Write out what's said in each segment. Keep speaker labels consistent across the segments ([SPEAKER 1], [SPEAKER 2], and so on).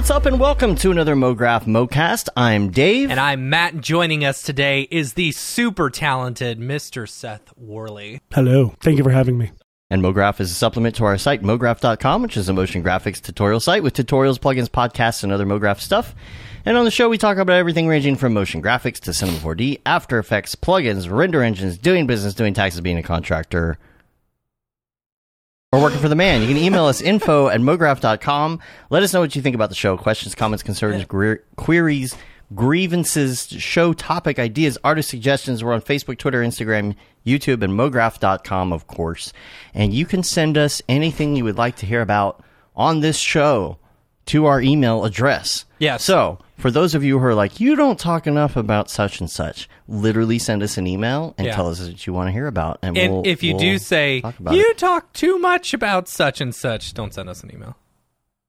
[SPEAKER 1] What's up, and welcome to another MoGraph MoCast. I'm Dave.
[SPEAKER 2] And I'm Matt. and Joining us today is the super talented Mr. Seth Worley.
[SPEAKER 3] Hello. Thank you for having me.
[SPEAKER 1] And MoGraph is a supplement to our site, MoGraph.com, which is a motion graphics tutorial site with tutorials, plugins, podcasts, and other MoGraph stuff. And on the show, we talk about everything ranging from motion graphics to Cinema 4D, After Effects, plugins, render engines, doing business, doing taxes, being a contractor, or working for the man. You can email us info at mograph.com. Let us know what you think about the show. Questions, comments, concerns, gre- queries, grievances, show topic ideas, artist suggestions. We're on Facebook, Twitter, Instagram, YouTube, and mograph.com, of course. And you can send us anything you would like to hear about on this show to our email address.
[SPEAKER 2] Yeah.
[SPEAKER 1] So, for those of you who are like, you don't talk enough about such and such, literally send us an email and
[SPEAKER 2] Yeah.
[SPEAKER 1] tell us what you want to hear about. And,
[SPEAKER 2] And
[SPEAKER 1] we'll,
[SPEAKER 2] if you
[SPEAKER 1] we'll
[SPEAKER 2] do say,
[SPEAKER 1] talk
[SPEAKER 2] you
[SPEAKER 1] it.
[SPEAKER 2] talk too much about such and such, don't send us an email.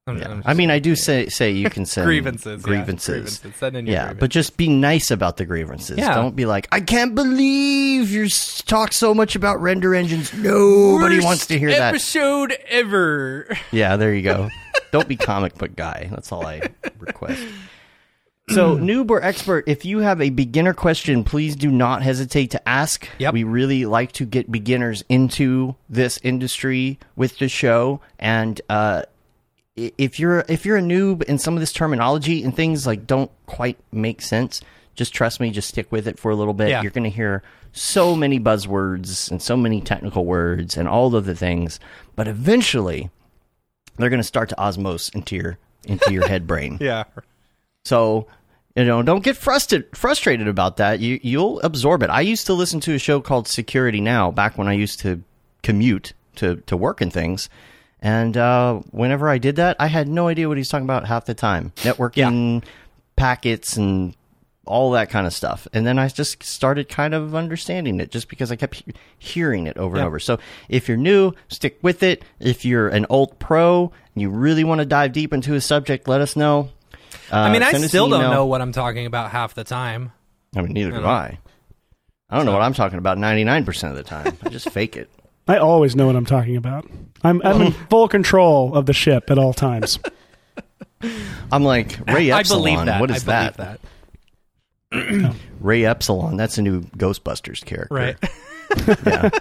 [SPEAKER 2] I'm-
[SPEAKER 1] Yeah.
[SPEAKER 2] I'm
[SPEAKER 1] I mean, I do say say you can send
[SPEAKER 2] grievances. yeah,
[SPEAKER 1] grievances.
[SPEAKER 2] grievances. Send in your
[SPEAKER 1] Yeah,
[SPEAKER 2] grievances.
[SPEAKER 1] but just be nice about the grievances.
[SPEAKER 2] Yeah.
[SPEAKER 1] Don't be like, I can't believe you talk so much about render engines. Nobody
[SPEAKER 2] Worst
[SPEAKER 1] wants to hear that.
[SPEAKER 2] episode ever.
[SPEAKER 1] Yeah, there you go. Don't be comic book guy. That's all I request. So, noob or expert, if you have a beginner question, please do not hesitate to ask.
[SPEAKER 2] Yep.
[SPEAKER 1] We really like to get beginners into this industry with the show, and uh, if you're if you're a noob and some of this terminology and things like don't quite make sense, just trust me. Just stick with it for a little bit.
[SPEAKER 2] Yeah.
[SPEAKER 1] You're going to hear so many buzzwords and so many technical words and all of the things, but eventually they're going to start to osmose into your into your head brain.
[SPEAKER 2] Yeah.
[SPEAKER 1] So, you know, don't get frustrated frustrated about that. You you'll absorb it. I used to listen to a show called Security Now back when I used to commute to to work and things. And uh, whenever I did that, I had no idea what he's talking about half the time. Networking, packets, and all that kind of stuff. And then I just started kind of understanding it just because I kept he- hearing it over and over. So if you're new, stick with it. If you're an old pro and you really want to dive deep into a subject, let us know. Uh,
[SPEAKER 2] I mean, I
[SPEAKER 1] send us an
[SPEAKER 2] still don't know what I'm talking about half the time.
[SPEAKER 1] I mean, neither do
[SPEAKER 2] know.
[SPEAKER 1] I. I don't know what I'm talking about 99% of the time. I just fake it.
[SPEAKER 3] I always know what I'm talking about. I'm, I'm in full control of the ship at all times.
[SPEAKER 1] I'm like Ray
[SPEAKER 2] I believe that.
[SPEAKER 1] What is
[SPEAKER 2] I believe
[SPEAKER 1] that?
[SPEAKER 2] that.
[SPEAKER 1] Ray Epsilon. That's a new Ghostbusters character.
[SPEAKER 2] Right.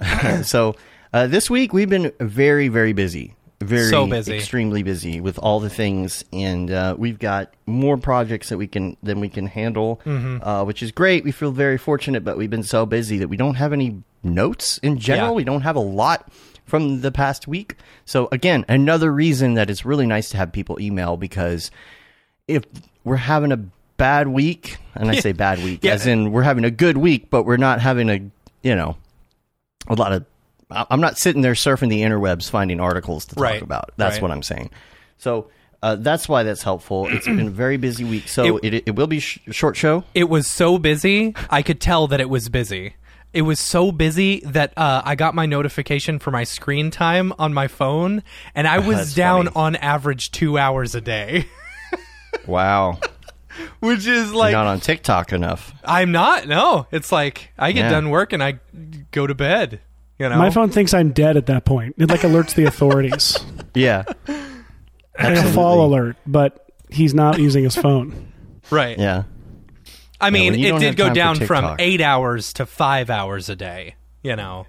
[SPEAKER 1] Yeah. so uh, this week we've been very, very busy. Very
[SPEAKER 2] So busy.
[SPEAKER 1] extremely busy with all the things, and uh, we've got more projects that we can than we can handle,
[SPEAKER 2] Mm-hmm.
[SPEAKER 1] uh, which is great. We feel very fortunate, but we've been so busy that we don't have any notes in general.
[SPEAKER 2] Yeah.
[SPEAKER 1] We don't have a lot from the past week. So again, another reason that it's really nice to have people email because if we're having a bad week, and I say bad week,
[SPEAKER 2] Yeah.
[SPEAKER 1] as in we're having a good week, but we're not having a, you know, a lot of. I'm not sitting there surfing the interwebs finding articles to talk
[SPEAKER 2] Right.
[SPEAKER 1] about. That's
[SPEAKER 2] Right.
[SPEAKER 1] what I'm saying. So uh, that's why that's helpful. It's been a very busy week, so it, it, will be sh- short show.
[SPEAKER 2] It was so busy, I could tell that it was busy. It was so busy that uh, I got my notification for my screen time on my phone, and I was down
[SPEAKER 1] funny.
[SPEAKER 2] on average two hours a day,
[SPEAKER 1] Wow,
[SPEAKER 2] which is
[SPEAKER 1] You're
[SPEAKER 2] like
[SPEAKER 1] not on TikTok enough.
[SPEAKER 2] I'm not. No, it's like I get
[SPEAKER 1] Yeah.
[SPEAKER 2] done work and I go to bed. You know,
[SPEAKER 3] My phone thinks I'm dead at that point. It like alerts the authorities.
[SPEAKER 1] Yeah,
[SPEAKER 3] Like a fall alert, but he's not using his phone.
[SPEAKER 2] right?
[SPEAKER 1] yeah.
[SPEAKER 2] I mean,
[SPEAKER 1] when you
[SPEAKER 2] it
[SPEAKER 1] don't
[SPEAKER 2] did
[SPEAKER 1] have
[SPEAKER 2] go
[SPEAKER 1] time for
[SPEAKER 2] down from
[SPEAKER 1] TikTok.
[SPEAKER 2] eight hours to five hours a day. You know,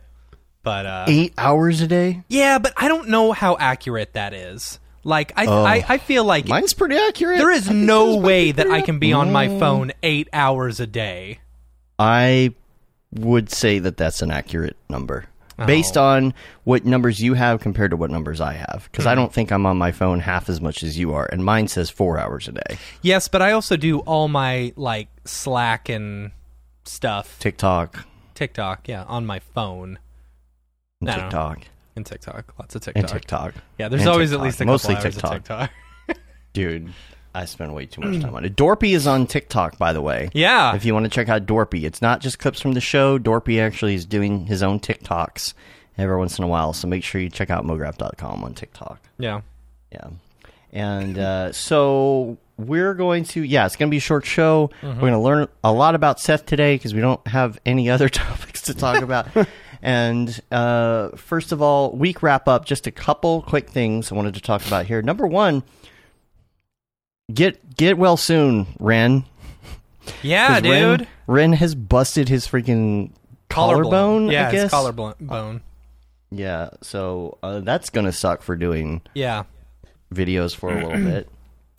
[SPEAKER 2] but uh,
[SPEAKER 1] Eight hours a day.
[SPEAKER 2] yeah, but I don't know how accurate that is. Like, I
[SPEAKER 1] Oh.
[SPEAKER 2] I, I feel like
[SPEAKER 1] Mine's pretty accurate.
[SPEAKER 2] there is no way that I can be on my phone eight hours a day.
[SPEAKER 1] I would say that that's an accurate number based
[SPEAKER 2] Oh.
[SPEAKER 1] on what numbers you have compared to what numbers I have. Because
[SPEAKER 2] Hmm.
[SPEAKER 1] I don't think I'm on my phone half as much as you are, and mine says four hours a day.
[SPEAKER 2] Yes, but I also do all my like Slack and stuff,
[SPEAKER 1] TikTok,
[SPEAKER 2] TikTok, yeah, on my phone
[SPEAKER 1] and
[SPEAKER 2] I don't know.
[SPEAKER 1] TikTok,
[SPEAKER 2] and TikTok, lots of TikTok.
[SPEAKER 1] and TikTok.
[SPEAKER 2] Yeah, there's
[SPEAKER 1] And
[SPEAKER 2] always
[SPEAKER 1] TikTok.
[SPEAKER 2] at least a couple
[SPEAKER 1] Mostly TikTok.
[SPEAKER 2] of TikTok.
[SPEAKER 1] Dude, I spend way too much time on it. Dorpy is on TikTok, by the way.
[SPEAKER 2] Yeah.
[SPEAKER 1] If you want to check out Dorpy, it's not just clips from the show. Dorpy actually is doing his own TikToks every once in a while. So make sure you check out mograph.com on TikTok.
[SPEAKER 2] Yeah.
[SPEAKER 1] Yeah. And uh, so we're going to, yeah, it's going to be a short show.
[SPEAKER 2] Mm-hmm.
[SPEAKER 1] We're going to learn a lot about Seth today because we don't have any other topics to talk about. And uh, first of all, week wrap up. Just a couple quick things I wanted to talk about here. Number one, get get well soon, Ren.
[SPEAKER 2] Yeah, dude.
[SPEAKER 1] Ren, has busted his freaking collarbone.
[SPEAKER 2] Yeah,
[SPEAKER 1] I guess.
[SPEAKER 2] it's collarbone. Bone.
[SPEAKER 1] Yeah, so uh, that's gonna suck for doing
[SPEAKER 2] Yeah.
[SPEAKER 1] videos for a little bit.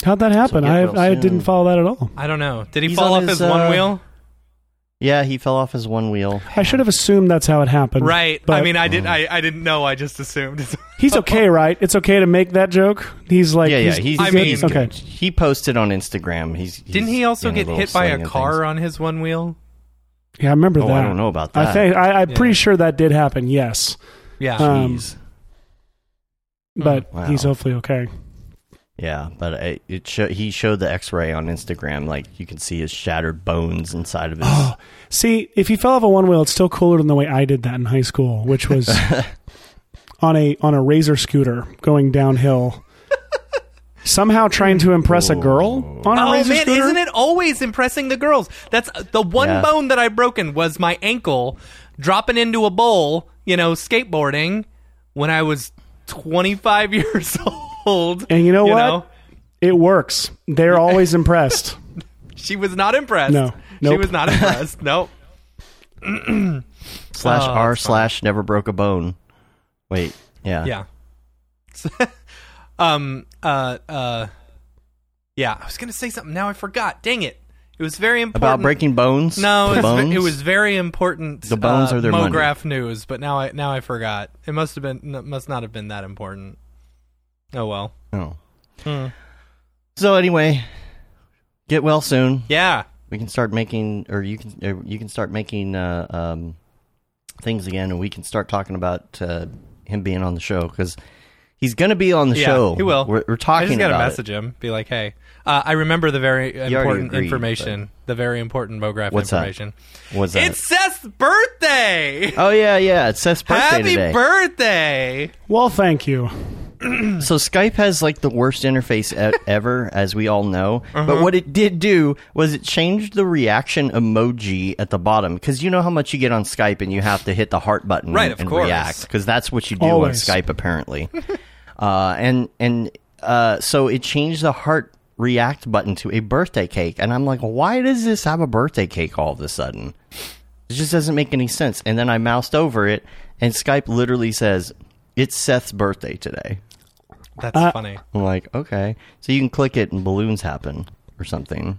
[SPEAKER 3] How'd that happen?
[SPEAKER 1] get
[SPEAKER 3] I I didn't follow that at all.
[SPEAKER 2] I don't know. Did he
[SPEAKER 1] He's
[SPEAKER 2] fall off
[SPEAKER 1] his,
[SPEAKER 2] his, one
[SPEAKER 1] uh,
[SPEAKER 2] wheel?
[SPEAKER 1] Yeah, he fell off his one wheel.
[SPEAKER 3] I should have assumed that's how it happened.
[SPEAKER 2] Right.
[SPEAKER 3] But
[SPEAKER 2] I mean, I did. I, I didn't know. I just assumed.
[SPEAKER 3] he's okay, right? It's okay to make that joke. He's like,
[SPEAKER 1] Yeah, yeah.
[SPEAKER 3] he's,
[SPEAKER 1] He's,
[SPEAKER 2] I
[SPEAKER 1] I
[SPEAKER 2] mean-
[SPEAKER 1] mean, he's
[SPEAKER 3] okay.
[SPEAKER 1] He posted on Instagram. He's, he's
[SPEAKER 2] Didn't he also get hit by a car
[SPEAKER 1] things.
[SPEAKER 2] on his one wheel?
[SPEAKER 3] Yeah, I remember
[SPEAKER 1] Oh,
[SPEAKER 3] that.
[SPEAKER 1] I don't know about that.
[SPEAKER 3] I think I, I'm
[SPEAKER 2] Yeah.
[SPEAKER 3] pretty sure that did happen. Yes,
[SPEAKER 2] Yeah.
[SPEAKER 3] Um,
[SPEAKER 1] Jeez.
[SPEAKER 3] but
[SPEAKER 1] Wow.
[SPEAKER 3] he's hopefully okay.
[SPEAKER 1] Yeah, but I, it sho- he showed the X-ray on Instagram. Like you can see his shattered bones inside of his.
[SPEAKER 3] Oh, see, if he fell off a one wheel, it's still cooler than the way I did that in high school, which was on a on a razor scooter going downhill. Somehow trying to impress a girl on a
[SPEAKER 2] Oh
[SPEAKER 3] razor
[SPEAKER 2] man,
[SPEAKER 3] scooter.
[SPEAKER 2] isn't it always impressing the girls? That's the one
[SPEAKER 1] Yeah.
[SPEAKER 2] bone that I broken was my ankle dropping into a bowl, you know, skateboarding when I was 25 years old.
[SPEAKER 3] And you know what?
[SPEAKER 2] know?
[SPEAKER 3] It works. They're always impressed.
[SPEAKER 2] she was not impressed.
[SPEAKER 3] No.
[SPEAKER 2] She was not impressed. nope.
[SPEAKER 1] slash
[SPEAKER 2] Oh,
[SPEAKER 1] r
[SPEAKER 2] that's
[SPEAKER 1] slash never broke a bone. Wait, yeah,
[SPEAKER 2] Yeah. um uh uh Yeah, I was going to say something now I forgot. Dang it. It was very important.
[SPEAKER 1] About breaking bones.
[SPEAKER 2] No, it was,
[SPEAKER 1] bones?
[SPEAKER 2] it was very important.
[SPEAKER 1] The bones
[SPEAKER 2] uh,
[SPEAKER 1] are their money.
[SPEAKER 2] MoGraph news, but now I now I forgot. It must have been must not have been that important. Oh well.
[SPEAKER 1] Oh.
[SPEAKER 2] Hmm.
[SPEAKER 1] So anyway, get well soon.
[SPEAKER 2] Yeah.
[SPEAKER 1] We can start making, or you can, or you can start making uh, um, things again, and we can start talking about uh, him being on the show because he's going to be on the
[SPEAKER 2] Yeah,
[SPEAKER 1] show.
[SPEAKER 2] he will.
[SPEAKER 1] We're, we're
[SPEAKER 2] I
[SPEAKER 1] talking
[SPEAKER 2] just gotta
[SPEAKER 1] about
[SPEAKER 2] message him, be like, "Hey, uh, I remember the very
[SPEAKER 1] already
[SPEAKER 2] important
[SPEAKER 1] agreed,
[SPEAKER 2] information. The very important MoGraph
[SPEAKER 1] What's
[SPEAKER 2] information.
[SPEAKER 1] it. What's that?
[SPEAKER 2] It's Seth's birthday.
[SPEAKER 1] oh yeah, yeah. It's Seth's birthday
[SPEAKER 2] Happy
[SPEAKER 1] today.
[SPEAKER 2] birthday!
[SPEAKER 3] Well, thank you.
[SPEAKER 1] So Skype has like the worst interface e- ever, as we all know.
[SPEAKER 2] Uh-huh.
[SPEAKER 1] But what it did do was it changed the reaction emoji at the bottom because you know how much you get on Skype and you have to hit the heart button
[SPEAKER 2] Right, of
[SPEAKER 1] and
[SPEAKER 2] course.
[SPEAKER 1] react because that's what you do
[SPEAKER 3] Always.
[SPEAKER 1] on Skype apparently. uh, and and uh, so it changed the heart react button to a birthday cake, and I'm like, why does this have a birthday cake all of a sudden? It just doesn't make any sense. And then I moused over it, and Skype literally says, "It's Seth's birthday today."
[SPEAKER 2] That's
[SPEAKER 3] Uh,
[SPEAKER 2] funny.
[SPEAKER 1] I'm like, okay. So you can click it and balloons happen or something.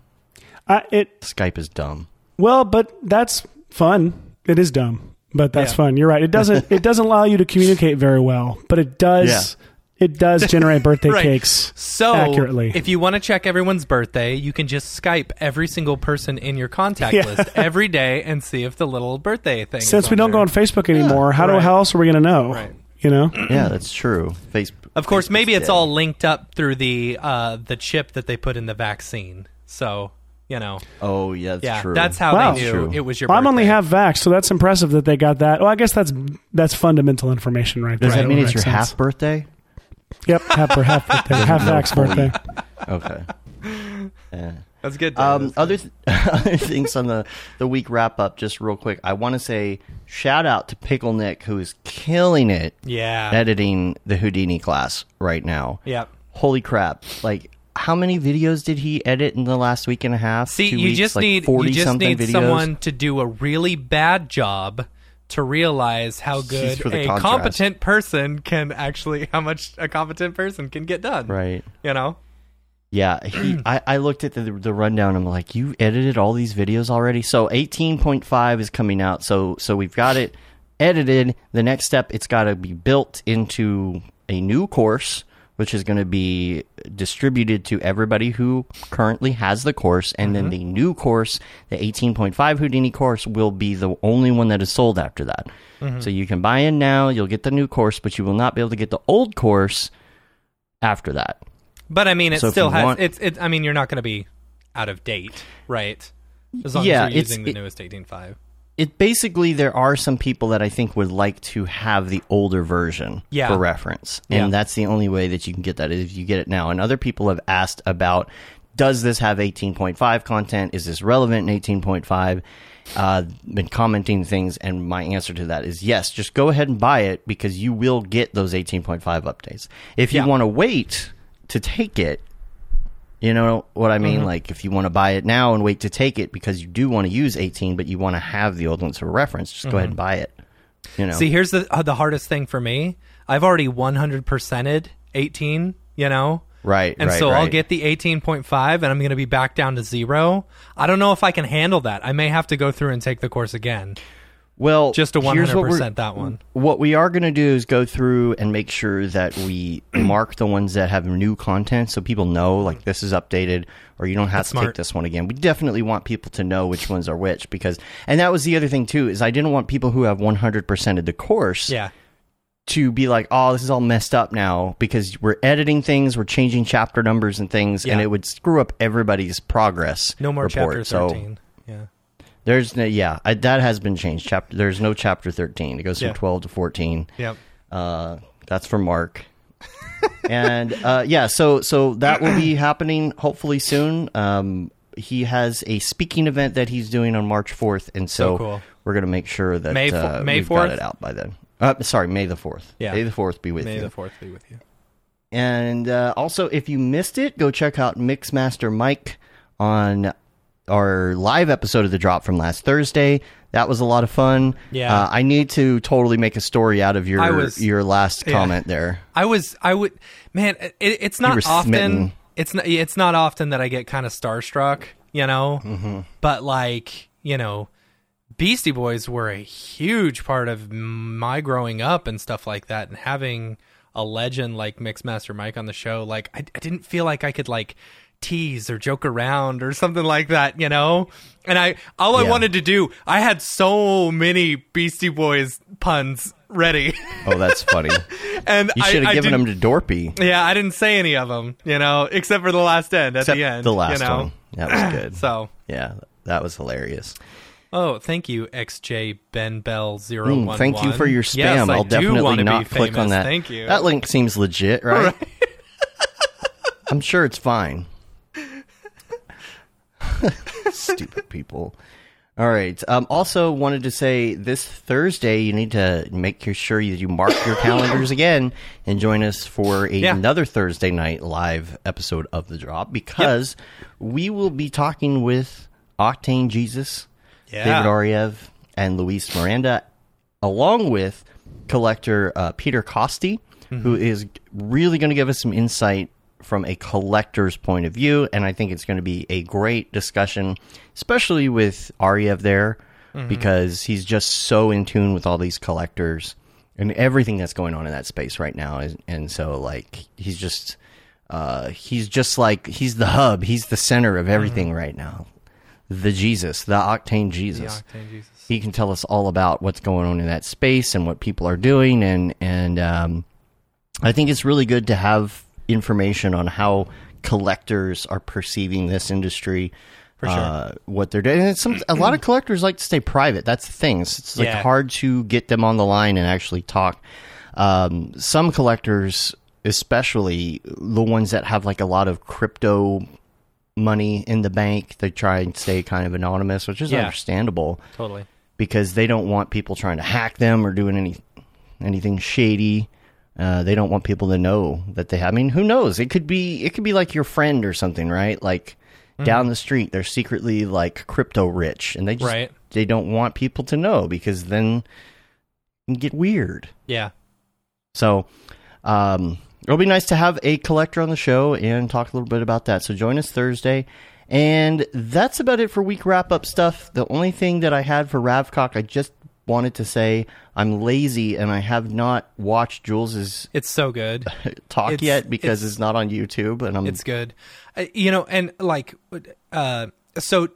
[SPEAKER 3] Uh, it
[SPEAKER 1] Skype is dumb.
[SPEAKER 3] well, but that's fun. It is dumb, but that's
[SPEAKER 2] Yeah.
[SPEAKER 3] fun. You're right. It doesn't. it doesn't allow you to communicate very well, but it does. It does generate birthday
[SPEAKER 2] Right.
[SPEAKER 3] cakes
[SPEAKER 2] So,
[SPEAKER 3] accurately.
[SPEAKER 2] if you want to check everyone's birthday, you can just Skype every single person in your contact
[SPEAKER 3] Yeah.
[SPEAKER 2] list every day and see if the little birthday thing.
[SPEAKER 3] Since
[SPEAKER 2] is
[SPEAKER 3] we don't go on Facebook anymore, how do how else are we going to know?
[SPEAKER 2] Right.
[SPEAKER 3] You know.
[SPEAKER 1] Yeah, that's true. Facebook.
[SPEAKER 2] Of course, maybe it's
[SPEAKER 1] dead.
[SPEAKER 2] all linked up through the uh, the chip that they put in the vaccine. So you know,
[SPEAKER 1] Oh, yeah, that's
[SPEAKER 2] yeah,
[SPEAKER 1] true.
[SPEAKER 2] that's how
[SPEAKER 3] Wow.
[SPEAKER 2] they knew it was your.
[SPEAKER 3] Well, I'm only
[SPEAKER 2] birthday.
[SPEAKER 3] half vax, so that's impressive that they got that. Well, I guess that's that's fundamental information right
[SPEAKER 1] Does
[SPEAKER 3] there.
[SPEAKER 1] that mean it's your
[SPEAKER 3] sense.
[SPEAKER 1] half birthday?
[SPEAKER 3] Yep, half half birthday, half vax birthday.
[SPEAKER 1] Okay. Yeah.
[SPEAKER 2] That's good.
[SPEAKER 1] Um,
[SPEAKER 2] David.
[SPEAKER 1] other th- other things on the the week wrap up, just real quick. I want to say shout out to Pickle Nick, who is killing it
[SPEAKER 2] yeah.
[SPEAKER 1] editing the Houdini class right now.
[SPEAKER 2] Yep.
[SPEAKER 1] Holy crap! Like, how many videos did he edit in the last week and a half?
[SPEAKER 2] See, you
[SPEAKER 1] weeks?
[SPEAKER 2] just
[SPEAKER 1] Like
[SPEAKER 2] need
[SPEAKER 1] 40
[SPEAKER 2] you just
[SPEAKER 1] something
[SPEAKER 2] need someone to do a really bad job to realize how good a
[SPEAKER 1] contrast.
[SPEAKER 2] competent person can actually how much a competent person can get done.
[SPEAKER 1] right?
[SPEAKER 2] You know.
[SPEAKER 1] Yeah, he, I, I looked at the, the rundown. I'm like, you edited all these videos already. So 18.5 is coming out. So so we've got it edited. The next step, it's got to be built into a new course, which is going to be distributed to everybody who currently has the course, and then mm-hmm. the new course, the 18.5 Houdini course, will be the only one that is sold after that. Mm-hmm. So you can buy in now. You'll get the new course, but you will not be able to get the old course after that.
[SPEAKER 2] But I mean, it
[SPEAKER 1] So
[SPEAKER 2] still has
[SPEAKER 1] want-
[SPEAKER 2] it's it. I mean, you're not going to be out of date, right? As long
[SPEAKER 1] Yeah,
[SPEAKER 2] as you're using the
[SPEAKER 1] it-
[SPEAKER 2] newest 18.5.
[SPEAKER 1] it basically there are some people that I think would like to have the older version
[SPEAKER 2] Yeah.
[SPEAKER 1] for reference, and
[SPEAKER 2] Yeah.
[SPEAKER 1] that's the only way that you can get that is if you get it now. And other people have asked about does this have 18.5 content? Is this relevant in 18.5? Uh, been commenting things, and my answer to that is yes. Just go ahead and buy it because you will get those 18.5 updates. If you want to wait to take it, you know what I
[SPEAKER 2] Mm-hmm.
[SPEAKER 1] mean? Like if you want to buy it now and wait to take it because you do want to use 18, but you want to have the old ones for reference, just go ahead and buy it. You know,
[SPEAKER 2] Mm-hmm. See, here's the uh, the hardest thing for me. I've already 100%ed 18, you know?
[SPEAKER 1] right?
[SPEAKER 2] And
[SPEAKER 1] right,
[SPEAKER 2] so I'll get the 18.5 and I'm going to be back down to 0. I don't know if I can handle that. I may have to go through and take the course again
[SPEAKER 1] well
[SPEAKER 2] just to
[SPEAKER 1] here's what we're-
[SPEAKER 2] 100% that one.
[SPEAKER 1] What we are going to do is go through and make sure that we mark the ones that have new content so people know like this is updated or you don't have
[SPEAKER 2] That's
[SPEAKER 1] to take this one again. We definitely want people to know which ones are which because and that was the other thing too is I didn't want people who have 100% of the course
[SPEAKER 2] Yeah.
[SPEAKER 1] to be like, "Oh, this is all messed up now" because we're editing things, we're changing chapter numbers and things and it would screw up everybody's progress
[SPEAKER 2] No more
[SPEAKER 1] report.
[SPEAKER 2] chapter 13. yeah.
[SPEAKER 1] There's no, yeah, I, that has been changed. Chapter there's no chapter 13. It goes from
[SPEAKER 2] Yeah.
[SPEAKER 1] 12 to 14.
[SPEAKER 2] Yep.
[SPEAKER 1] Uh, that's from Mark. and uh, yeah, so so that will be happening hopefully soon. Um, he has a speaking event that he's doing on March 4th, and so,
[SPEAKER 2] So cool.
[SPEAKER 1] we're going to make sure that
[SPEAKER 2] May fo-
[SPEAKER 1] uh,
[SPEAKER 2] May
[SPEAKER 1] we've got
[SPEAKER 2] 4th?
[SPEAKER 1] it out by then. Uh, sorry, May the 4th.
[SPEAKER 2] Yeah.
[SPEAKER 1] May the 4th be with
[SPEAKER 2] May
[SPEAKER 1] you.
[SPEAKER 2] the 4th be with you.
[SPEAKER 1] And uh, also, if you missed it, go check out Mixmaster Mike on our live episode of the drop from last Thursday. That was a lot of fun.
[SPEAKER 2] Yeah.
[SPEAKER 1] uh, I need to totally make a story out of your
[SPEAKER 2] was-
[SPEAKER 1] your last
[SPEAKER 2] yeah.
[SPEAKER 1] comment there.
[SPEAKER 2] I was I would man it, it's not often
[SPEAKER 1] smitten.
[SPEAKER 2] it's not it's not often that I get kind of starstruck, you know?
[SPEAKER 1] Mm-hmm.
[SPEAKER 2] But like, you know, Beastie Boys were a huge part of my growing up and stuff like that and having a legend like Mixmaster Mike on the show, like I, I didn't feel like I could like tease or joke around or something like that, you know? And I all I
[SPEAKER 1] Yeah.
[SPEAKER 2] wanted to do, I had so many Beastie Boys puns ready.
[SPEAKER 1] Oh, that's funny.
[SPEAKER 2] and
[SPEAKER 1] You should have given them to Dorpy.
[SPEAKER 2] yeah, I didn't say any of them, you know, except for the last end at
[SPEAKER 1] Except
[SPEAKER 2] the end.
[SPEAKER 1] the last
[SPEAKER 2] you know?
[SPEAKER 1] one. That was good.
[SPEAKER 2] So,
[SPEAKER 1] yeah, that was hilarious.
[SPEAKER 2] oh, thank you, XJ Ben Bell zero
[SPEAKER 1] Mm, thank you for your spam.
[SPEAKER 2] Yes,
[SPEAKER 1] I'll definitely not click on that.
[SPEAKER 2] Thank you.
[SPEAKER 1] That link seems legit, right? I'm sure it's fine. Stupid people. All right. Um, also, wanted to say this Thursday you need to make sure you mark your calendars again and join us for a,
[SPEAKER 2] Yeah.
[SPEAKER 1] another Thursday night live episode of the Drop because we will be talking with Octane Jesus,
[SPEAKER 2] Yeah.
[SPEAKER 1] David Ariew, and Luis Miranda, along with collector uh, Peter Costi, who is really going to give us some insight from a collector's point of view. And I think it's going to be a great discussion, especially with Ariew there, because he's just so in tune with all these collectors and everything that's going on in that space right now. And, and so, like, he's just. Uh, he's just like he's the hub. He's the center of everything right now. The Jesus, the Octane Jesus
[SPEAKER 2] Yeah, Octane Jesus.
[SPEAKER 1] he can tell us all about what's going on in that space and what people are doing and and um, I think it's really good to have information on how collectors are perceiving this industry.
[SPEAKER 2] For sure.
[SPEAKER 1] Uh, what they're doing. And it's some, a lot of collectors like to stay private. That's the thing. It's, it's like
[SPEAKER 2] Yeah.
[SPEAKER 1] hard to get them on the line and actually talk. Um, some collectors, especially the ones that have like a lot of crypto money in the bank, they try and stay kind of anonymous, which is
[SPEAKER 2] Yeah.
[SPEAKER 1] understandable
[SPEAKER 2] Totally.
[SPEAKER 1] because they don't want people trying to hack them or doing any anything shady. Uh, they don't want people to know that they have. I mean, who knows? It could be it could be like your friend or something, right? Like down the street, they're secretly like crypto rich, and they just
[SPEAKER 2] Right.
[SPEAKER 1] they don't want people to know because then it can get weird.
[SPEAKER 2] Yeah.
[SPEAKER 1] So um, it'll be nice to have a collector on the show and talk a little bit about that. So join us Thursday. And that's about it for week wrap up stuff. The only thing that I had for Ravcock, I just wanted to say I'm lazy and I have not watched Jules's
[SPEAKER 2] It's so good.
[SPEAKER 1] talk
[SPEAKER 2] It's-
[SPEAKER 1] yet because
[SPEAKER 2] it's-
[SPEAKER 1] it's, not on YouTube. And I'm
[SPEAKER 2] It's good. Uh, you know, and like, uh, so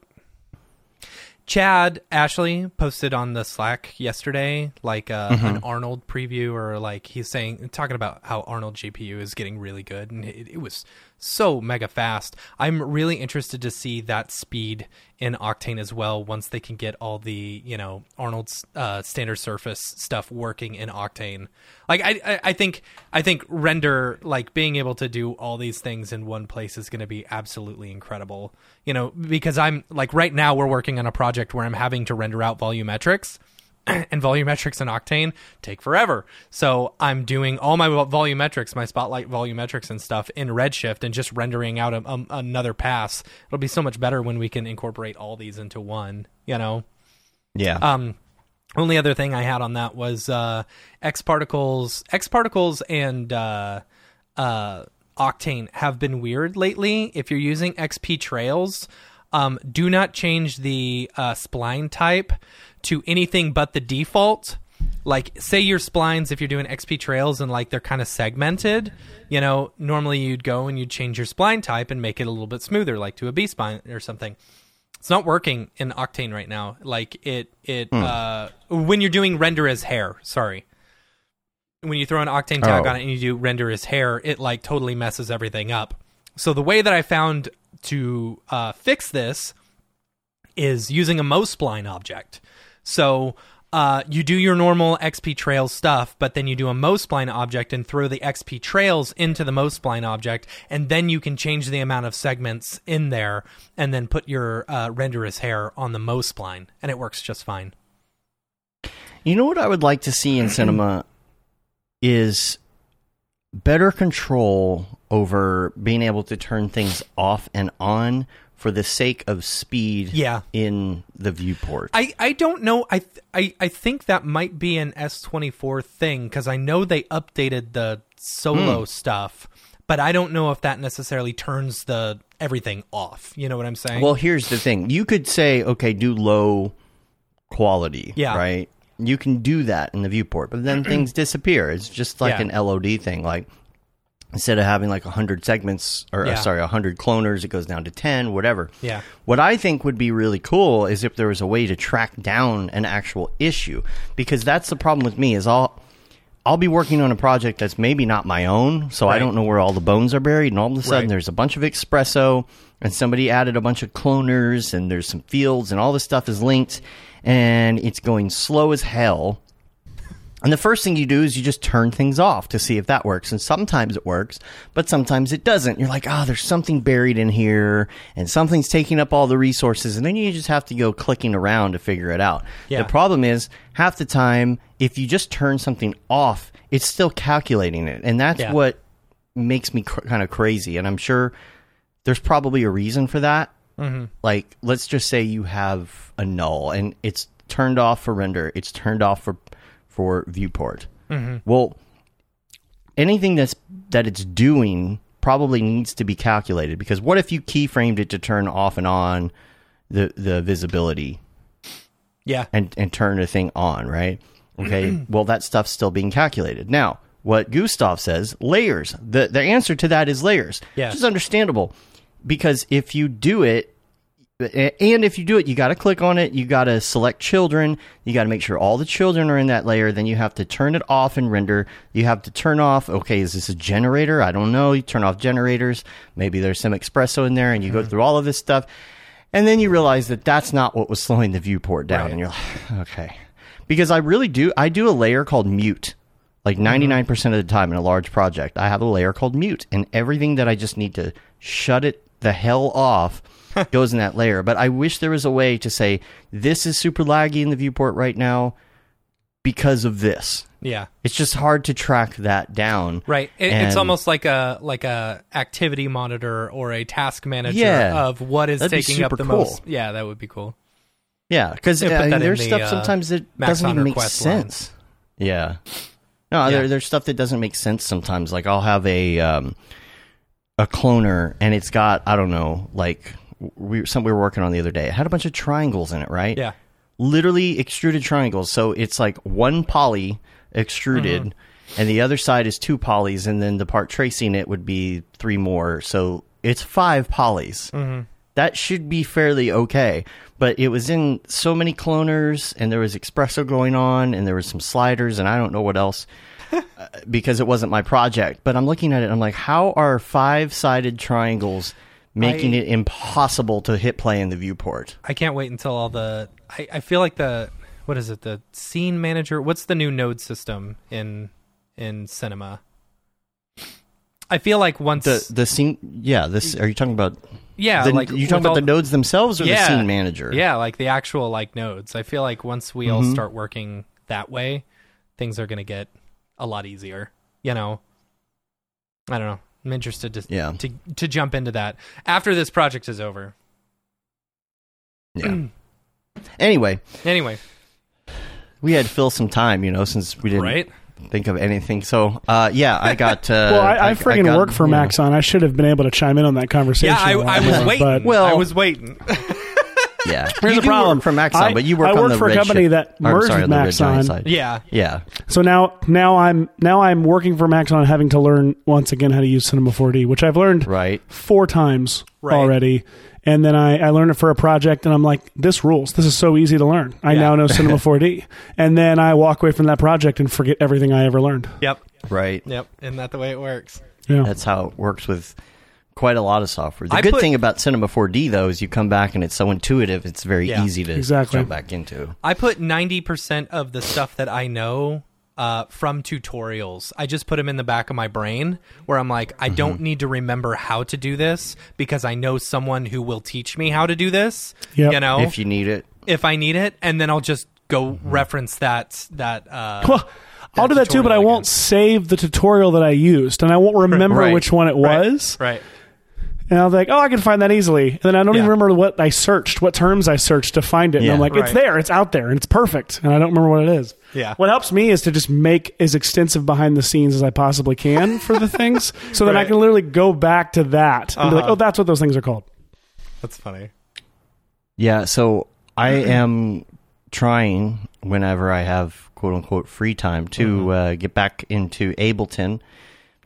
[SPEAKER 2] Chad Ashley posted on the Slack yesterday, like uh,
[SPEAKER 1] Mm-hmm.
[SPEAKER 2] an Arnold preview, or like he's saying, talking about how Arnold GPU is getting really good, and it, it was so mega fast. I'm really interested to see that speed in Octane as well once they can get all the you know Arnold's uh, standard surface stuff working in Octane. Like I, I I think I think render like being able to do all these things in one place is going to be absolutely incredible. You know because I'm like right now we're working on a project where I'm having to render out volumetrics and volumetrics and Octane take forever. So I'm doing all my volumetrics, my spotlight volumetrics and stuff in Redshift and just rendering out a, a, another pass. It'll be so much better when we can incorporate all these into one, you know?
[SPEAKER 1] Yeah.
[SPEAKER 2] Um, only other thing I had on that was uh, X particles, X particles, and uh, uh, Octane have been weird lately. If you're using XP trails, um, do not change the uh, spline type to anything but the default. Like, say your splines, if you're doing XP trails and like they're kind of segmented, you know, normally you'd go and you'd change your spline type and make it a little bit smoother, like to a B spline or something. It's not working in Octane right now. Like it, it uh, when you're doing render as hair. Sorry, when you throw an Octane tag
[SPEAKER 1] Oh.
[SPEAKER 2] on it and you do render as hair, it like totally messes everything up. So the way that I found to uh, fix this is using a MoSpline object. So uh, you do your normal XP Trails stuff, but then you do a MoSpline object and throw the XP Trails into the MoSpline object, and then you can change the amount of segments in there, and then put your uh, render as hair on the MoSpline, and it works just fine.
[SPEAKER 1] You know what I would like to see in cinema is better control over being able to turn things off and on for the sake of speed
[SPEAKER 2] Yeah.
[SPEAKER 1] in the viewport.
[SPEAKER 2] I, I don't know. I, th- I I think that might be an S twenty four thing because I know they updated the solo hmm. stuff, but I don't know if that necessarily turns the everything off. You know what I'm saying?
[SPEAKER 1] well, here's the thing. You could say, okay, do low quality,
[SPEAKER 2] Yeah.
[SPEAKER 1] right? You can do that in the viewport, but then things disappear. It's just like
[SPEAKER 2] Yeah.
[SPEAKER 1] an LOD thing. Like instead of having like 100 segments or uh,
[SPEAKER 2] Yeah.
[SPEAKER 1] sorry 100 cloners it goes down to 10 whatever
[SPEAKER 2] Yeah.
[SPEAKER 1] what i think would be really cool is if there was a way to track down an actual issue because that's the problem with me is i'll i'll be working on a project that's maybe not my own so i don't know where all the bones are buried and all of a sudden
[SPEAKER 2] Right.
[SPEAKER 1] there's a bunch of XPresso and somebody added a bunch of cloners and there's some fields and all this stuff is linked and it's going slow as hell and the first thing you do is you just turn things off to see if that works. And sometimes it works, but sometimes it doesn't. You're like, oh, there's something buried in here and something's taking up all the resources. And then you just have to go clicking around to figure it out.
[SPEAKER 2] Yeah.
[SPEAKER 1] The problem is, half the time, if you just turn something off, it's still calculating it. And that's
[SPEAKER 2] Yeah.
[SPEAKER 1] what makes me cr- kind of crazy. And I'm sure there's probably a reason for that. Mm-hmm. Like, let's just say you have a null and it's turned off for render, it's turned off for for viewport. Mm-hmm. Well, anything that's that it's doing probably needs to be calculated because what if you keyframed it to turn off and on the the visibility
[SPEAKER 2] yeah.
[SPEAKER 1] and and turn the thing on, right? Okay. well, that stuff's still being calculated. Now, what Gustav says, layers. The the answer to that is layers.
[SPEAKER 2] Yeah.
[SPEAKER 1] Which is understandable because if you do it Eh, and if you do it, you got to click on it. You got to select children. You got to make sure all the children are in that layer. Then you have to turn it off and render. You have to turn off. Okay, is this a generator? I don't know. You turn off generators. Maybe there's some XPresso in there, and you go mm-hmm. through all of this stuff, and then you realize that that's not what was slowing the viewport down.
[SPEAKER 2] Right.
[SPEAKER 1] And you're like, okay, because I really do. I do a layer called mute. Like mm-hmm. 99% of the time in a large project, I have a layer called mute, and everything that I just need to shut it the hell off goes in that layer. But I wish there was a way to say, this is super laggy in the viewport right now because of this.
[SPEAKER 2] Yeah.
[SPEAKER 1] It's just hard to track that down.
[SPEAKER 2] Right. It, it's almost like a like a activity monitor or a task manager
[SPEAKER 1] Yeah.
[SPEAKER 2] of what is taking up the
[SPEAKER 1] cool.
[SPEAKER 2] most. Yeah, that would be cool.
[SPEAKER 1] Yeah, because
[SPEAKER 2] Yeah, that in
[SPEAKER 1] there's
[SPEAKER 2] the,
[SPEAKER 1] stuff
[SPEAKER 2] uh,
[SPEAKER 1] sometimes that doesn't even make sense. Yeah. No,
[SPEAKER 2] Yeah.
[SPEAKER 1] There, there's stuff that doesn't make sense sometimes. Like I'll have a um, a cloner, and it's got I don't know, like we some we were working on the other day. It had a bunch of triangles in it, right?
[SPEAKER 2] Yeah.
[SPEAKER 1] literally extruded triangles. So it's like one poly extruded,
[SPEAKER 2] Mm-hmm.
[SPEAKER 1] and the other side is two polys, and then the part tracing it would be three more. So it's five polys.
[SPEAKER 2] Mm-hmm.
[SPEAKER 1] That should be fairly okay. But it was in so many cloners, and there was XPresso going on, and there was some sliders, and I don't know what else. uh, because it wasn't my project. But I'm looking at it. and I'm like, how are five sided triangles making
[SPEAKER 2] I-
[SPEAKER 1] it impossible to hit play in the viewport?
[SPEAKER 2] I can't wait until all the. I, I feel like the what is it? The scene manager. What's the new node system in in cinema? I feel like once
[SPEAKER 1] The the scene, yeah. This are you talking about?
[SPEAKER 2] yeah,
[SPEAKER 1] the,
[SPEAKER 2] like
[SPEAKER 1] you talking about
[SPEAKER 2] all-
[SPEAKER 1] the nodes themselves or the scene manager?
[SPEAKER 2] Yeah, like the actual like nodes. I feel like once we all
[SPEAKER 1] Mhm.
[SPEAKER 2] start working that way, things are going to get a lot easier. You know, I don't know. I'm interested to
[SPEAKER 1] Yeah.
[SPEAKER 2] to to jump into that after this project is over.
[SPEAKER 1] Yeah. anyway,
[SPEAKER 2] Anyway,
[SPEAKER 1] we had to fill some time, you know, since we didn't
[SPEAKER 2] right?
[SPEAKER 1] think of anything. So, uh, yeah, I got. Uh,
[SPEAKER 3] well, I, I friggin'
[SPEAKER 1] got,
[SPEAKER 3] work for
[SPEAKER 1] you know,
[SPEAKER 3] Maxon. I should have been able to chime in on that conversation.
[SPEAKER 2] Yeah, I,
[SPEAKER 3] a
[SPEAKER 2] I was
[SPEAKER 3] more,
[SPEAKER 2] waiting.
[SPEAKER 3] but-
[SPEAKER 1] Well-
[SPEAKER 2] I was waiting.
[SPEAKER 1] Yeah,
[SPEAKER 3] Here's
[SPEAKER 1] you
[SPEAKER 3] the problem
[SPEAKER 1] from Maxon,
[SPEAKER 3] I-
[SPEAKER 1] but you work
[SPEAKER 3] I
[SPEAKER 1] on
[SPEAKER 3] work
[SPEAKER 1] the
[SPEAKER 3] for a company
[SPEAKER 1] Shift-
[SPEAKER 3] that merged
[SPEAKER 1] sorry,
[SPEAKER 3] with
[SPEAKER 1] on the Red Giant
[SPEAKER 3] Maxon.
[SPEAKER 2] yeah,
[SPEAKER 1] Yeah,
[SPEAKER 3] So now, now I'm now I'm working for Maxon, having to learn once again how to use Cinema 4D, which I've learned
[SPEAKER 1] right.
[SPEAKER 3] four times
[SPEAKER 2] Right.
[SPEAKER 3] already. And then I, I learned it for a project, and I'm like, this rules. This is so easy to learn. I
[SPEAKER 2] Yeah.
[SPEAKER 3] now know Cinema 4D. And then I walk away from that project and forget everything I ever learned.
[SPEAKER 2] yep,
[SPEAKER 1] Right.
[SPEAKER 2] yep. Isn't that the way it works?
[SPEAKER 3] Yeah.
[SPEAKER 1] That's how it works with quite a lot of software. The
[SPEAKER 2] I
[SPEAKER 1] good
[SPEAKER 2] put-
[SPEAKER 1] thing about Cinema 4D though is you come back and it's so intuitive. It's very
[SPEAKER 2] Yeah.
[SPEAKER 1] easy to
[SPEAKER 3] Exactly.
[SPEAKER 1] jump back into.
[SPEAKER 2] I put ninety percent of the stuff that I know uh, from tutorials. I just put them in the back of my brain where I'm like, I
[SPEAKER 1] Mm-hmm.
[SPEAKER 2] don't need to remember how to do this because I know someone who will teach me how to do this.
[SPEAKER 3] Yep.
[SPEAKER 2] You know,
[SPEAKER 1] If you need it,
[SPEAKER 2] if I need it, and then I'll just go
[SPEAKER 1] Mm-hmm.
[SPEAKER 2] reference that that. Uh,
[SPEAKER 3] Well, I'll do that too, but I
[SPEAKER 2] tutorial
[SPEAKER 3] won't save the tutorial that I used, and I won't remember
[SPEAKER 1] Right.
[SPEAKER 3] which one it
[SPEAKER 2] Right.
[SPEAKER 3] was.
[SPEAKER 2] right.
[SPEAKER 3] And I was like, oh, I can find that easily. And then I don't
[SPEAKER 2] Yeah.
[SPEAKER 3] even remember what I searched, what terms I searched to find it. And I'm like, it's there, it's out there, and it's perfect. And I don't remember what it is.
[SPEAKER 2] Yeah.
[SPEAKER 3] What helps me is to just make as extensive behind the scenes as I possibly can for the things, so that I can literally go back to that and be like,
[SPEAKER 2] Uh-huh.
[SPEAKER 3] oh, that's what those things are called.
[SPEAKER 2] That's funny.
[SPEAKER 1] yeah. So I am trying whenever I have quote unquote free time to uh, get back into Ableton.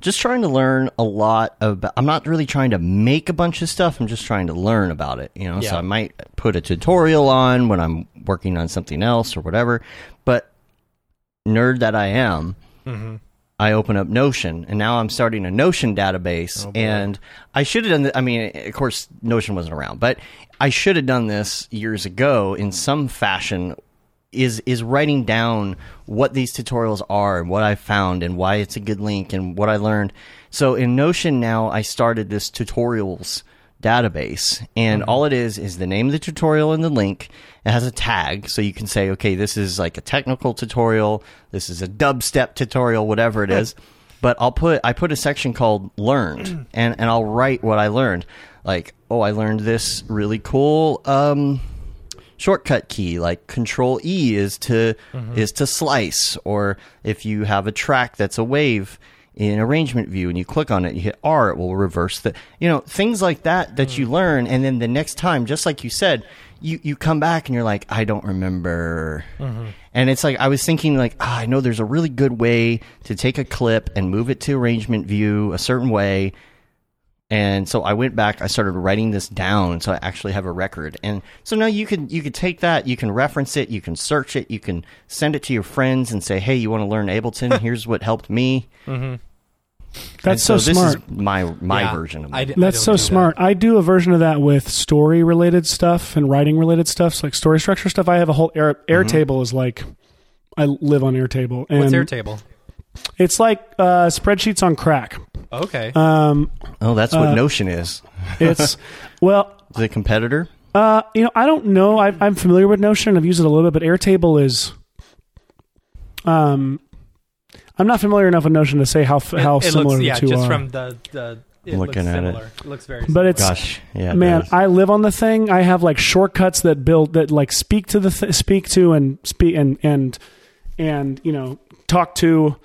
[SPEAKER 1] Just trying to learn a lot about. I'm not really trying to make a bunch of stuff. I'm just trying to learn about it. You know, so I might put a tutorial on when I'm working on something else or whatever. But nerd that I am,
[SPEAKER 2] Mm-hmm.
[SPEAKER 1] I open up Notion, and now I'm starting a Notion database.
[SPEAKER 2] Oh,
[SPEAKER 1] and I should have done. th- I mean, of course, Notion wasn't around, but I should have done this years ago in some fashion. Is is writing down what these tutorials are and what I found and why it's a good link and what I learned. So in Notion now, I started this tutorials database, and all it is is the name of the tutorial and the link. It has a tag, so you can say, okay, this is like a technical tutorial, this is a dubstep tutorial, whatever it is. But I'll put I put a section called learned, and and I'll write what I learned. Like, oh, I learned this really cool um, shortcut key like control e is to mm-hmm. is to slice or if you have a track that's a wave in arrangement view and you click on it you hit r it will reverse the you know things like that that you mm. learn and then the next time just like you said you you come back and you're like i don't remember. Mm-hmm. And it's like i was thinking like ah, i know there's a really good way to take a clip and move it to arrangement view a certain way and so I went back. I started writing this down, so I actually have a record. And so now you can you can take that, you can reference it, you can search it, you can send it to your friends and say, "Hey, you want to learn Ableton? Here's what helped me."
[SPEAKER 3] That's
[SPEAKER 1] And
[SPEAKER 3] so,
[SPEAKER 1] this
[SPEAKER 3] smart.
[SPEAKER 1] is my my
[SPEAKER 2] Yeah.
[SPEAKER 1] version of
[SPEAKER 2] I
[SPEAKER 1] it.
[SPEAKER 3] That's so
[SPEAKER 2] do that.
[SPEAKER 3] smart. I do a version of that with story related stuff and writing related stuff, so like story structure stuff. I have a whole Air, Airtable is like I live on Airtable. And
[SPEAKER 2] What's Airtable?
[SPEAKER 3] It's like uh, spreadsheets on crack.
[SPEAKER 2] Okay.
[SPEAKER 3] Um,
[SPEAKER 1] oh, that's what
[SPEAKER 3] uh,
[SPEAKER 1] Notion is.
[SPEAKER 3] it's well,
[SPEAKER 1] The competitor.
[SPEAKER 3] uh, you know, I don't know. I, I'm familiar with Notion. I've used it a little bit, but Airtable is. Um, I'm not familiar enough with Notion to say how f- how
[SPEAKER 2] it, it
[SPEAKER 3] similar
[SPEAKER 2] looks, yeah,
[SPEAKER 3] the two
[SPEAKER 2] just
[SPEAKER 3] are.
[SPEAKER 2] from the the. It
[SPEAKER 1] Looking
[SPEAKER 2] looks
[SPEAKER 1] at it.
[SPEAKER 2] similar. It. looks very. similar.
[SPEAKER 3] But it's-
[SPEAKER 1] Gosh, yeah,
[SPEAKER 3] Man,
[SPEAKER 1] does.
[SPEAKER 3] I live on the thing. I have like shortcuts that build that like speak to the th- speak to and speak and and and you know talk to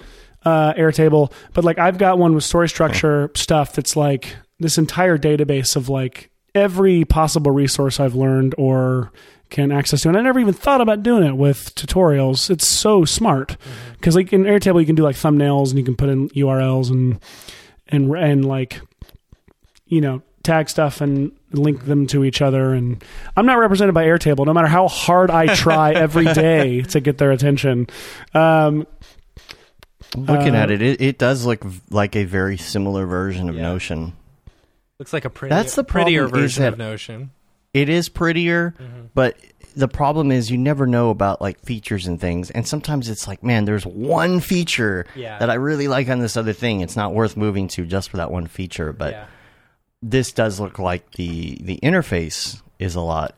[SPEAKER 3] uh, Airtable. But like I've got one with story structure stuff that's like this entire database of like every possible resource I've learned or can access to, and I never even thought about doing it with tutorials. It's so smart because like in Airtable you can do like thumbnails and you can put in URLs and and and like you know tag stuff and link them to each other and i'm not represented by airtable no matter how hard i try every day to get their attention um,
[SPEAKER 1] Looking
[SPEAKER 3] Uh,
[SPEAKER 1] at it, it, it does look like a very similar version of
[SPEAKER 2] Yeah.
[SPEAKER 1] Notion.
[SPEAKER 2] Looks like a pretty,
[SPEAKER 1] That's the
[SPEAKER 2] prettier version of Notion.
[SPEAKER 1] It is prettier,
[SPEAKER 2] Mm-hmm.
[SPEAKER 1] but the problem is you never know about like features and things. And sometimes it's like, man, there's one feature
[SPEAKER 2] Yeah.
[SPEAKER 1] that I really like on this other thing. It's not worth moving to just for that one feature. But
[SPEAKER 2] yeah.
[SPEAKER 1] this does look like the the interface is a lot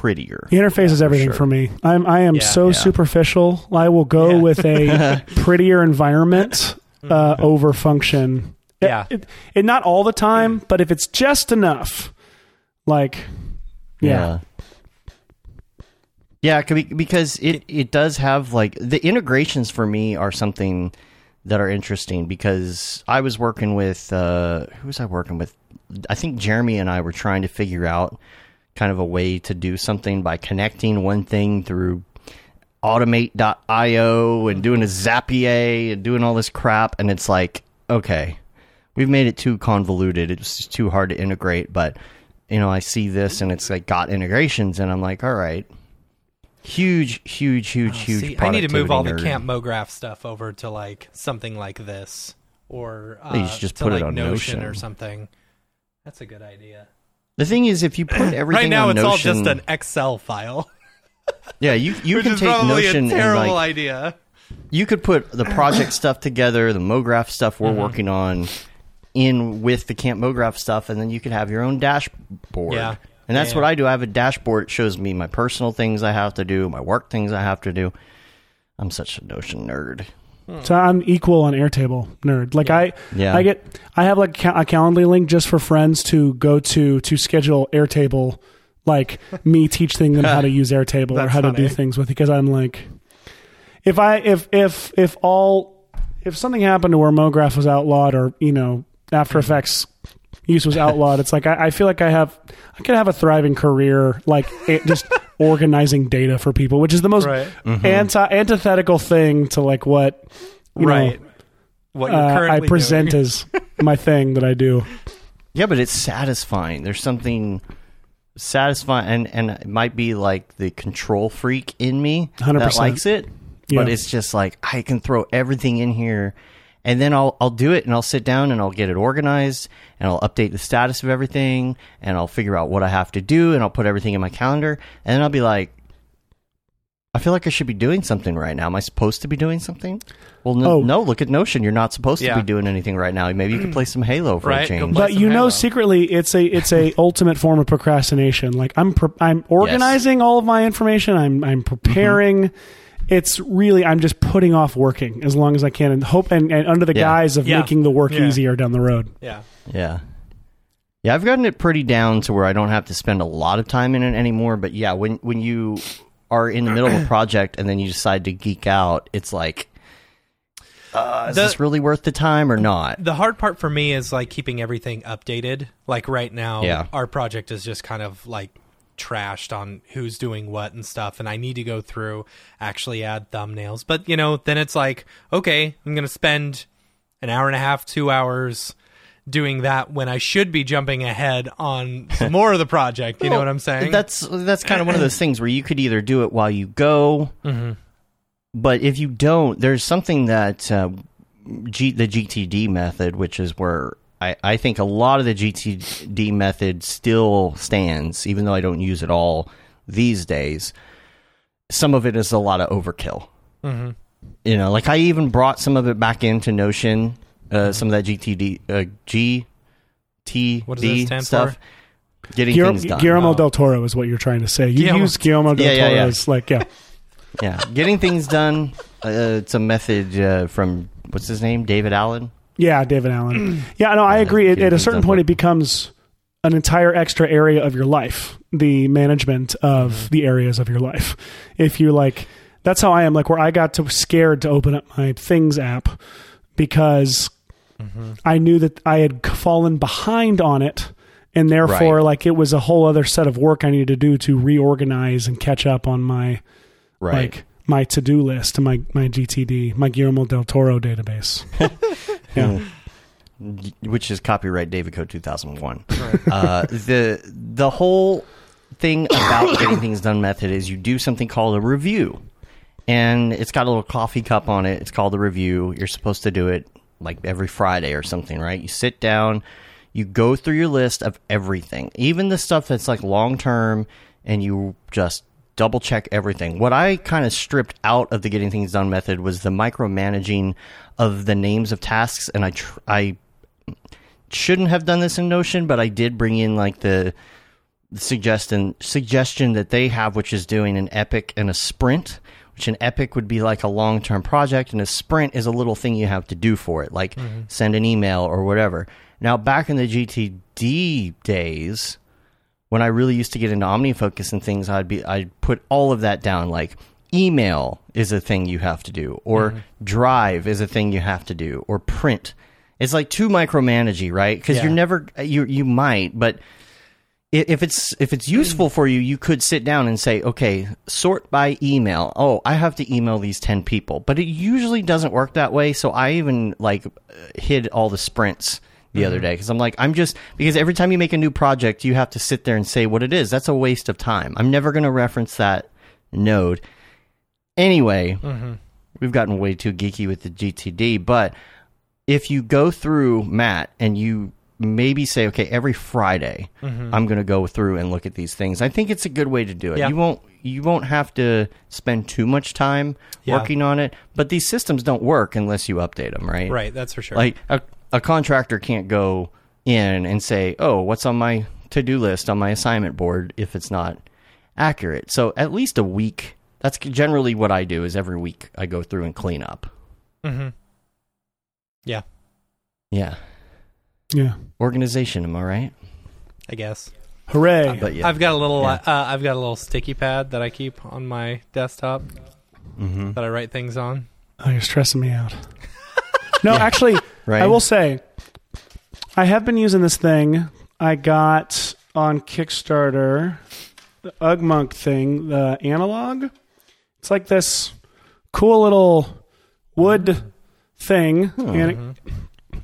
[SPEAKER 1] prettier.
[SPEAKER 3] The interface is everything
[SPEAKER 1] sure.
[SPEAKER 3] for me. I'm I am
[SPEAKER 2] Yeah.
[SPEAKER 3] so
[SPEAKER 1] Yeah.
[SPEAKER 3] superficial. I will go
[SPEAKER 2] Yeah.
[SPEAKER 3] with a prettier environment uh, over function.
[SPEAKER 2] Yeah.
[SPEAKER 3] it, it not all the time, but if it's just enough, like yeah,
[SPEAKER 1] Yeah, it because it it does have like the integrations for me are something that are interesting because I was working with uh who was I working with? I think Jeremy and I were trying to figure out kind of a way to do something by connecting one thing through automate.io and doing a Zapier and doing all this crap and it's like, okay, we've made it too convoluted. It's just too hard to integrate, but you know, I see this and it's like got integrations and I'm like, all right. Huge, huge, huge, huge.
[SPEAKER 2] Oh, See, I need to move all the
[SPEAKER 1] nerd.
[SPEAKER 2] Camp MoGraph stuff over to like something like this, or uh,
[SPEAKER 1] You just put it
[SPEAKER 2] like
[SPEAKER 1] on
[SPEAKER 2] Notion,
[SPEAKER 1] Notion.
[SPEAKER 2] or something. That's a good idea.
[SPEAKER 1] The thing is, if you put everything
[SPEAKER 2] right now, it's all just an Excel file,
[SPEAKER 1] yeah, you you
[SPEAKER 2] which
[SPEAKER 1] can
[SPEAKER 2] is
[SPEAKER 1] take
[SPEAKER 2] probably
[SPEAKER 1] Notion
[SPEAKER 2] a terrible
[SPEAKER 1] and like
[SPEAKER 2] idea.
[SPEAKER 1] you could put the project stuff together, the MoGraph stuff we're
[SPEAKER 2] Mm-hmm.
[SPEAKER 1] working on, in with the Camp MoGraph stuff, and then you could have your own dashboard.
[SPEAKER 2] Yeah.
[SPEAKER 1] And that's
[SPEAKER 2] Yeah.
[SPEAKER 1] what I do. I have a dashboard. It shows me my personal things I have to do, my work things I have to do. I'm such a Notion nerd.
[SPEAKER 3] So I'm equal on Airtable nerd. Like I,
[SPEAKER 1] Yeah.
[SPEAKER 3] I get, I have like a ca- a Calendly link just for friends to go to to schedule Airtable. Like me teaching them how to use Airtable or
[SPEAKER 2] That's
[SPEAKER 3] how to do
[SPEAKER 2] funny.
[SPEAKER 3] things with it because I'm like, if I if if if all if something happened to where MoGraph was outlawed or you know After
[SPEAKER 2] Mm-hmm.
[SPEAKER 3] Effects use was outlawed, it's like I, I feel like I have I could have a thriving career like it, just organizing data for people, which is the most
[SPEAKER 2] Right.
[SPEAKER 3] anti antithetical thing to like what you know,
[SPEAKER 2] right. What you're
[SPEAKER 3] uh, I present
[SPEAKER 2] doing.
[SPEAKER 3] as my thing that I do.
[SPEAKER 1] Yeah, but it's satisfying. There's something satisfying, and and it might be like the control freak in me
[SPEAKER 3] 100%.
[SPEAKER 1] that likes it, but it's just like I can throw everything in here, and then I'll I'll do it, and I'll sit down and I'll get it organized, and I'll update the status of everything, and I'll figure out what I have to do, and I'll put everything in my calendar, and then I'll be like. I feel like I should be doing something right now. Am I supposed to be doing something? Well, no,
[SPEAKER 3] Oh.
[SPEAKER 1] no look at Notion. You're not supposed to be doing anything right now. Maybe you could play some Halo for
[SPEAKER 2] Right,
[SPEAKER 1] a change.
[SPEAKER 3] But
[SPEAKER 2] some
[SPEAKER 3] you know, secretly, it's a it's a ultimate form of procrastination. Like I'm pre- I'm organizing all of my information. I'm I'm preparing. Mm-hmm. It's really I'm just putting off working as long as I can and hope and, and under the
[SPEAKER 1] Yeah.
[SPEAKER 3] guise of
[SPEAKER 2] Yeah.
[SPEAKER 3] making the work
[SPEAKER 2] Yeah.
[SPEAKER 3] easier down the road.
[SPEAKER 2] Yeah.
[SPEAKER 1] Yeah. Yeah, I've gotten it pretty down to where I don't have to spend a lot of time in it anymore. But yeah, when when you are in the middle of a project and then you decide to geek out, it's like, uh, is
[SPEAKER 2] The-
[SPEAKER 1] this really worth the time or not?
[SPEAKER 2] The hard part for me is like keeping everything updated. Like right now,
[SPEAKER 1] Yeah.
[SPEAKER 2] our project is just kind of like trashed on who's doing what and stuff and I need to go through actually add thumbnails. But, you know, then it's like, okay, I'm going to spend an hour and a half, 2 hours doing that when I should be jumping ahead on some more of the project, you know what I'm saying?
[SPEAKER 1] That's that's kind of one of those things where you could either do it while you go,
[SPEAKER 2] Mhm.
[SPEAKER 1] but if you don't, there's something that uh, G, the GTD method, which is where I, I think a lot of the GTD method still stands, even though I don't use it all these days. Some of it is a lot of overkill.
[SPEAKER 2] Mhm.
[SPEAKER 1] You know, like I even brought some of it back into Notion, uh, some of that GTD, uh, GTD
[SPEAKER 2] What does that
[SPEAKER 1] stuff. Getting
[SPEAKER 3] Guillermo,
[SPEAKER 1] things done.
[SPEAKER 3] Guillermo
[SPEAKER 2] Oh.
[SPEAKER 3] del Toro is what you're trying to say. You
[SPEAKER 2] Guillermo-
[SPEAKER 3] use Guillermo del
[SPEAKER 1] Yeah, yeah,
[SPEAKER 3] Toro
[SPEAKER 1] yeah.
[SPEAKER 3] as like yeah.
[SPEAKER 1] Yeah, getting things done. Uh, it's a method uh, from what's his name, David Allen.
[SPEAKER 3] Yeah, David Allen. Yeah, no, I agree. At, at a certain point, it becomes an entire extra area of your life, the management of
[SPEAKER 1] Mm-hmm.
[SPEAKER 3] the areas of your life. If you like, that's how I am. Like where I got to scared to open up my Things app because
[SPEAKER 1] Mm-hmm.
[SPEAKER 3] I knew that I had fallen behind on it. And therefore,
[SPEAKER 1] Right.
[SPEAKER 3] like it was a whole other set of work I needed to do to reorganize and catch up on my
[SPEAKER 1] Right.
[SPEAKER 3] like my to do list, my my GTD, my Guillermo del Toro database. yeah.
[SPEAKER 1] which is copyright David Code 2001. uh, the the whole thing about getting things done method is you do something called a review, and it's got a little coffee cup on it. It's called a review. You're supposed to do it like every Friday or something, right? You sit down, you go through your list of everything, even the stuff that's like long term, and you just double check everything. What I kind of stripped out of the getting things done method was the micromanaging of the names of tasks, and I tr- I shouldn't have done this in Notion, but I did bring in like the suggestion suggestion that they have, which is doing an epic and a sprint. Which an epic would be like a long term project, and a sprint is a little thing you have to do for it, like mm-hmm. send an email or whatever. Now, back in the GTD days, when I really used to get into OmniFocus and things, I'd be I'd put all of that down. Like email is a thing you have to do, or mm-hmm. drive is a thing you have to do, or print. It's like too micromanagey, right? Because
[SPEAKER 2] Yeah.
[SPEAKER 1] you're never you you might, but if it's if it's useful for you, you could sit down and say, okay, sort by email. Oh, I have to email these ten people, but it usually doesn't work that way. So I even like hid all the sprints the other mm-hmm. day because I'm like, I'm just because every time you make a new project, you have to sit there and say what it is. That's a waste of time. I'm never going to reference that node. Anyway, mm-hmm. we've gotten way too geeky with the GTD, but if you go through Matt and you maybe say, okay, every Friday mm-hmm. I'm going to go through and look at these things. I think it's a good way to do it.
[SPEAKER 2] Yeah.
[SPEAKER 1] You won't you won't have to spend too much time
[SPEAKER 2] Yeah.
[SPEAKER 1] working on it, but these systems don't work unless you update them, right?
[SPEAKER 2] Right, that's for sure.
[SPEAKER 1] Like a, a contractor can't go in and say, "Oh, what's on my to-do list on my assignment board?" if it's not accurate. So at least a week. That's generally what I do. Is every week I go through and clean up.
[SPEAKER 2] hmm Yeah,
[SPEAKER 1] Yeah,
[SPEAKER 3] Yeah.
[SPEAKER 1] organization. Am I right?
[SPEAKER 2] I guess.
[SPEAKER 3] Hooray.
[SPEAKER 1] But yeah,
[SPEAKER 2] I've got a little.
[SPEAKER 1] Yeah.
[SPEAKER 2] Uh, I've got a little sticky pad that I keep on my desktop
[SPEAKER 1] Mhm.
[SPEAKER 2] that I write things on.
[SPEAKER 3] Oh, you're stressing me out. no, actually,
[SPEAKER 1] Right?
[SPEAKER 3] I will say, I have been using this thing I got on Kickstarter, the Ugmonk thing, the analog. It's like this cool little wood thing, hmm. and it,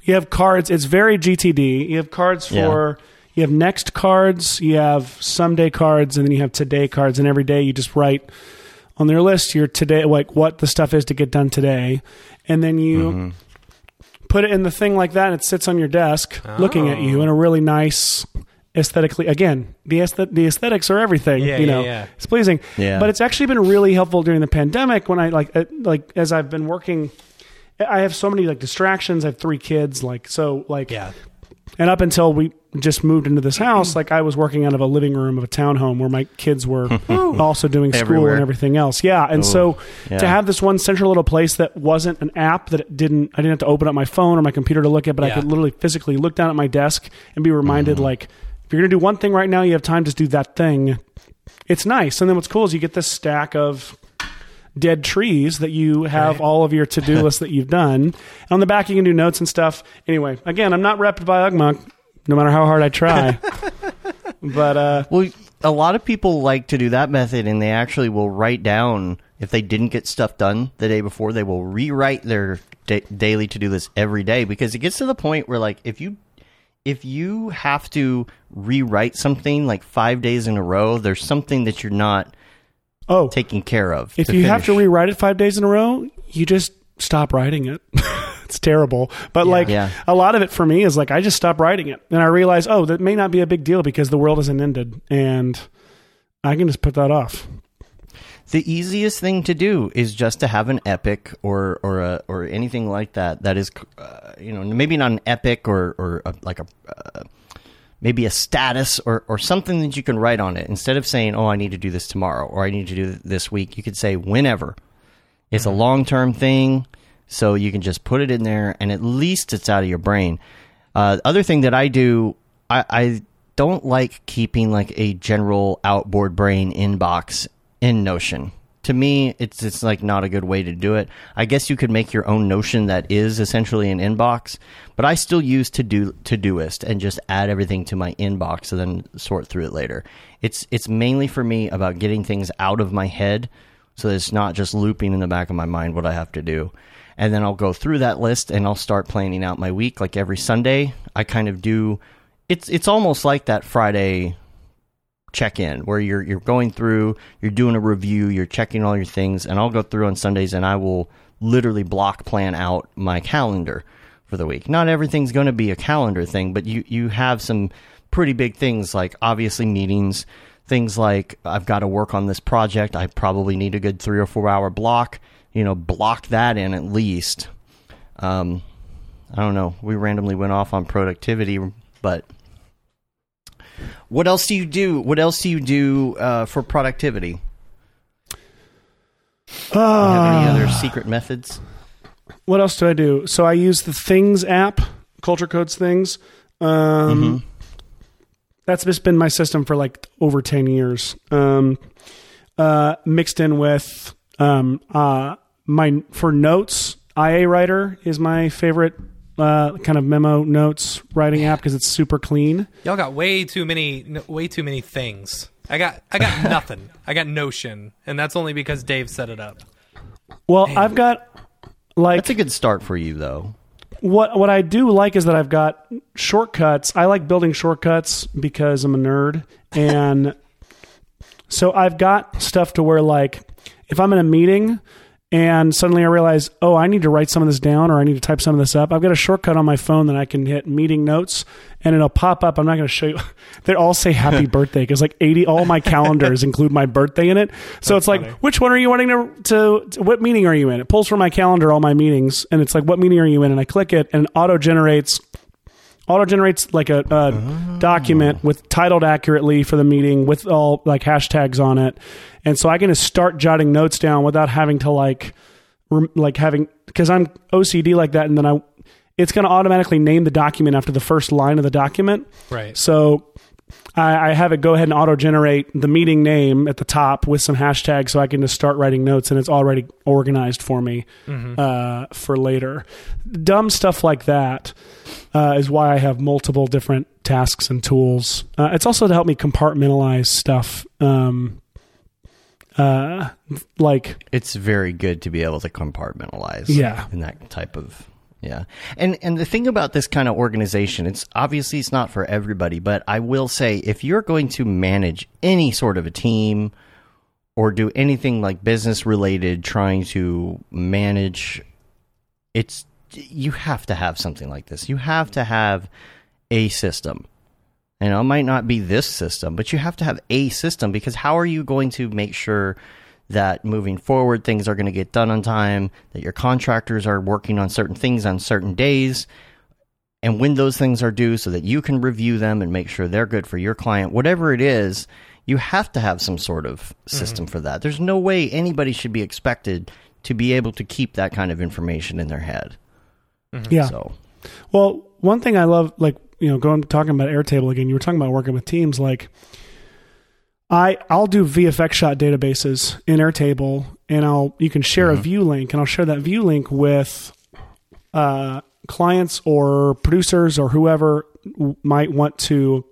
[SPEAKER 3] you have cards. It's very GTD. You have cards
[SPEAKER 1] Yeah.
[SPEAKER 3] for. You have next cards, you have someday cards, and then you have today cards. And every day you just write on their list your today, like what the stuff is to get done today, and then you mm-hmm. Put it in the thing like that, and it sits on your desk, looking at you in a really nice, aesthetically. Again, the aesthet- the aesthetics are everything.
[SPEAKER 2] Yeah,
[SPEAKER 3] you
[SPEAKER 2] yeah,
[SPEAKER 3] know,
[SPEAKER 2] yeah.
[SPEAKER 3] it's pleasing.
[SPEAKER 1] Yeah.
[SPEAKER 3] But it's actually been really helpful during the pandemic when I like uh, like as I've been working. I have so many like distractions. I have three kids, like so, like
[SPEAKER 2] Yeah.
[SPEAKER 3] And up until we just moved into this house, like I was working out of a living room of a townhome where my kids were also doing school
[SPEAKER 1] Everywhere.
[SPEAKER 3] and everything else. Yeah, and so
[SPEAKER 1] yeah.
[SPEAKER 3] to have this one central little place that wasn't an app that it didn't, I didn't have to open up my phone or my computer to look at, but I could literally physically look down at my desk and be reminded,
[SPEAKER 1] Mm-hmm.
[SPEAKER 3] like, if you're gonna do one thing right now, you have time to do that thing. It's nice, and then what's cool is you get this stack of dead trees that you have
[SPEAKER 2] Right.
[SPEAKER 3] all of your to-do list that you've done. And on the back you can do notes and stuff. Anyway, again, I'm not repped by Ugmonk, no matter how hard I try. but uh
[SPEAKER 1] Well, a lot of people like to do that method, and they actually will write down if they didn't get stuff done the day before. They will rewrite their da- daily to do list every day because it gets to the point where, like, if you if you have to rewrite something like five days in a row, there's something that you're not
[SPEAKER 3] oh,
[SPEAKER 1] taking care of.
[SPEAKER 3] if you have to rewrite it 5 days in a row, you just stop writing it. it's terrible. But like
[SPEAKER 1] Yeah.
[SPEAKER 3] a lot of it for me is like I just stop writing it. And I realize, oh, that may not be a big deal because the world isn't ended and I can just put that off.
[SPEAKER 1] The easiest thing to do is just to have an epic or or a, or anything like that. That is, uh, you know, maybe not an epic or or a, like a uh, maybe a status or or something that you can write on it instead of saying, "Oh, I need to do this tomorrow" or "I need to do this week." You could say whenever. It's a long term thing, so you can just put it in there, and at least it's out of your brain. Uh, other thing that I do, I, I don't like keeping like a general outboard brain inbox in Notion. To me, it's it's like not a good way to do it. I guess you could make your own Notion that is essentially an inbox, but I still use to do Todoist and just add everything to my inbox and then sort through it later. It's it's mainly for me about getting things out of my head so that it's not just looping in the back of my mind what I have to do. And then I'll go through that list and I'll start planning out my week. Like every Sunday, I kind of do. It's it's almost like that Friday check in where you're you're going through, you're doing a review, you're checking all your things, and I'll go through on Sundays and I will literally block plan out my calendar for the week. Not everything's going to be a calendar thing, but you you have some pretty big things like obviously meetings, things like I've got to work on this project. I probably need a good three or four hour block. You know, block that in at least. Um, I don't know. We randomly went off on productivity, but what else do you do? What else do you do uh, for productivity?
[SPEAKER 3] Uh,
[SPEAKER 1] Have any other secret methods?
[SPEAKER 3] what else do I do? So I use the Things app, Cultured Code's Things. Um, That's just been my system for like over ten years. Um, uh, mixed in with um, uh, my for notes, IA Writer is my favorite uh, kind of memo notes writing app because it's super clean.
[SPEAKER 2] Y'all got way too many, n- way too many things. I got, I got nothing. I got Notion, and that's only because Dave set it up.
[SPEAKER 3] Well, I've got like
[SPEAKER 1] That's a good start for you, though.
[SPEAKER 3] what what I do like is that I've got shortcuts. I like building shortcuts because I'm a nerd, and so I've got stuff to where like if I'm in a meeting and suddenly I realize, oh, I need to write some of this down or I need to type some of this up. I've got a shortcut on my phone that I can hit meeting notes and it'll pop up. I'm not going to show you. They all say happy birthday because like 80, all my calendars include my birthday in it. So it's like, which one are you wanting to, to, to, what meeting are you in? It pulls from my calendar all my meetings and it's like, what meeting are you in? And I click it and it auto generates auto generates like a, a document oh. with titled accurately for the meeting with all like hashtags on it and so i can just start jotting notes down without having to like rem- like having because i'm ocd like that and then i it's going to automatically name the document after the first line of the document
[SPEAKER 2] Right.
[SPEAKER 3] so I, I have it go ahead and auto generate the meeting name at the top with some hashtags so I can just start writing notes and it's already organized for me uh, for later. Dumb stuff like that uh, is why I have multiple different tasks and tools. Uh, it's also to help me compartmentalize stuff. Um, uh, like
[SPEAKER 1] It's very good to be able to compartmentalize.
[SPEAKER 3] Yeah.
[SPEAKER 1] In that type of yeah. And and the thing about this kind of organization, it's obviously it's not for everybody, but I will say if you're going to manage any sort of a team or do anything like business related trying to manage it's you have to have something like this. You have to have a system. You know, it might not be this system, but you have to have a system because how are you going to make sure that moving forward things are going to get done on time, that your contractors are working on certain things on certain days, and when those things are due so that you can review them and make sure they're good for your client, whatever it is, you have to have some sort of system mm-hmm. for that. There's no way anybody should be expected to be able to keep that kind of information in their head. Mm-hmm.
[SPEAKER 3] yeah.
[SPEAKER 1] So,
[SPEAKER 3] Well, one thing I love, like you know, going talking about Airtable again. You were talking about working with teams. Like, I I'll do VFX shot databases in Airtable, and I'll you can share a mm-hmm. view link, and I'll share that view link with uh, clients or producers or whoever w- might want to.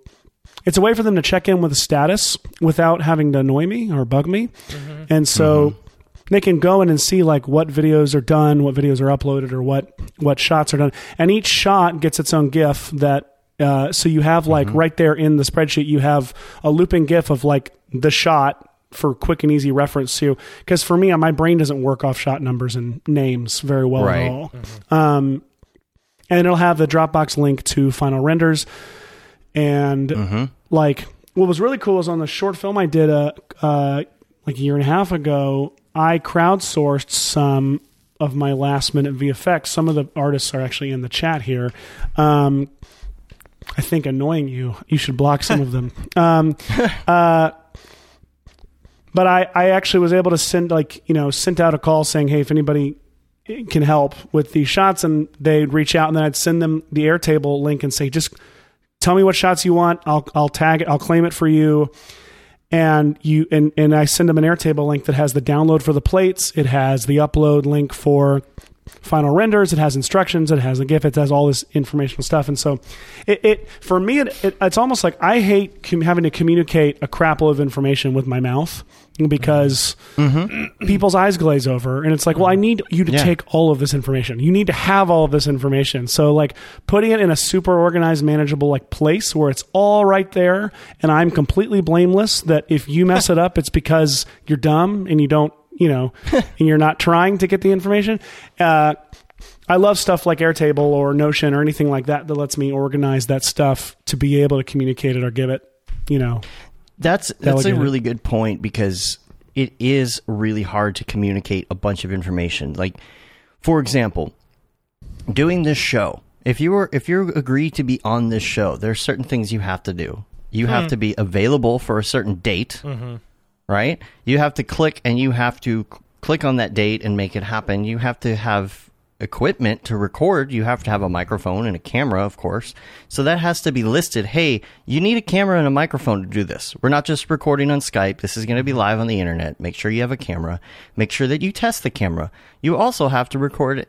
[SPEAKER 3] It's a way for them to check in with the status without having to annoy me or bug me, mm-hmm. and so mm-hmm. they can go in and see like what videos are done, what videos are uploaded, or what what shots are done, and each shot gets its own GIF that. Uh, so you have like right there in the spreadsheet, you have a looping GIF of like the shot for quick and easy reference to. Because for me, my brain doesn't work off shot numbers and names very well
[SPEAKER 1] Right.
[SPEAKER 3] at all. Um, and it'll have the Dropbox link to final renders, and like what was really cool is on the short film I did a uh, like a year and a half ago. I crowdsourced some of my last minute VFX. Some of the artists are actually in the chat here. Um, I think annoying you. You should block some of them. Um, uh, but I, I actually was able to send like you know sent out a call saying, hey, if anybody can help with these shots, and they'd reach out, and then I'd send them the Airtable link and say, just tell me what shots you want. I'll I'll tag it. I'll claim it for you. And you and and I send them an Airtable link that has the download for the plates. It has the upload link for final renders, it has instructions, it has a GIF, it has all this informational stuff. And so, it, it for me, it, it, it's almost like I hate com- having to communicate a crapple of information with my mouth because mm-hmm. people's eyes glaze over and it's like well i need you to
[SPEAKER 1] Yeah.
[SPEAKER 3] take all of this information you need to have all of this information so like putting it in a super organized manageable like place where it's all right there and i'm completely blameless that if you mess it up it's because you're dumb and you don't you know and you're not trying to get the information uh, I love stuff like Airtable or Notion or anything like that that lets me organize that stuff to be able to communicate it or give it, you know.
[SPEAKER 1] That's that's a really good point because it is really hard to communicate a bunch of information. Like, for example, doing this show. If you were if you agree to be on this show, there's certain things you have to do. You have to be available for a certain date, right? You have to click and you have to click on that date and make it happen. You have to have equipment to record. You have to have a microphone and a camera, of course. So that has to be listed. Hey, you need a camera and a microphone to do this. We're not just recording on Skype. This is going to be live on the internet. Make sure you have a camera. Make sure that you test the camera. You also have to record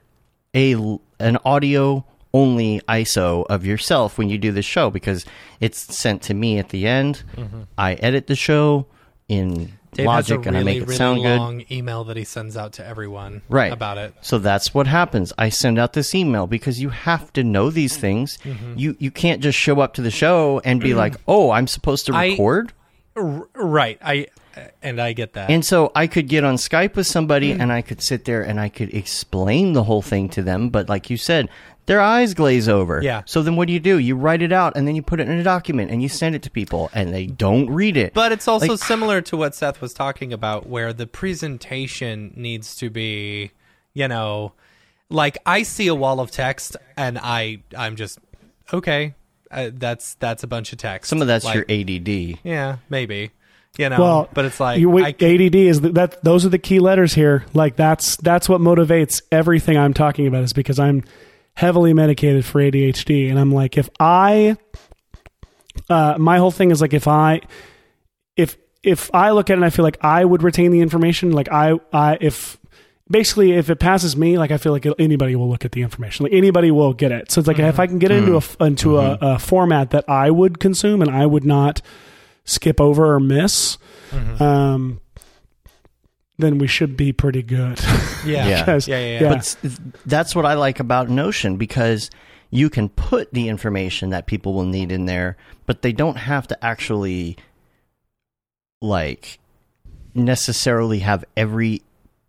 [SPEAKER 1] a an audio only ISO of yourself when you do the show because it's sent to me at the end. Mm-hmm. I edit the show in
[SPEAKER 2] Dave
[SPEAKER 1] Logic
[SPEAKER 2] a
[SPEAKER 1] and I make it
[SPEAKER 2] really
[SPEAKER 1] sound good.
[SPEAKER 2] long email that he sends out to everyone
[SPEAKER 1] Right.
[SPEAKER 2] about it.
[SPEAKER 1] So that's what happens. I send out this email because you have to know these things.
[SPEAKER 2] Mm-hmm.
[SPEAKER 1] You you can't just show up to the show and be like, "Oh, I'm supposed to record."
[SPEAKER 2] R- right. I and I get that.
[SPEAKER 1] And so I could get on Skype with somebody
[SPEAKER 2] Mm.
[SPEAKER 1] and I could sit there and I could explain the whole thing to them. But like you said, their eyes glaze over.
[SPEAKER 2] Yeah.
[SPEAKER 1] So then what do you do? You write it out and then you put it in a document and you send it to people and they don't read it.
[SPEAKER 2] But it's also
[SPEAKER 1] Like-
[SPEAKER 2] similar to what Seth was talking about, where the presentation needs to be, you know, like I see a wall of text and I I'm just okay. Uh, that's that's a bunch of text.
[SPEAKER 1] some of that's
[SPEAKER 2] Like,
[SPEAKER 1] your ADD.
[SPEAKER 2] yeah, maybe, you know.
[SPEAKER 3] Well,
[SPEAKER 2] but it's like
[SPEAKER 3] you,
[SPEAKER 2] I
[SPEAKER 3] wait, ADD is th- that. Those are the key letters here. Like that's that's what motivates everything I'm talking about. Is because I'm heavily medicated for ADHD, and I'm like, if I, uh, my whole thing is like, if I, if if I look at it and I feel like I would retain the information, like I, I if basically if it passes me, like I feel like it, anybody will look at the information, like anybody will get it. So it's like if I can get it into a f- into a, a format that I would consume and I would not skip over or miss, um, then we should be pretty good.
[SPEAKER 2] yeah,
[SPEAKER 1] Yeah.
[SPEAKER 3] Because-
[SPEAKER 2] yeah, yeah, yeah.
[SPEAKER 3] yeah.
[SPEAKER 1] But that's what I like about Notion because you can put the information that people will need in there, but they don't have to actually like necessarily have every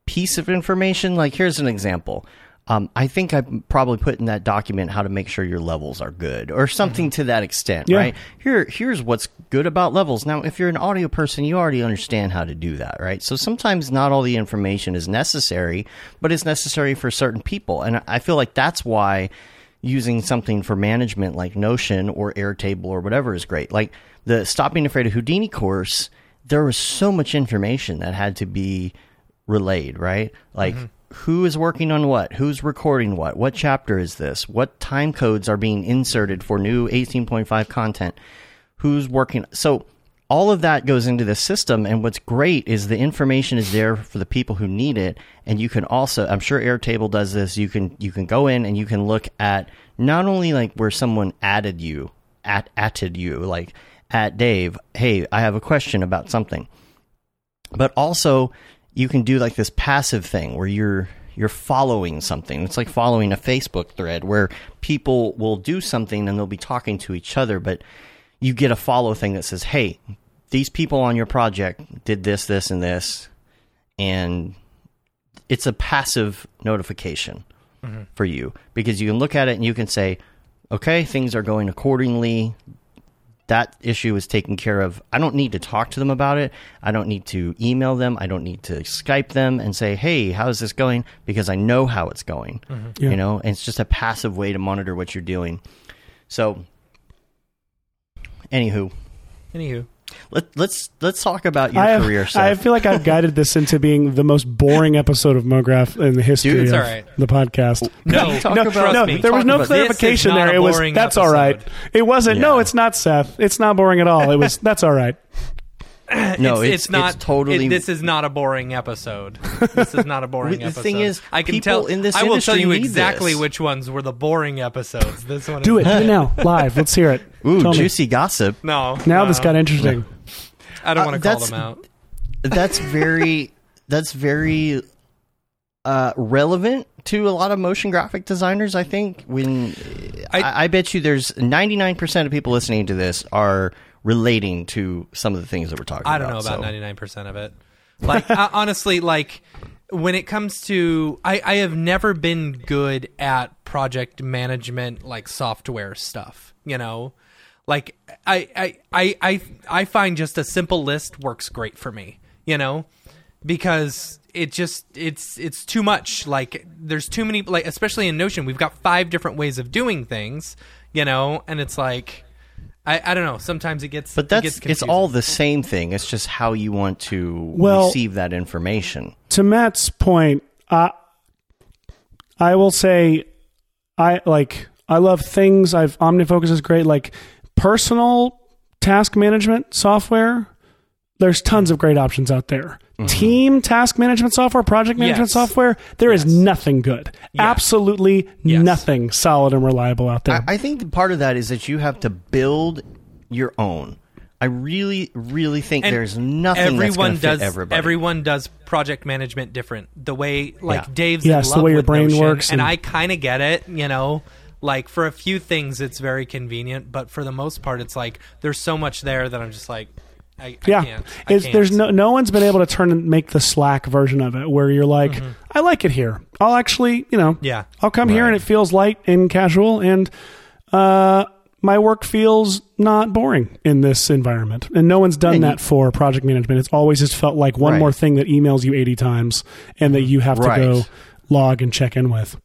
[SPEAKER 1] piece of information. Like here's an example. Um, I think I probably put in that document how to make sure your levels are good or something to that extent,
[SPEAKER 3] Yeah.
[SPEAKER 1] right? Here, here's what's good about levels. Now, if you're an audio person, you already understand how to do that, right? So sometimes not all the information is necessary, but it's necessary for certain people. And I feel like that's why using something for management like Notion or Airtable or whatever is great. Like the Stop Being Afraid of Houdini course, there was so much information that had to be relayed, right? Like who is working on what? Who's recording what? What chapter is this? What time codes are being inserted for new 18.5 content? Who's working? So all of that goes into the system and what's great is the information is there for the people who need it and you can also I'm sure Airtable does this you can you can go in and you can look at not only like where someone added you at added you like at Dave hey I have a question about something but also you can do like this passive thing where you're you're following something. It's like following a Facebook thread where people will do something and they'll be talking to each other, but you get a follow thing that says, "Hey, these people on your project did this, this, and this," and it's a passive notification mm-hmm. for you because you can look at it and you can say, "Okay, things are going accordingly that issue is taken care of. I don't need to talk to them about it. I don't need to email them. I don't need to Skype them and say, "Hey, how's this going?" because I know how it's going. Mm-hmm.
[SPEAKER 3] Yeah.
[SPEAKER 1] You know, and it's just a passive way to monitor what you're doing. So, anywho,
[SPEAKER 2] Anywho,
[SPEAKER 1] let, let's let's talk about your
[SPEAKER 3] I, have-
[SPEAKER 1] career.
[SPEAKER 3] I feel like I've guided this into being the most boring episode of MoGraph in the history
[SPEAKER 1] Dude,
[SPEAKER 3] of
[SPEAKER 2] all right.
[SPEAKER 3] the podcast.
[SPEAKER 2] no,
[SPEAKER 1] talk
[SPEAKER 3] no,
[SPEAKER 1] about-
[SPEAKER 3] no,
[SPEAKER 2] me.
[SPEAKER 3] there was no clarification
[SPEAKER 2] This is not
[SPEAKER 3] there. It was
[SPEAKER 2] boring
[SPEAKER 3] that's all right. It wasn't. No, it's not Seth. It's not boring at all. It was that's all right.
[SPEAKER 1] No,
[SPEAKER 2] it's,
[SPEAKER 1] it's-
[SPEAKER 2] it's not
[SPEAKER 1] it's totally-
[SPEAKER 2] it- this is not a boring episode. This is not a boring
[SPEAKER 1] The
[SPEAKER 2] episode.
[SPEAKER 1] thing is,
[SPEAKER 2] I can tell.
[SPEAKER 1] in this
[SPEAKER 2] I will tell you exactly
[SPEAKER 1] this.
[SPEAKER 2] which ones were the boring episodes. This one.
[SPEAKER 3] Do it. Do now. Live. Let's hear it.
[SPEAKER 1] Ooh,
[SPEAKER 3] Tell me.
[SPEAKER 1] juicy gossip.
[SPEAKER 2] No.
[SPEAKER 3] Now
[SPEAKER 2] no.
[SPEAKER 3] this got interesting.
[SPEAKER 2] I don't
[SPEAKER 1] Uh,
[SPEAKER 2] want to call them out.
[SPEAKER 1] That's very. that's very uh, relevant to a lot of motion graphic designers. I think when
[SPEAKER 2] I-
[SPEAKER 1] I, I bet you there's 99 percent of people listening to this are relating to some of the things that we're talking about.
[SPEAKER 2] I don't know about
[SPEAKER 1] so-
[SPEAKER 2] ninety nine percent of it. Like I, honestly, like when it comes to, I, I have never been good at project management, like software stuff. You know, like I I I I, I find just a simple list works great for me. You know, because it just it's it's too much. Like there's too many. Like especially in Notion, we've got five different ways of doing things. You know, and it's like. I, I don't know. Sometimes it gets,
[SPEAKER 1] But
[SPEAKER 2] it
[SPEAKER 1] that's
[SPEAKER 2] gets
[SPEAKER 1] it's
[SPEAKER 2] confusing.
[SPEAKER 1] all the same thing. It's just how you want to
[SPEAKER 3] Well-
[SPEAKER 1] receive that information.
[SPEAKER 3] to Matt's point, uh, I will say, I like I love things. I've OmniFocus is great. Like personal task management software. There's tons of great options out there. Mm-hmm. Team task management software, project management
[SPEAKER 2] Yes.
[SPEAKER 3] software. There is
[SPEAKER 2] Yes.
[SPEAKER 3] nothing good. Absolutely
[SPEAKER 2] Yes.
[SPEAKER 3] nothing solid and reliable out there.
[SPEAKER 1] I, I think part of that is that you have to build your own. I really, really think
[SPEAKER 2] And
[SPEAKER 1] there's nothing
[SPEAKER 2] everyone
[SPEAKER 1] going to fit
[SPEAKER 2] does
[SPEAKER 1] everybody.
[SPEAKER 2] everyone does project management different the way like
[SPEAKER 1] Yeah.
[SPEAKER 2] dave's
[SPEAKER 3] Yes,
[SPEAKER 2] in
[SPEAKER 3] the way your brain
[SPEAKER 2] Notion,
[SPEAKER 3] works
[SPEAKER 2] and,
[SPEAKER 3] and-
[SPEAKER 2] i kind of get it you know like for a few things it's very convenient but for the most part it's like there's so much there that i'm just like i, I
[SPEAKER 3] yeah,
[SPEAKER 2] can't I
[SPEAKER 3] it's,
[SPEAKER 2] can't.
[SPEAKER 3] there's no no one's been able to turn and make the Slack version of it where you're like, I like it here. I'll actually, you know,
[SPEAKER 2] Mm-hmm. Yeah.
[SPEAKER 3] I'll come here and it feels light and casual, and uh, my work feels not boring in this environment. And no one's done
[SPEAKER 1] And
[SPEAKER 3] that
[SPEAKER 1] you-
[SPEAKER 3] for project management. It's always just felt like one
[SPEAKER 1] Right.
[SPEAKER 3] more thing that emails you 80 times and that you have to go log and check in with.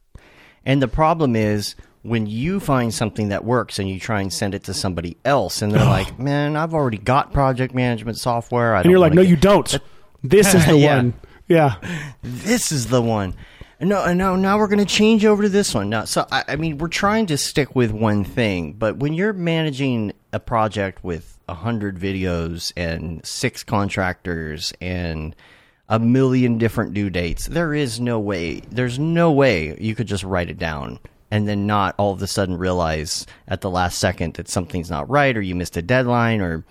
[SPEAKER 1] And the problem is when you find something that works and you try and send it to somebody else, and they're like, "Man, I've already got project management software." I
[SPEAKER 3] And you're like, no, you
[SPEAKER 1] don't.
[SPEAKER 3] don't. This is the
[SPEAKER 1] Yeah.
[SPEAKER 3] one. Yeah.
[SPEAKER 1] this is the one. No, no. Now we're going to change over to this one. Now, so I, I mean, we're trying to stick with one thing, but when you're managing a project with a hundred videos and six contractors and a million different due dates, there is no way. There's no way you could just write it down and then not all of a sudden realize at the last second that something's not right or you missed a deadline or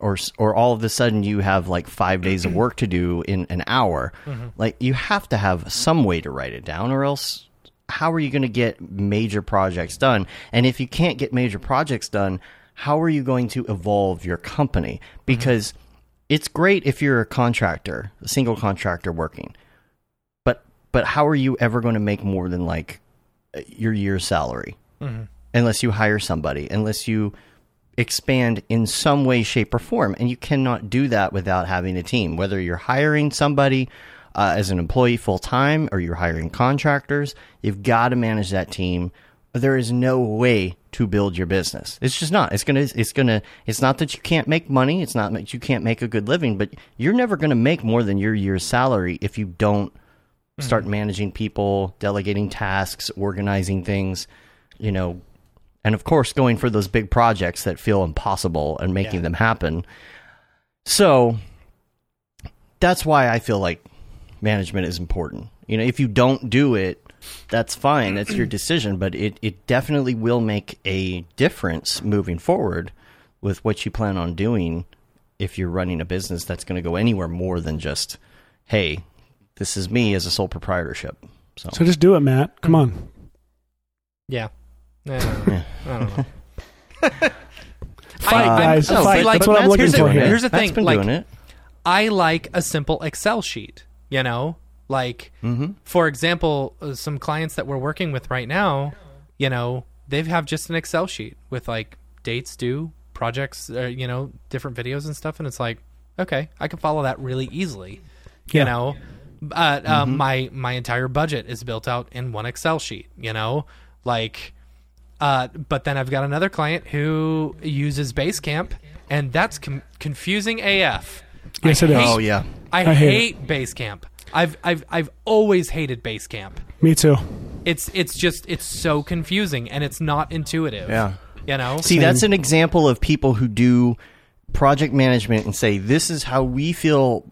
[SPEAKER 1] or or all of a sudden you have like five days of work to do in an hour. Mm-hmm. Like you have to have some way to write it down, or else how are you going to get major projects done? And if you can't get major projects done, how are you going to evolve your company? Mm-hmm. Because it's great if you're a contractor, a single contractor working, but but how are you ever going to make more than like your year's salary? Unless you hire somebody, unless you expand in some way, shape, or form. And you cannot do that without having a team. Whether you're hiring somebody uh, as an employee full time or you're hiring contractors, you've got to manage that team. There is no way to build your business. It's just not. It's gonna. It's gonna. It's not that you can't make money. It's not that you can't make a good living. But you're never gonna make more than your year's salary if you don't start mm-hmm. managing people, delegating tasks, organizing things. You know, and of course going for those big projects that feel impossible and making them happen. So that's why I feel like management is important. You know, if you don't do it, that's fine. That's your decision, but it, it definitely will make a difference moving forward with what you plan on doing if you're running a business that's going to go anywhere more than just, hey, this is me as a sole proprietorship. So,
[SPEAKER 3] So just do it, Matt. Come on.
[SPEAKER 2] yeah I don't know. I don't know.
[SPEAKER 3] Fight,
[SPEAKER 2] I-
[SPEAKER 3] guys.
[SPEAKER 1] No,
[SPEAKER 3] fight.
[SPEAKER 1] but-
[SPEAKER 3] That's
[SPEAKER 1] but
[SPEAKER 3] what I'm looking
[SPEAKER 1] been
[SPEAKER 3] for
[SPEAKER 1] doing
[SPEAKER 3] here.
[SPEAKER 2] Here's the
[SPEAKER 1] Matt's
[SPEAKER 2] thing,
[SPEAKER 1] been
[SPEAKER 2] like-
[SPEAKER 1] doing it.
[SPEAKER 2] I like a simple Excel sheet, you know? Like,
[SPEAKER 1] Mm-hmm.
[SPEAKER 2] for example, uh, some clients that we're working with right now, you know, they have just an Excel sheet with like dates due, projects, uh, you know, different videos and stuff. And it's like, okay, I can follow that really easily,
[SPEAKER 3] Yeah.
[SPEAKER 2] you know? But um, my, my entire budget is built out in one Excel sheet, you know? Like, uh, but then I've got another client who uses Basecamp, and that's com- confusing AF.
[SPEAKER 3] Yes,
[SPEAKER 2] I
[SPEAKER 3] it is.
[SPEAKER 2] hate-
[SPEAKER 1] Oh, yeah.
[SPEAKER 2] I,
[SPEAKER 3] I hate
[SPEAKER 2] hate, Basecamp. I've I've I've always hated Basecamp.
[SPEAKER 3] Me too.
[SPEAKER 2] It's it's just it's so confusing and it's not intuitive.
[SPEAKER 1] Yeah.
[SPEAKER 2] You know?
[SPEAKER 1] See, that's an example of people who do project management and say this is how we feel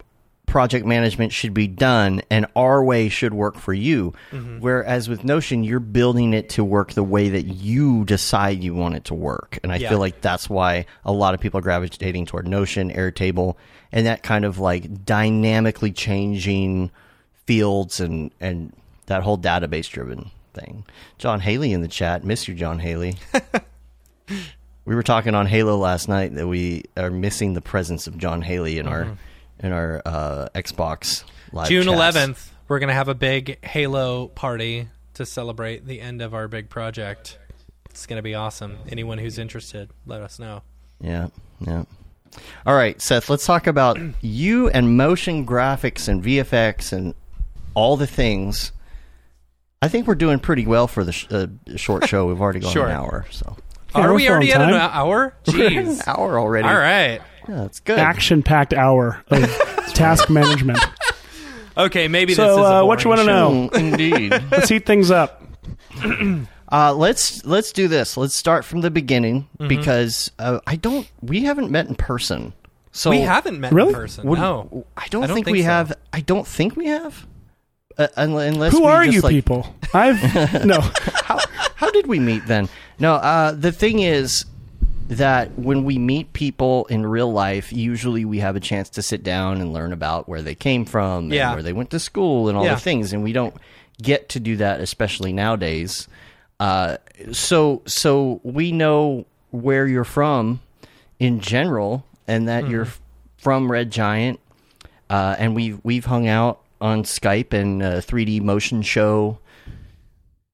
[SPEAKER 1] project management should be done and our way should work for you. Mm-hmm. Whereas with notion you're building it to work the way that you decide you want it to work. And i
[SPEAKER 2] Yeah.
[SPEAKER 1] feel like that's why a lot of people are gravitating toward notion airtable and that kind of like dynamically changing fields and and that whole database driven thing. John haley in the chat. Miss you john haley. We were talking on Halo last night that we are missing the presence of John Haley in our mm-hmm. In our uh, Xbox live
[SPEAKER 2] June
[SPEAKER 1] chats.
[SPEAKER 2] 11th, we're going to have a big Halo party to celebrate the end of our big project. It's going to be awesome. Anyone who's interested, let us know.
[SPEAKER 1] Yeah, yeah. All right, Seth. Let's talk about you and motion graphics and VFX and all the things. I think we're doing pretty well for the sh- uh, short show. We've already gone
[SPEAKER 2] Sure.
[SPEAKER 1] an hour, so
[SPEAKER 2] Are
[SPEAKER 3] we're
[SPEAKER 2] we already at an hour?
[SPEAKER 1] We're an hour already.
[SPEAKER 2] All right.
[SPEAKER 1] Yeah, that's good.
[SPEAKER 3] Action packed hour of task management.
[SPEAKER 2] Okay, maybe
[SPEAKER 3] So,
[SPEAKER 2] this is a
[SPEAKER 3] uh, what you
[SPEAKER 2] boring
[SPEAKER 3] wanna
[SPEAKER 2] show.
[SPEAKER 3] know?
[SPEAKER 1] Indeed.
[SPEAKER 3] Let's heat things up.
[SPEAKER 1] Uh, let's let's do this. Let's start from the beginning
[SPEAKER 2] Mm-hmm.
[SPEAKER 1] because uh, I don't. We haven't met in person. So
[SPEAKER 2] We haven't met
[SPEAKER 3] Really?
[SPEAKER 2] in person.
[SPEAKER 1] would-
[SPEAKER 2] no.
[SPEAKER 1] I don't,
[SPEAKER 2] I don't
[SPEAKER 1] think,
[SPEAKER 2] think
[SPEAKER 1] we
[SPEAKER 2] so.
[SPEAKER 1] have. I don't think we have. Uh, un- unless
[SPEAKER 3] Who
[SPEAKER 1] we
[SPEAKER 3] are
[SPEAKER 1] just,
[SPEAKER 3] you
[SPEAKER 1] like-
[SPEAKER 3] people? I've no.
[SPEAKER 1] How how did we meet then? No. Uh, the thing is that when we meet people in real life, usually we have a chance to sit down and learn about where they came from, and where they went to school, and all
[SPEAKER 2] Yeah.
[SPEAKER 1] the things, and we don't get to do that, especially nowadays. Uh, so so we know where you're from in general, and that you're
[SPEAKER 2] Mm-hmm.
[SPEAKER 1] from Red Giant, uh, and we've we've hung out on Skype and uh, 3D motion show,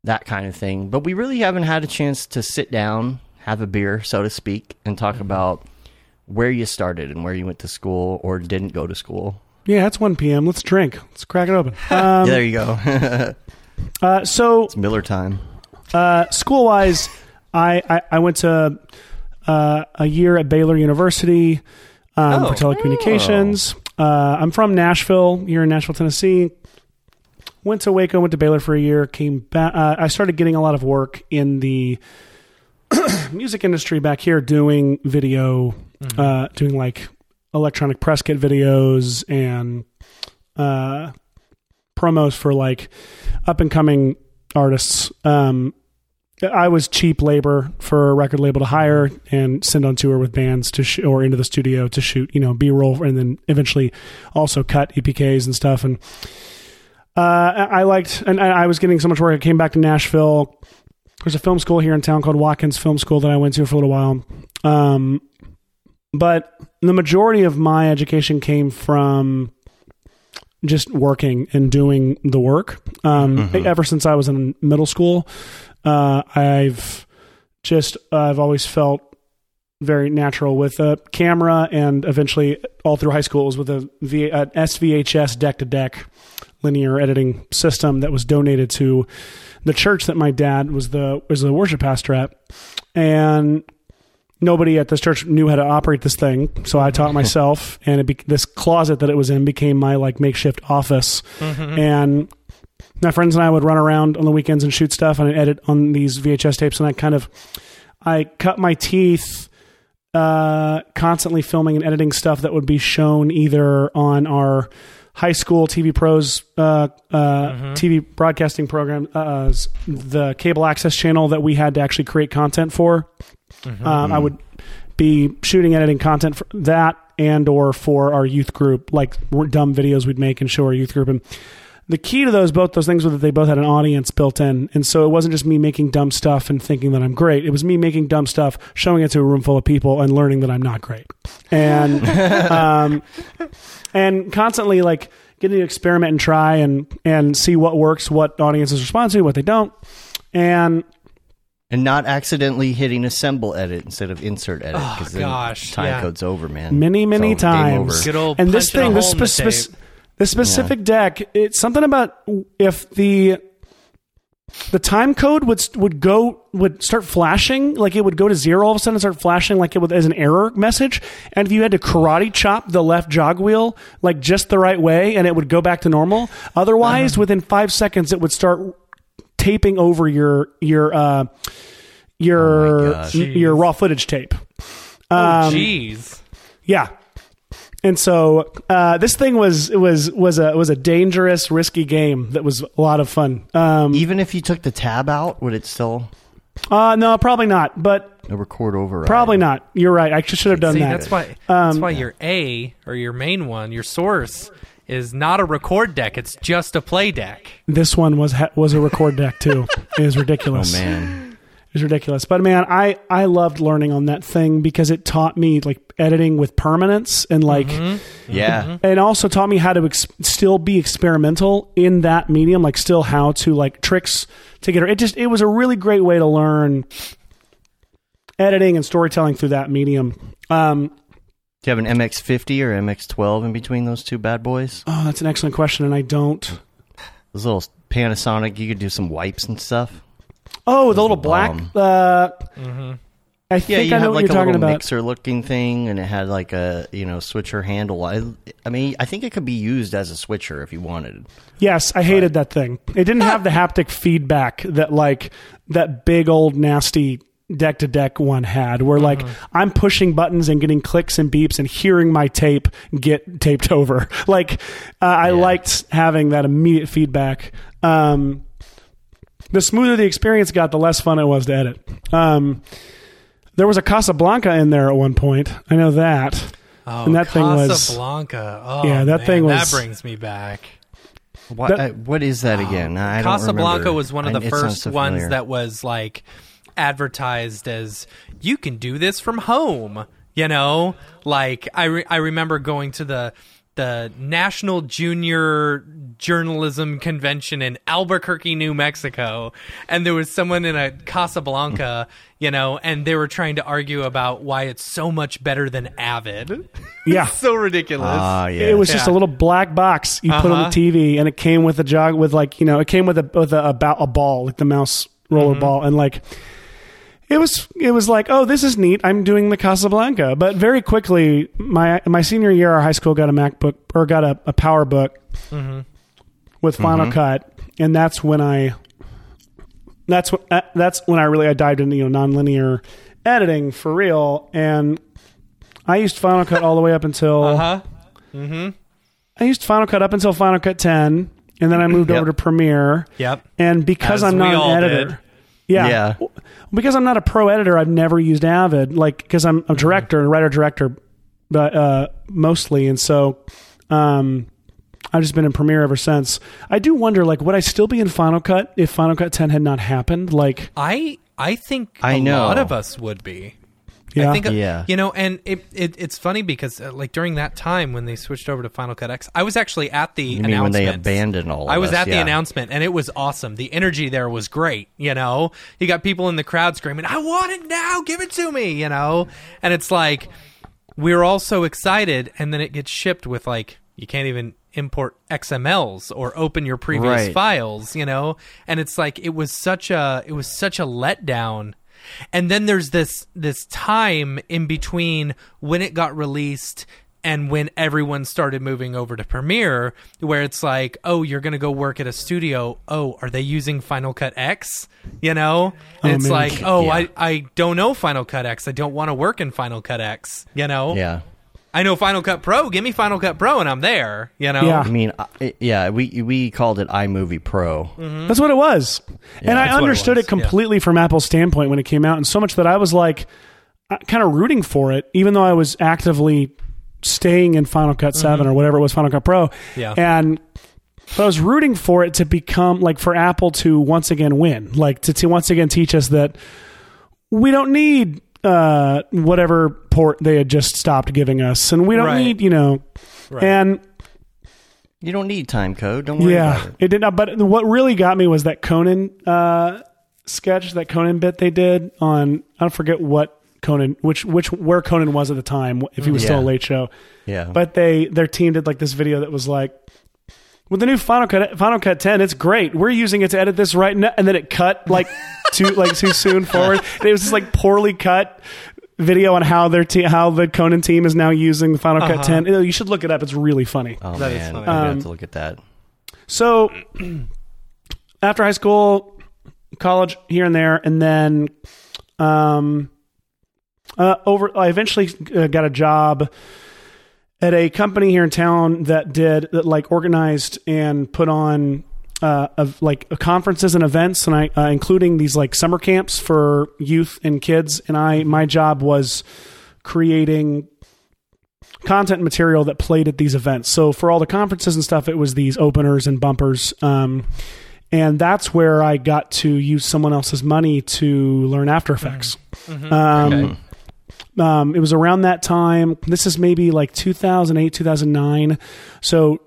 [SPEAKER 1] that kind of thing. But we really haven't had a chance to sit down, have a beer, so to speak, and talk about where you started and where you went to school or didn't go to school.
[SPEAKER 3] Yeah, it's 1 p.m. Let's drink. Let's crack it open. Um,
[SPEAKER 1] Yeah, there you go.
[SPEAKER 3] uh, so,
[SPEAKER 1] it's Miller time.
[SPEAKER 3] uh, school wise, I, I, I went to uh, a year at Baylor University um,
[SPEAKER 2] Oh.
[SPEAKER 3] for telecommunications. Uh, I'm from Nashville, here in Nashville, Tennessee. Went to Waco, went to Baylor for a year, came back. Uh, I started getting a lot of work in the music industry back here doing video, uh, doing like electronic press kit videos and uh, promos for like up and coming artists. Um, I was cheap labor for a record label to hire and send on tour with bands to sh- or into the studio to shoot, you know, B roll and then eventually also cut EPKs and stuff. And uh, I liked, and I was getting so much work. I came back to Nashville. There's a film school here in town called Watkins Film School that I went to for a little while. Um, but the majority of my education came from just working and doing the work. Um, Ever since I was in middle school, uh, I've just I've always felt very natural with a camera, and eventually all through high school was with a v, an SVHS deck to deck linear editing system that was donated to the church that my dad was the was the worship pastor at, and nobody at this church knew how to operate this thing, so I taught myself. And it be- this closet that it was in became my like makeshift office. And my friends and I would run around on the weekends and shoot stuff, and I edit on these VHS tapes. And I kind of I cut my teeth uh, constantly filming and editing stuff that would be shown either on our high school TV pros uh, uh, TV broadcasting program, uh, the cable access channel that we had to actually create content for. Um, I would be shooting, editing content for that, and or for our youth group, like dumb videos we'd make and show our youth group. And the key to those both those things was that they both had an audience built in, and so it wasn't just me making dumb stuff and thinking that I'm great. It was me making dumb stuff, showing it to a room full of people, and learning that I'm not great. And um, and constantly like getting to experiment and try and and see what works, what audiences respond to, what they don't, and
[SPEAKER 1] And not accidentally hitting assemble edit instead of insert edit
[SPEAKER 2] Oh,
[SPEAKER 1] because then
[SPEAKER 2] gosh,
[SPEAKER 1] time
[SPEAKER 2] yeah.
[SPEAKER 1] code's over, man.
[SPEAKER 3] many many
[SPEAKER 1] So, game
[SPEAKER 3] times.
[SPEAKER 1] over.
[SPEAKER 2] Good old
[SPEAKER 3] and this thing, this,
[SPEAKER 2] hole in the
[SPEAKER 3] spe- spec- this specific deck, it's something about if the the time code would would go would start flashing like it would go to zero all of a sudden and start flashing like it would as an error message and if you had to karate chop the left jog wheel like just the right way and it would go back to normal otherwise
[SPEAKER 2] Uh-huh.
[SPEAKER 3] within five seconds it would start taping over your your uh your
[SPEAKER 1] Oh
[SPEAKER 3] your raw footage tape
[SPEAKER 2] Oh,
[SPEAKER 3] um,
[SPEAKER 2] jeez.
[SPEAKER 3] Yeah. And so uh, this thing was was was a was a dangerous, risky game that was a lot of fun. Um,
[SPEAKER 1] Even if you took the tab out, would it still
[SPEAKER 3] uh, no, probably not. But
[SPEAKER 1] a record override?
[SPEAKER 3] probably not. You're right. I should have done
[SPEAKER 2] See,
[SPEAKER 3] that.
[SPEAKER 2] that's why. that's
[SPEAKER 3] Um,
[SPEAKER 2] why your A or your main one, your source, is not a record deck. It's just a play deck.
[SPEAKER 3] This one was ha- was a record deck too. it was
[SPEAKER 1] Oh
[SPEAKER 3] ridiculous.
[SPEAKER 1] man.
[SPEAKER 3] It was ridiculous. But man, I I loved learning on that thing because it taught me like editing with permanence and like
[SPEAKER 1] Yeah.
[SPEAKER 3] and also taught me how to ex- still be experimental in that medium, like still how to like tricks to get it. Just it was a really great way to learn editing and storytelling through that medium. Um,
[SPEAKER 1] Do you have an MX50 or MX12 in between those two bad boys?
[SPEAKER 3] oh, that's an excellent question, and I don't.
[SPEAKER 1] Those little Panasonic, you could do some wipes and stuff.
[SPEAKER 3] Oh, the little black.
[SPEAKER 1] bomb.
[SPEAKER 3] Uh, I
[SPEAKER 1] Yeah,
[SPEAKER 3] think
[SPEAKER 1] you
[SPEAKER 3] I know
[SPEAKER 1] have
[SPEAKER 3] what
[SPEAKER 1] like
[SPEAKER 3] you're
[SPEAKER 1] a
[SPEAKER 3] talking
[SPEAKER 1] little
[SPEAKER 3] about.
[SPEAKER 1] mixer looking thing, and it had like a you know switcher handle. I, I mean, I think it could be used as a switcher if you wanted.
[SPEAKER 3] Yes, I hated that thing. It didn't have the haptic feedback that like that big old nasty deck to deck one had where like I'm pushing buttons and getting clicks and beeps and hearing my tape get taped over. Like uh, I liked having that immediate feedback. Um, the smoother the experience got, the less fun it was to edit. Um, there was a Casablanca in there at one point. I know that.
[SPEAKER 2] Oh,
[SPEAKER 3] And that thing was-
[SPEAKER 2] Casablanca. Oh,
[SPEAKER 3] Yeah, that
[SPEAKER 2] man,
[SPEAKER 3] thing was-
[SPEAKER 2] that brings me back.
[SPEAKER 1] What,
[SPEAKER 3] That-
[SPEAKER 1] uh, what is that again? I don't
[SPEAKER 2] Casablanca
[SPEAKER 1] remember.
[SPEAKER 2] was one of the
[SPEAKER 1] it sounds
[SPEAKER 2] first
[SPEAKER 1] so
[SPEAKER 2] ones that was like advertised as you can do this from home. You know, like I re- I remember going to the the National Junior Journalism Convention in Albuquerque, New Mexico, and there was someone in a Casablanca, you know, and they were trying to argue about why it's so much better than Avid.
[SPEAKER 3] Yeah.
[SPEAKER 2] so ridiculous.
[SPEAKER 1] Ah, yeah.
[SPEAKER 3] It was just a little black box you put on
[SPEAKER 2] Uh-huh.
[SPEAKER 3] the TV, and it came with a jog with like you know it came with a with a, about a ball like the mouse roller
[SPEAKER 2] Mm-hmm.
[SPEAKER 3] ball, and like it was it was like oh this is neat I'm doing the Casablanca, but very quickly my my senior year our high school got a MacBook or got a, a PowerBook
[SPEAKER 2] Mm-hmm.
[SPEAKER 3] with Final Cut, and that's when I that's when uh, that's when I really I dived into you know nonlinear editing for real, and I used Final Cut all the way up until.
[SPEAKER 2] Uh huh.
[SPEAKER 3] I used Final Cut up until Final Cut 10, and then I moved
[SPEAKER 1] Yep.
[SPEAKER 3] over to Premiere.
[SPEAKER 2] Yep.
[SPEAKER 3] And because
[SPEAKER 2] As
[SPEAKER 3] I'm not an editor,
[SPEAKER 2] did.
[SPEAKER 3] Yeah,
[SPEAKER 1] Yeah.
[SPEAKER 3] because I'm not a pro editor, I've never used Avid, like because I'm a director and writer director, but uh, mostly, and so um, I've just been in Premiere ever since. I do wonder, like, would I still be in Final Cut if Final Cut 10 had not happened? Like,
[SPEAKER 2] I I think
[SPEAKER 1] I
[SPEAKER 2] a
[SPEAKER 1] know.
[SPEAKER 2] lot of us would be.
[SPEAKER 3] Yeah,
[SPEAKER 2] I think, uh,
[SPEAKER 1] Yeah.
[SPEAKER 2] you know, and it, it it's funny because uh, like during that time when they switched over to Final Cut X, I was actually at the
[SPEAKER 1] You mean when they
[SPEAKER 2] announcement.
[SPEAKER 1] abandoned all of
[SPEAKER 2] I was
[SPEAKER 1] us,
[SPEAKER 2] at the announcement and it was awesome. The energy there was great. You know, you got people in the crowd screaming, "I want it now! Give it to me!" You know, and it's like we're all so excited, and then it gets shipped with like you can't even import XMLs or open your previous
[SPEAKER 1] Right.
[SPEAKER 2] files, you know? And it's like it was such a it was such a letdown. And then there's this this time in between when it got released and when everyone started moving over to Premiere where it's like, "Oh, you're going to go work at a studio. Oh, are they using Final Cut X?" You know?
[SPEAKER 3] Oh,
[SPEAKER 2] it's like, "Oh,
[SPEAKER 1] Yeah.
[SPEAKER 2] I I don't know Final Cut X. I don't want to work in Final Cut X." You know?
[SPEAKER 1] Yeah.
[SPEAKER 2] I know Final Cut Pro. Give me Final Cut Pro, and I'm there. You know.
[SPEAKER 3] Yeah.
[SPEAKER 1] I mean, I- yeah, we we called it iMovie Pro. Mm-hmm.
[SPEAKER 3] That's what it was. and I
[SPEAKER 2] that's what it
[SPEAKER 3] understood
[SPEAKER 2] was,
[SPEAKER 3] it, completely from Apple's standpoint when it came out, and so much that I was like uh, kind of rooting for it, even though I was actively staying in Final Cut 7 mm-hmm. or whatever it was, Final Cut Pro.
[SPEAKER 2] Yeah.
[SPEAKER 3] And but I was rooting for it to become like for Apple to once again win, like to, to once again teach us that we don't need uh, whatever port they had just stopped giving us, and we don't
[SPEAKER 2] Right.
[SPEAKER 3] need, you know,
[SPEAKER 2] Right.
[SPEAKER 3] and
[SPEAKER 1] You don't need time code. Don't worry
[SPEAKER 3] yeah,
[SPEAKER 1] about it.
[SPEAKER 3] it did not. But what really got me was that Conan uh, sketch, that Conan bit they did on. I don't forget what Conan, which which where Conan was at the time, if he was still a late show.
[SPEAKER 1] Yeah.
[SPEAKER 3] But they their team did like this video that was like. With the new Final Cut, Final Cut 10, it's great. We're using it to edit this right now, and then it cut like too like too soon forward. And it was just like poorly cut video on how their te- how the Conan team is now using the Final Cut
[SPEAKER 2] Uh-huh.
[SPEAKER 3] 10. You should look it up. It's really funny.
[SPEAKER 1] oh
[SPEAKER 2] That is
[SPEAKER 1] man,
[SPEAKER 2] funny.
[SPEAKER 1] I'm gonna
[SPEAKER 3] Um,
[SPEAKER 1] have to look at that.
[SPEAKER 3] So after high school, college here and there, and then um, Uh, over, I eventually uh, got a job at a company here in town that did that like organized and put on uh, of like conferences and events, and I uh, including these like summer camps for youth and kids. And I my job was creating content material that played at these events. So for all the conferences and stuff, it was these openers and bumpers. Um, and that's where I got to use someone else's money to learn After Effects.
[SPEAKER 2] Mm-hmm.
[SPEAKER 3] Um,
[SPEAKER 1] Okay.
[SPEAKER 3] Um, it was around that time. This is maybe like 2008, 2009. So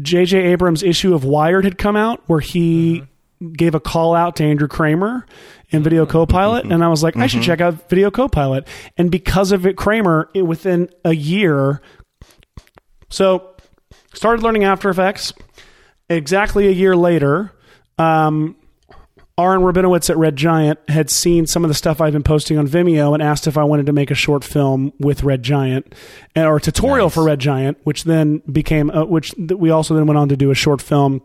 [SPEAKER 3] J.J. Abrams' issue of Wired had come out where he gave a call out to Andrew Kramer in Video Copilot. And I was like, I should check out Video Copilot. And because of it, Kramer, it, within a year, so started learning After Effects. Exactly a year later, um, Aharon Rabinowitz at Red Giant had seen some of the stuff I've been posting on Vimeo and asked if I wanted to make a short film with Red Giant and- or a tutorial
[SPEAKER 1] Nice.
[SPEAKER 3] for Red Giant, which then became uh, which th- we also then went on to do a short film.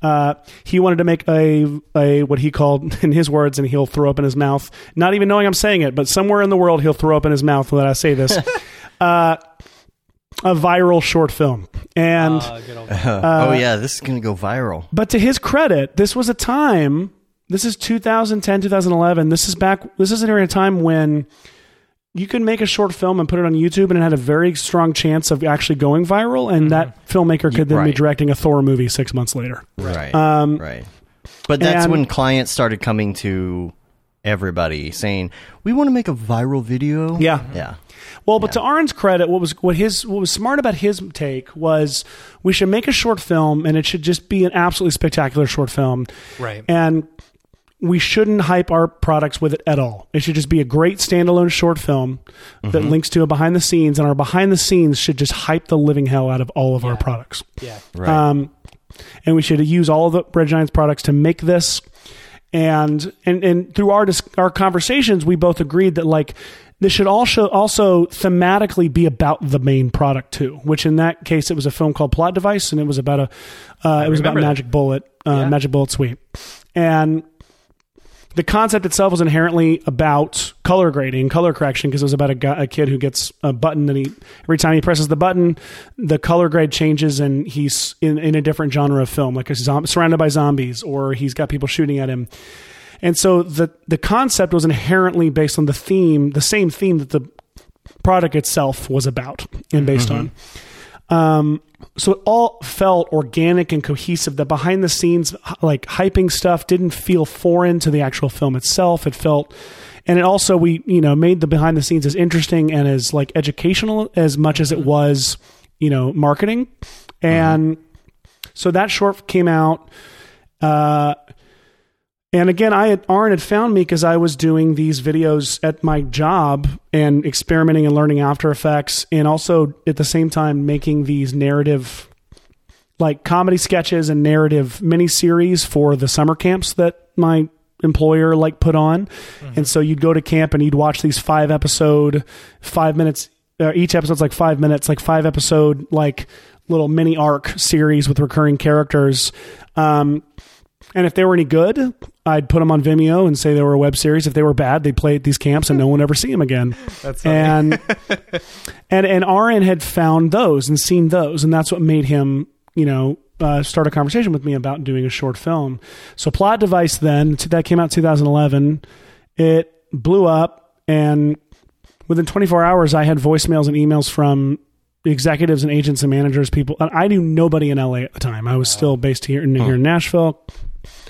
[SPEAKER 3] Uh, he wanted to make a a what he called in his words, and he'll throw up in his mouth, not even knowing I'm saying it, but somewhere in the world he'll throw up in his mouth when I say this. uh, a viral short film, and.
[SPEAKER 2] Uh, good old-
[SPEAKER 1] oh yeah, this is gonna go viral.
[SPEAKER 3] But to his credit, this was a time. This is 2010, 2011. This is back. This is an during a time when you could make a short film and put it on YouTube, and it had a very strong chance of actually going viral. And that filmmaker could then be directing a Thor movie six months later.
[SPEAKER 1] Right.
[SPEAKER 3] Um,
[SPEAKER 1] right. But that's
[SPEAKER 3] and-
[SPEAKER 1] when clients started coming to everybody saying, "We want to make a viral video."
[SPEAKER 3] Yeah.
[SPEAKER 1] Yeah.
[SPEAKER 3] Well, but to Aharon's credit, what was what his what was smart about his take was we should make a short film, and it should just be an absolutely spectacular short film.
[SPEAKER 2] Right.
[SPEAKER 3] and we shouldn't hype our products with it at all. It should just be a great standalone short film that links to a behind the scenes, and our behind the scenes should just hype the living hell out of all of our products.
[SPEAKER 2] yeah.
[SPEAKER 1] Right.
[SPEAKER 3] Um, and we should use all of the Red Giants products to make this. And and and through our dis- our conversations, we both agreed that like this should also also thematically be about the main product too. Which in that case, it was a film called Plot Device, and it was about a uh, it was about
[SPEAKER 2] remember that.
[SPEAKER 3] Magic Bullet, uh,
[SPEAKER 2] Yeah.
[SPEAKER 3] Magic Bullet Suite, and the concept itself was inherently about color grading, color correction, because it was about a, guy, a kid who gets a button and he every time he presses the button, the color grade changes and he's in, in a different genre of film, like a zom- surrounded by zombies, or he's got people shooting at him. And so the the concept was inherently based on the theme, the same theme that the product itself was about and based mm-hmm. on. Um, so it all felt organic and cohesive. The behind the scenes, like hyping stuff, didn't feel foreign to the actual film itself. It felt, and it also we you know made the behind the scenes as interesting and as like educational as much as it was you know marketing. And so that short came out. Uh, and again, I had Aharon had found me because I was doing these videos at my job and experimenting and learning After Effects, and also at the same time making these narrative, like comedy sketches and narrative miniseries for the summer camps that my employer like put on. And so you'd go to camp and you'd watch these five episode, five minutes. Uh, each episode's like five minutes, like five episode, like little mini arc series with recurring characters. Um, and if they were any good, I'd put them on Vimeo and say they were a web series. If they were bad, they'd play at these camps and no one would ever see them again.
[SPEAKER 2] That's
[SPEAKER 3] and and and Aharon had found those and seen those, and that's what made him, you know, uh, start a conversation with me about doing a short film. So Plot Device then that came out in 2011. It blew up, and within 24 hours, I had voicemails and emails from executives and agents and managers, people. and I knew nobody in LA at the time. I was still based here in, here in Nashville,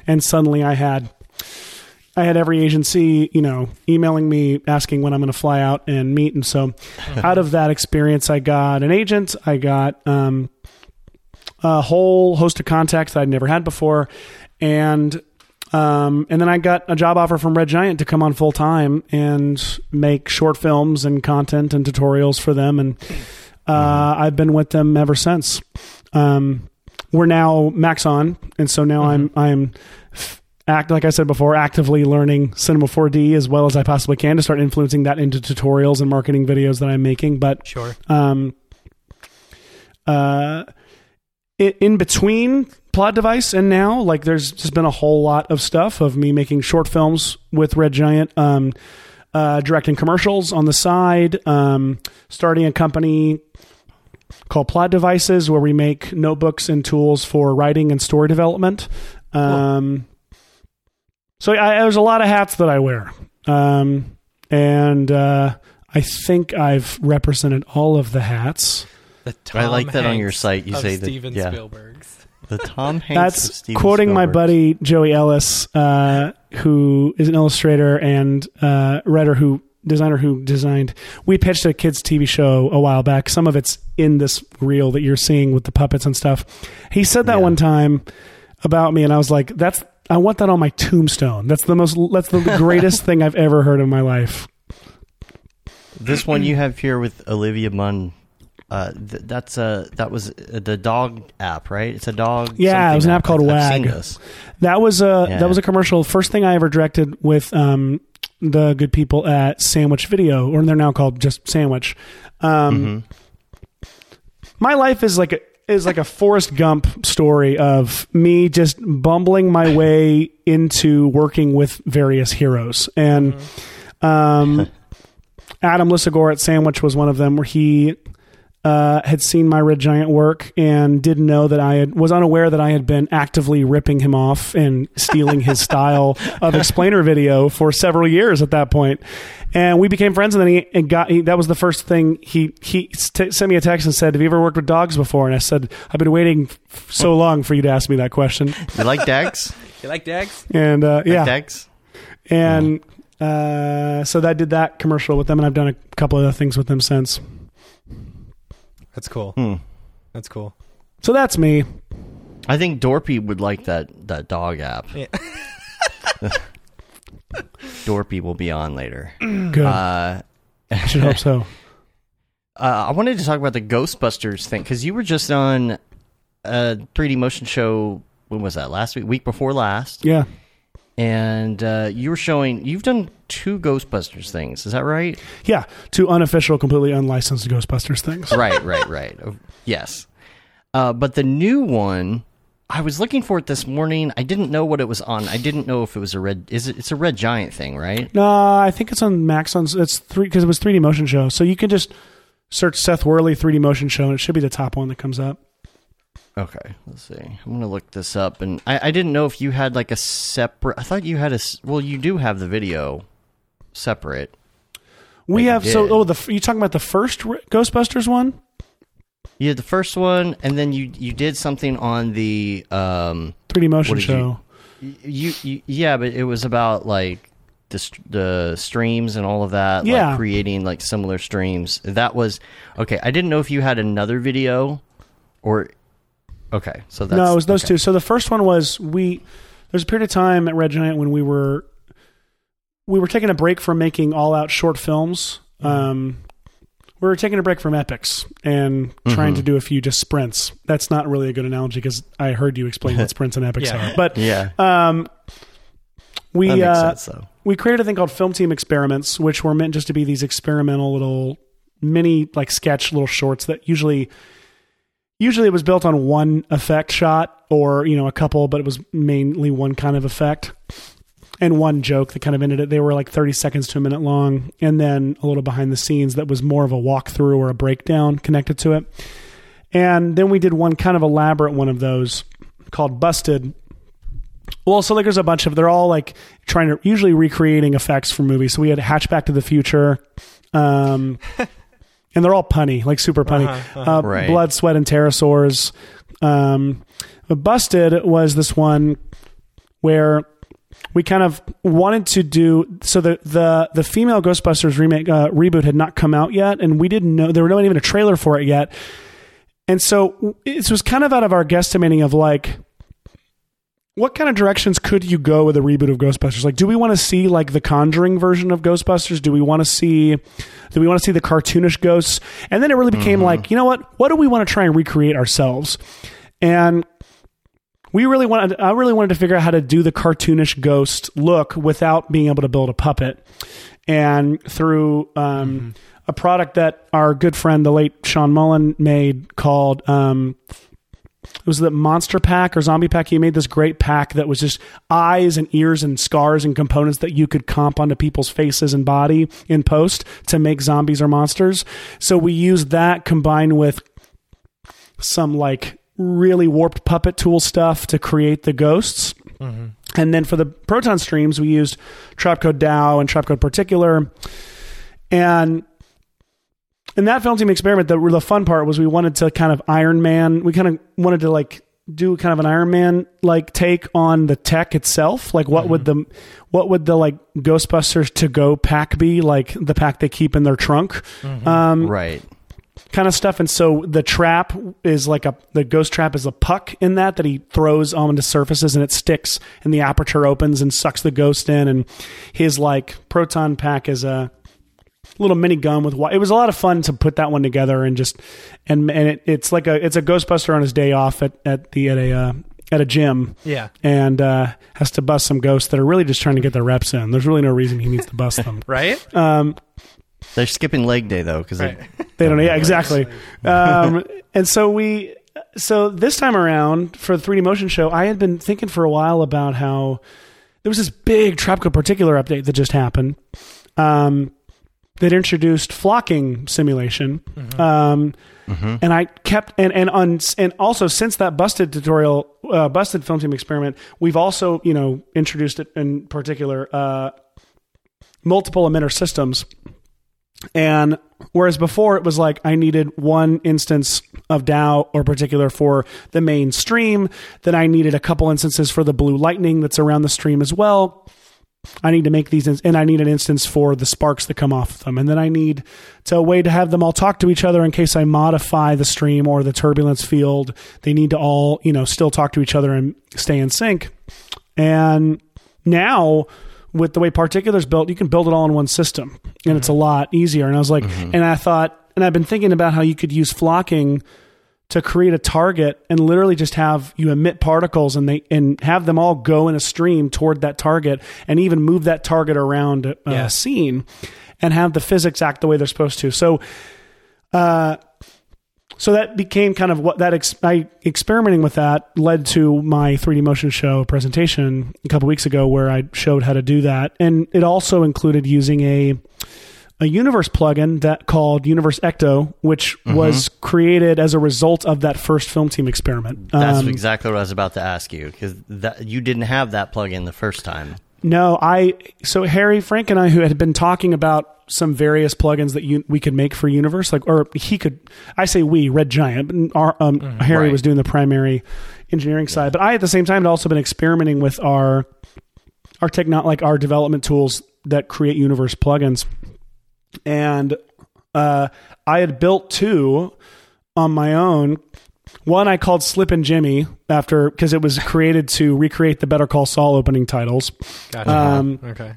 [SPEAKER 3] and suddenly I had I had every agency, you know, emailing me asking when I'm going to fly out and meet. And so, out of that experience, I got an agent. I got um, a whole host of contacts that I'd never had before, and um, and then I got a job offer from Red Giant to come on full time and make short films and content and tutorials for them. And uh, I've been with them ever since. Um, we're now Maxon, and so now I'm I'm f- act like I said before, actively learning Cinema 4D as well as I possibly can to start influencing that into tutorials and marketing videos that I'm making. But
[SPEAKER 2] Sure.
[SPEAKER 3] um, uh, in between plot device and now, like there's just been a whole lot of stuff of me making short films with Red Giant. Um, uh, uh, directing commercials on the side, um, starting a company called Plot Devices where we make notebooks and tools for writing and story development. Um, so I, there's a lot of hats that I wear. Um, and uh, I think I've represented all of the hats.
[SPEAKER 2] The Tom
[SPEAKER 1] I like that on your site. You
[SPEAKER 2] of
[SPEAKER 1] say that-
[SPEAKER 2] Steven
[SPEAKER 1] yeah.
[SPEAKER 2] Spielberg's.
[SPEAKER 1] The Tom Hanks. of
[SPEAKER 3] That's
[SPEAKER 1] Steven
[SPEAKER 3] quoting my buddy Joey Ellis, uh, who is an illustrator and uh, writer who designer who designed. We pitched a kids TV show a while back. Some of it's in this reel that you're seeing with the puppets and stuff. He said that
[SPEAKER 1] Yeah.
[SPEAKER 3] one time about me, and I was like, "That's I want that on my tombstone. That's the most. That's the greatest thing I've ever heard in my life."
[SPEAKER 1] This one you have here with Olivia Munn. Uh, th- that's uh that was uh, the dog app, right? It's a dog.
[SPEAKER 3] Yeah, it was an app called
[SPEAKER 1] I've seen
[SPEAKER 3] Wag.
[SPEAKER 1] this.
[SPEAKER 3] That was a
[SPEAKER 1] Yeah.
[SPEAKER 3] that was a commercial. First thing I ever directed with um, the good people at Sandwich Video, or they're now called just Sandwich. Um, My life is like a is like a Forrest Gump story of me just bumbling my way into working with various heroes, and um, Adam Lisagor at Sandwich was one of them, where he uh, had seen my Red Giant work and didn't know that I had was unaware that I had been actively ripping him off and stealing his style of explainer video for several years at that point. And we became friends, and then he and got he, that was the first thing he he st- sent me a text and said, "Have you ever worked with dogs before?" And I said, "I've been waiting f- so long for you to ask me that question."
[SPEAKER 1] You like Dags?
[SPEAKER 2] You like Dags?
[SPEAKER 3] And uh, yeah,
[SPEAKER 1] Like Dags?
[SPEAKER 3] and uh, so I did that commercial with them, and I've done a couple of other things with them since.
[SPEAKER 2] That's cool.
[SPEAKER 1] Hmm.
[SPEAKER 2] That's cool.
[SPEAKER 3] So that's me.
[SPEAKER 1] I think Dorpy would like that that dog app.
[SPEAKER 2] Yeah.
[SPEAKER 1] Dorpy will be on later.
[SPEAKER 3] Good.
[SPEAKER 1] Uh,
[SPEAKER 3] I should hope so.
[SPEAKER 1] uh, I wanted to talk about the Ghostbusters thing because you were just on a 3D motion show. When was that? Last week, week before last,
[SPEAKER 3] Yeah.
[SPEAKER 1] And uh, you were showing. You've done two Ghostbusters things. Is that right?
[SPEAKER 3] Yeah, two unofficial, completely unlicensed Ghostbusters things.
[SPEAKER 1] right, right, right. Yes. Uh, but the new one, I was looking for it this morning. I didn't know what it was on. I didn't know if it was a red. Is it? It's a red giant thing, right?
[SPEAKER 3] No, I think it's on Maxon it's three because it was 3D motion show. So you can just search Seth Worley 3D motion show, and it should be the top one that comes up.
[SPEAKER 1] Okay, let's see. I'm gonna look this up, and I, I didn't know if you had like a separate. I thought you had a. Well, you do have the video separate.
[SPEAKER 3] We
[SPEAKER 1] you
[SPEAKER 3] have so oh the you talking about the first Ghostbusters one?
[SPEAKER 1] You had the first one, and then you you did something on the um
[SPEAKER 3] 3D motion show.
[SPEAKER 1] you, you yeah, but it was about like the the streams and all of that.
[SPEAKER 3] Yeah.
[SPEAKER 1] like creating like similar streams. That was okay. I didn't know if you had another video or okay. So that's
[SPEAKER 3] no, it was those
[SPEAKER 1] okay.
[SPEAKER 3] two. So the first one was we. There's a period of time at Red Giant when we were we were taking a break from making all out short films.
[SPEAKER 1] Mm-hmm.
[SPEAKER 3] Um, we were taking a break from epics and trying
[SPEAKER 1] Mhm.
[SPEAKER 3] to do a few just sprints. That's not really a good analogy because I heard you explain what sprints and epics
[SPEAKER 2] Yeah.
[SPEAKER 3] are. But
[SPEAKER 1] Yeah,
[SPEAKER 3] um, we
[SPEAKER 1] that makes
[SPEAKER 3] uh,
[SPEAKER 1] sense though.
[SPEAKER 3] we created a thing called film team experiments which were meant just to be these experimental little mini like sketch little shorts that usually usually it was built on one effect shot or you know a couple but it was mainly one kind of effect. And one joke that kind of ended it. They were like 30 seconds to a minute long and then a little behind the scenes that was more of a walkthrough or a breakdown connected to it. And then we did one kind of elaborate one of those called busted. Well, so like there's a bunch of they're all like trying to usually recreating effects from movies. So we had Hatchback to the Future, um, and they're all punny, like super punny.
[SPEAKER 2] Uh-huh,
[SPEAKER 3] Uh,
[SPEAKER 1] Right.
[SPEAKER 3] Blood, Sweat, and Pterosaurs. Um, Busted was this one where we kind of wanted to do so the the the female Ghostbusters remake uh, reboot had not come out yet, and we didn't know there were not even a trailer for it yet. And so it was kind of out of our guesstimating of like what kind of directions could you go with a reboot of Ghostbusters? Like, do we want to see like the Conjuring version of Ghostbusters? Do we want to see, do we want to see the cartoonish ghosts? And then it really became like, you know what? What do we want to try and recreate ourselves? And we really wanted, I really wanted to figure out how to do the cartoonish ghost look without being able to build a puppet. And through um, a product that our good friend, the late Sean Mullen, made called um, was the monster pack or zombie pack. He made this great pack that was just eyes and ears and scars and components that you could comp onto people's faces and body in post to make zombies or monsters. So we used that combined with some like really warped puppet tool stuff to create the ghosts. Mm-hmm. And then for the proton streams, we used Trapcode Tao and Trapcode Particular. And in that film team experiment, the, the fun part was we wanted to kind of Iron Man, we kind of wanted to like do kind of an Iron Man like take on the tech itself. Like what would the what would the like Ghostbusters to go pack be? Like the pack they keep in their trunk. Um,
[SPEAKER 1] Right.
[SPEAKER 3] kind of stuff. And so the trap is like a the ghost trap is a puck in that that he throws onto surfaces and it sticks and the aperture opens and sucks the ghost in. And his like proton pack is a little mini gun with it was a lot of fun to put that one together and just and and it, it's like a it's a Ghostbuster on his day off at at the at a uh, at a gym
[SPEAKER 2] Yeah.
[SPEAKER 3] and uh, has to bust some ghosts that are really just trying to get their reps in. There's really no reason he needs to bust them.
[SPEAKER 2] Right?
[SPEAKER 3] Um,
[SPEAKER 1] They're skipping leg day though because
[SPEAKER 2] Right.
[SPEAKER 3] They don't. Yeah, exactly. Um, and so we. So this time around for the 3D motion show, I had been thinking for a while about how there was this big Trapcode particular update that just happened. Um, that introduced flocking simulation. Um, And I kept and and on and also since that busted tutorial, uh, busted film team experiment, we've also you know introduced it in particular uh, multiple emitter systems. And whereas before it was like I needed one instance of Tao or particular for the main stream, then I needed a couple instances for the blue lightning that's around the stream as well. I need to make these, and I need an instance for the sparks that come off of them, and then I need to a way to have them all talk to each other in case I modify the stream or the turbulence field. They need to all, you know, still talk to each other and stay in sync. And now, with the way particulars built, you can build it all in one system, and it's mm-hmm. a lot easier. And I was like, mm-hmm. and I thought, and I've been thinking about how you could use flocking to create a target and literally just have you emit particles and they and have them all go in a stream toward that target and even move that target around a
[SPEAKER 2] Yeah.
[SPEAKER 3] scene and have the physics act the way they're supposed to. So, uh, so that became kind of what that ex- I experimenting with that led to my 3D motion show presentation a couple weeks ago where I showed how to do that, and it also included using a a universe plugin that called Universe Ecto, which was created as a result of that first film team experiment.
[SPEAKER 1] that's
[SPEAKER 3] Um,
[SPEAKER 1] exactly what I was about to ask you because you didn't have that plugin the first time.
[SPEAKER 3] No, I so Harry, Frank, and I who had been talking about some various plugins that you, we could make for Universe, like or he could. I say we, Red Giant, but our, um, Harry
[SPEAKER 1] right.
[SPEAKER 3] was doing the primary engineering side, but I at the same time had also been experimenting with our our techno like our development tools that create Universe plugins, and uh, I had built two on my own. One I called Slippin' Jimmy after because it was created to recreate the Better Call Saul opening titles.
[SPEAKER 2] Gotcha.
[SPEAKER 3] Um,
[SPEAKER 2] okay.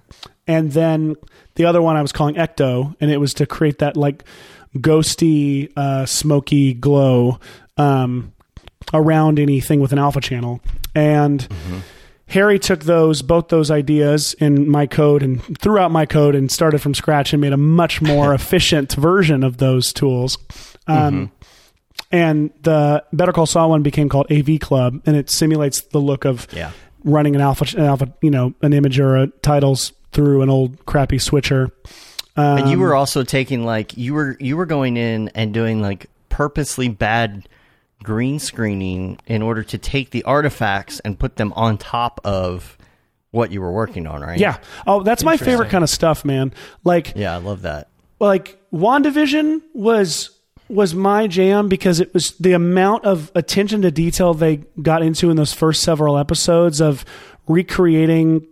[SPEAKER 3] and then the other one I was calling Ecto, and it was to create that like ghosty, uh, smoky glow um, around anything with an alpha channel. And Harry took those both those ideas in my code and threw out my code and started from scratch and made a much more efficient version of those tools. Um, And the Better Call Saul one became called AV Club, and it simulates the look of
[SPEAKER 1] Yeah.
[SPEAKER 3] running an alpha, an alpha, you know, an image or a titles through an old crappy switcher. Um,
[SPEAKER 1] And you were also taking like you were you were going in and doing like purposely bad green screening in order to take the artifacts and put them on top of what you were working on, right?
[SPEAKER 3] yeah. Oh, that's my favorite kind of stuff, man. Like,
[SPEAKER 1] Yeah, I love that.
[SPEAKER 3] like WandaVision was was my jam because it was the amount of attention to detail they got into in those first several episodes of recreating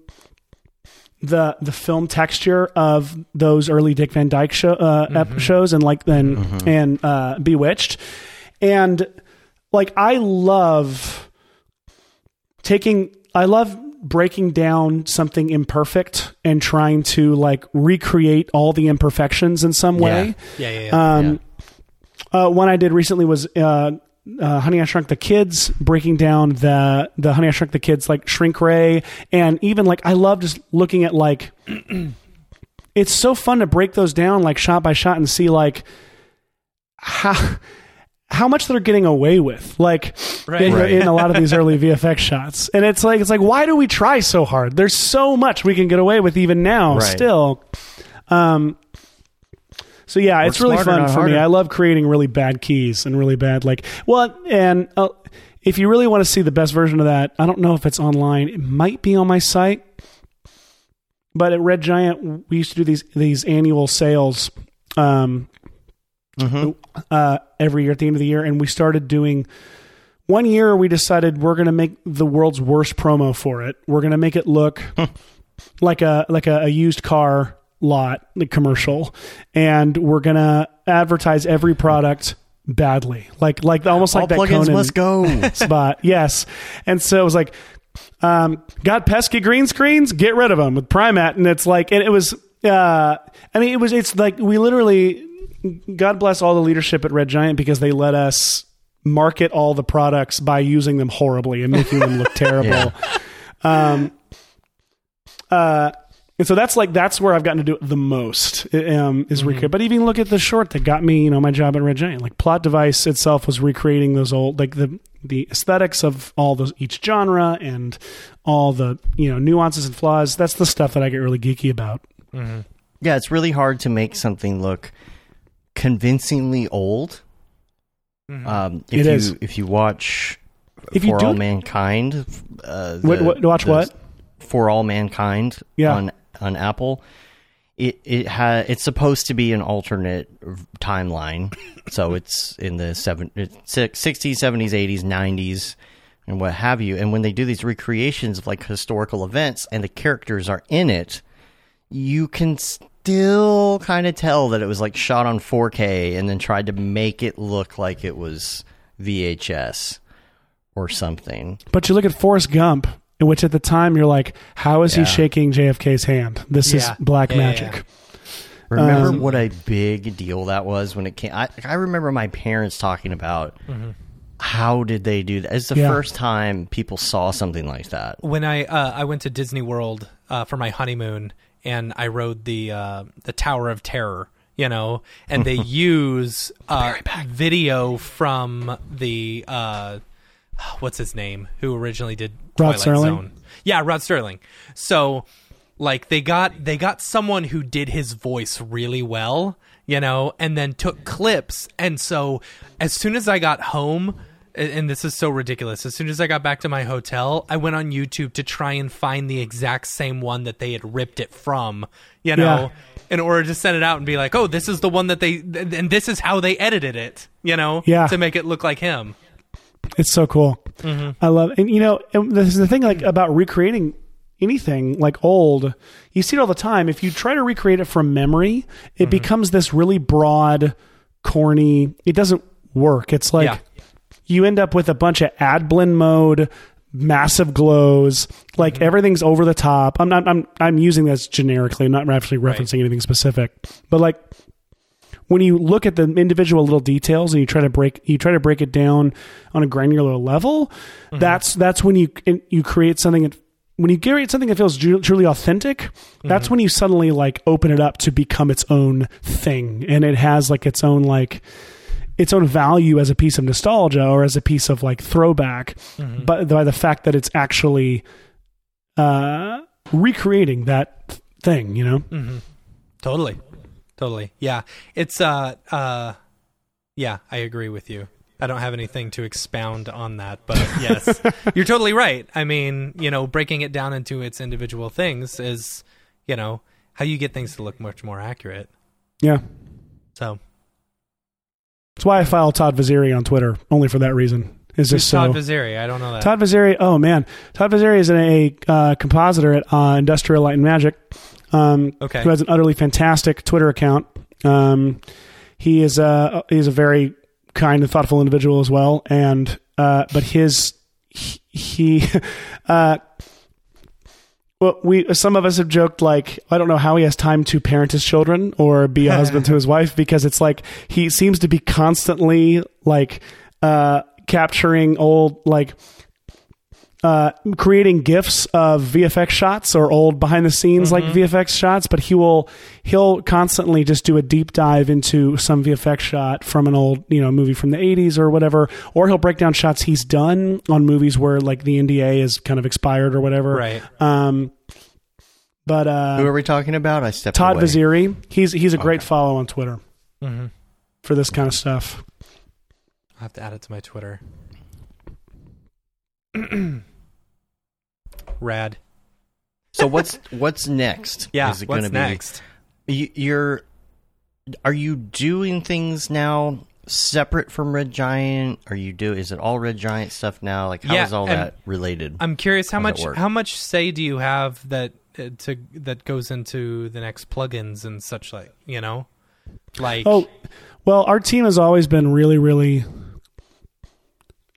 [SPEAKER 3] the the film texture of those early Dick Van Dyke show, uh, ep- shows and like then and uh, Bewitched and like I love taking I love breaking down something imperfect and trying to like recreate all the imperfections in some way.
[SPEAKER 2] Yeah, yeah, yeah.
[SPEAKER 3] Um, uh, one I did recently was uh, uh, Honey I Shrunk the Kids, breaking down the the Honey I Shrunk the Kids like shrink ray, and even like I love just looking at like it's so fun to break those down like shot by shot and see like how how much they're getting away with, like
[SPEAKER 2] Right.
[SPEAKER 3] in,
[SPEAKER 1] Right.
[SPEAKER 3] in a lot of these early VFX shots. And it's like it's like why do we try so hard? There's so much we can get away with even now.
[SPEAKER 1] Right.
[SPEAKER 3] Still, um, so yeah, it's really fun for me. I love creating really bad keys and really bad like well, and uh, if you really want to see the best version of that, I don't know if it's online. It might be on my site. But at Red Giant, we used to do these these annual sales um,
[SPEAKER 1] Mm-hmm.
[SPEAKER 3] uh, every year at the end of the year, and we started doing. One year, we decided we're going to make the world's worst promo for it. We're going to make it look like a like a, a used car lot like commercial, and we're going to advertise every product badly, like like almost like
[SPEAKER 1] All
[SPEAKER 3] that
[SPEAKER 1] plugins
[SPEAKER 3] Conan
[SPEAKER 1] must go.
[SPEAKER 3] spot. Yes, and so it was like, um, got pesky green screens, get rid of them with Primatte, and it's like, and it was, uh, I mean, it was, it's like we literally, God bless all the leadership at Red Giant because they let us market all the products by using them horribly and making them look terrible. Um, uh. And so that's like that's where I've gotten to do it the most um, is recreate. But even look at the short that got me, you know, my job at Red Giant. Like Plot Device itself was recreating those old like the the aesthetics of all those each genre and all the you know nuances and flaws. That's the stuff that I get really geeky about.
[SPEAKER 1] Yeah, it's really hard to make something look convincingly old. Um, if
[SPEAKER 3] It
[SPEAKER 1] you
[SPEAKER 3] is.
[SPEAKER 1] if you watch
[SPEAKER 3] If you
[SPEAKER 1] For
[SPEAKER 3] do
[SPEAKER 1] All Mankind, uh, the-
[SPEAKER 3] what- watch
[SPEAKER 1] the
[SPEAKER 3] what?
[SPEAKER 1] For All Mankind
[SPEAKER 3] Yeah.
[SPEAKER 1] on on Apple. It it ha, it's supposed to be an alternate timeline, so it's in the seven, 60s, 70s, 80s, 90s, and what have you. And when they do these recreations of like historical events and the characters are in it, you can still kind of tell that it was like shot on 4K and then tried to make it look like it was VHS or something.
[SPEAKER 3] But you look at Forrest Gump, in which at the time you're like, how is
[SPEAKER 1] Yeah.
[SPEAKER 3] he shaking JFK's hand? This is black
[SPEAKER 2] Yeah, yeah,
[SPEAKER 3] magic.
[SPEAKER 2] yeah.
[SPEAKER 1] Remember
[SPEAKER 3] Um,
[SPEAKER 1] what a big deal that was when it came? I, I remember my parents talking about how did they do that. It's the
[SPEAKER 3] Yeah.
[SPEAKER 1] first time people saw something like that.
[SPEAKER 2] when I uh, I went to Disney World uh, for my honeymoon and I rode the uh, the Tower of Terror, you know, and they use uh, video from the uh, what's his name who originally did
[SPEAKER 3] Rod
[SPEAKER 2] Twilight
[SPEAKER 3] Serling?
[SPEAKER 2] Zone. Yeah, Rod Sterling. So like they got they got someone who did his voice really well, you know, and then took clips. And so as soon as I got home, and this is so ridiculous. As soon as I got back to my hotel, I went on YouTube to try and find the exact same one that they had ripped it from, you know, in order to send it out and be like, "Oh, this is the one that they and this is how they edited it," you know,
[SPEAKER 3] Yeah.
[SPEAKER 2] to make it look like him.
[SPEAKER 3] It's so cool. Mm-hmm. I love, and you know, and this is the thing like about recreating anything like old. You see it all the time. If you try to recreate it from memory, it mm-hmm. becomes this really broad, corny. It doesn't work. It's like
[SPEAKER 2] Yeah.
[SPEAKER 3] You end up with a bunch of ad blend mode, massive glows, like mm-hmm. everything's over the top. I'm not. I'm. I'm using this generically. I'm not actually referencing anything specific, but like when you look at the individual little details and you try to break you try to break it down on a granular level mm-hmm. that's that's when you you create something that when you create something that feels truly authentic that's mm-hmm. when you suddenly like open it up to become its own thing and it has like its own like its own value as a piece of nostalgia or as a piece of like throwback but by the fact that it's actually uh recreating that thing you know
[SPEAKER 2] Totally. Totally. Yeah. It's uh uh yeah, I agree with you. I don't have anything to expound on that, but yes. you're totally right. I mean, you know, breaking it down into its individual things is, you know, how you get things to look much more accurate.
[SPEAKER 3] yeah
[SPEAKER 2] So,
[SPEAKER 3] That's why I follow Todd Vaziri on Twitter, only for that reason. Is
[SPEAKER 2] who's
[SPEAKER 3] just so
[SPEAKER 2] Todd Vaziri? I don't know that.
[SPEAKER 3] Todd Vaziri. Oh man, Todd Vaziri is a uh, compositor at uh, Industrial Light and Magic. Um,
[SPEAKER 2] Okay.
[SPEAKER 3] Who has an utterly fantastic Twitter account. Um, he is a he's a very kind and thoughtful individual as well. And uh, but his he, he uh, well, we some of us have joked like I don't know how he has time to parent his children or be a husband to his wife because it's like he seems to be constantly like uh, capturing old like uh, creating gifs of VFX shots or old behind the scenes like VFX shots, but he will he'll constantly just do a deep dive into some VFX shot from an old you know movie from the 80s or whatever, or he'll break down shots he's done on movies where like the NDA is kind of expired or whatever.
[SPEAKER 2] Right.
[SPEAKER 3] Um, but uh,
[SPEAKER 1] Who are we talking about? I stepped
[SPEAKER 3] Todd
[SPEAKER 1] away.
[SPEAKER 3] Vaziri, he's he's a great follow on Twitter
[SPEAKER 2] Mm-hmm.
[SPEAKER 3] for this kind of stuff.
[SPEAKER 2] I have to add it to my Twitter. Rad.
[SPEAKER 1] So what's what's next?
[SPEAKER 2] Yeah.
[SPEAKER 1] Is it
[SPEAKER 2] what's
[SPEAKER 1] gonna
[SPEAKER 2] next?
[SPEAKER 1] Be, you, you're. Are you doing things now separate from Red Giant? Are you do? Is it all Red Giant stuff now? Like how is
[SPEAKER 2] Yeah,
[SPEAKER 1] all that related?
[SPEAKER 2] I'm curious how
[SPEAKER 1] How's it
[SPEAKER 2] much how much say do you have that uh, to that goes into the next plugins and such like you know, like
[SPEAKER 3] Oh, well, our team has always been really, really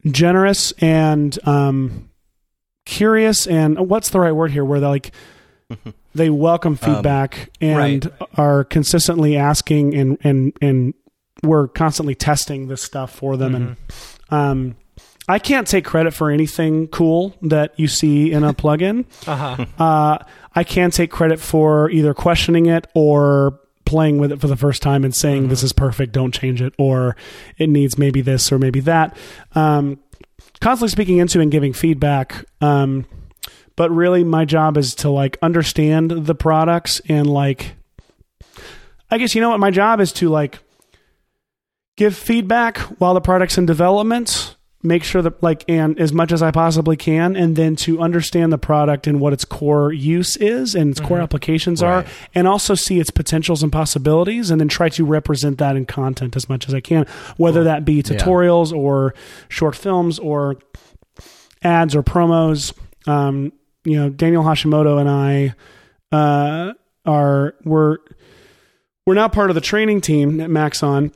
[SPEAKER 3] generous and um, curious. And what's the right word here? Where they like they welcome feedback and are consistently asking and and and we're constantly testing this stuff for them. And um, I can't take credit for anything cool that you see in a plugin.
[SPEAKER 2] uh-huh.
[SPEAKER 3] Uh, I can take credit for either questioning it or playing with it for the first time and saying this is perfect, don't change it, or it needs maybe this or maybe that. Um, constantly speaking into and giving feedback. Um, but really, my job is to like understand the products and like, I guess you know what my job is to like give feedback while the product's in development make sure that like and as much as i possibly can and then to understand the product and what its core use is and its core applications are and also see its potentials and possibilities and then try to represent that in content as much as i can whether that be tutorials or short films or ads or promos. Um, you know daniel hashimoto and i uh, are we're we're now part of the training team at maxon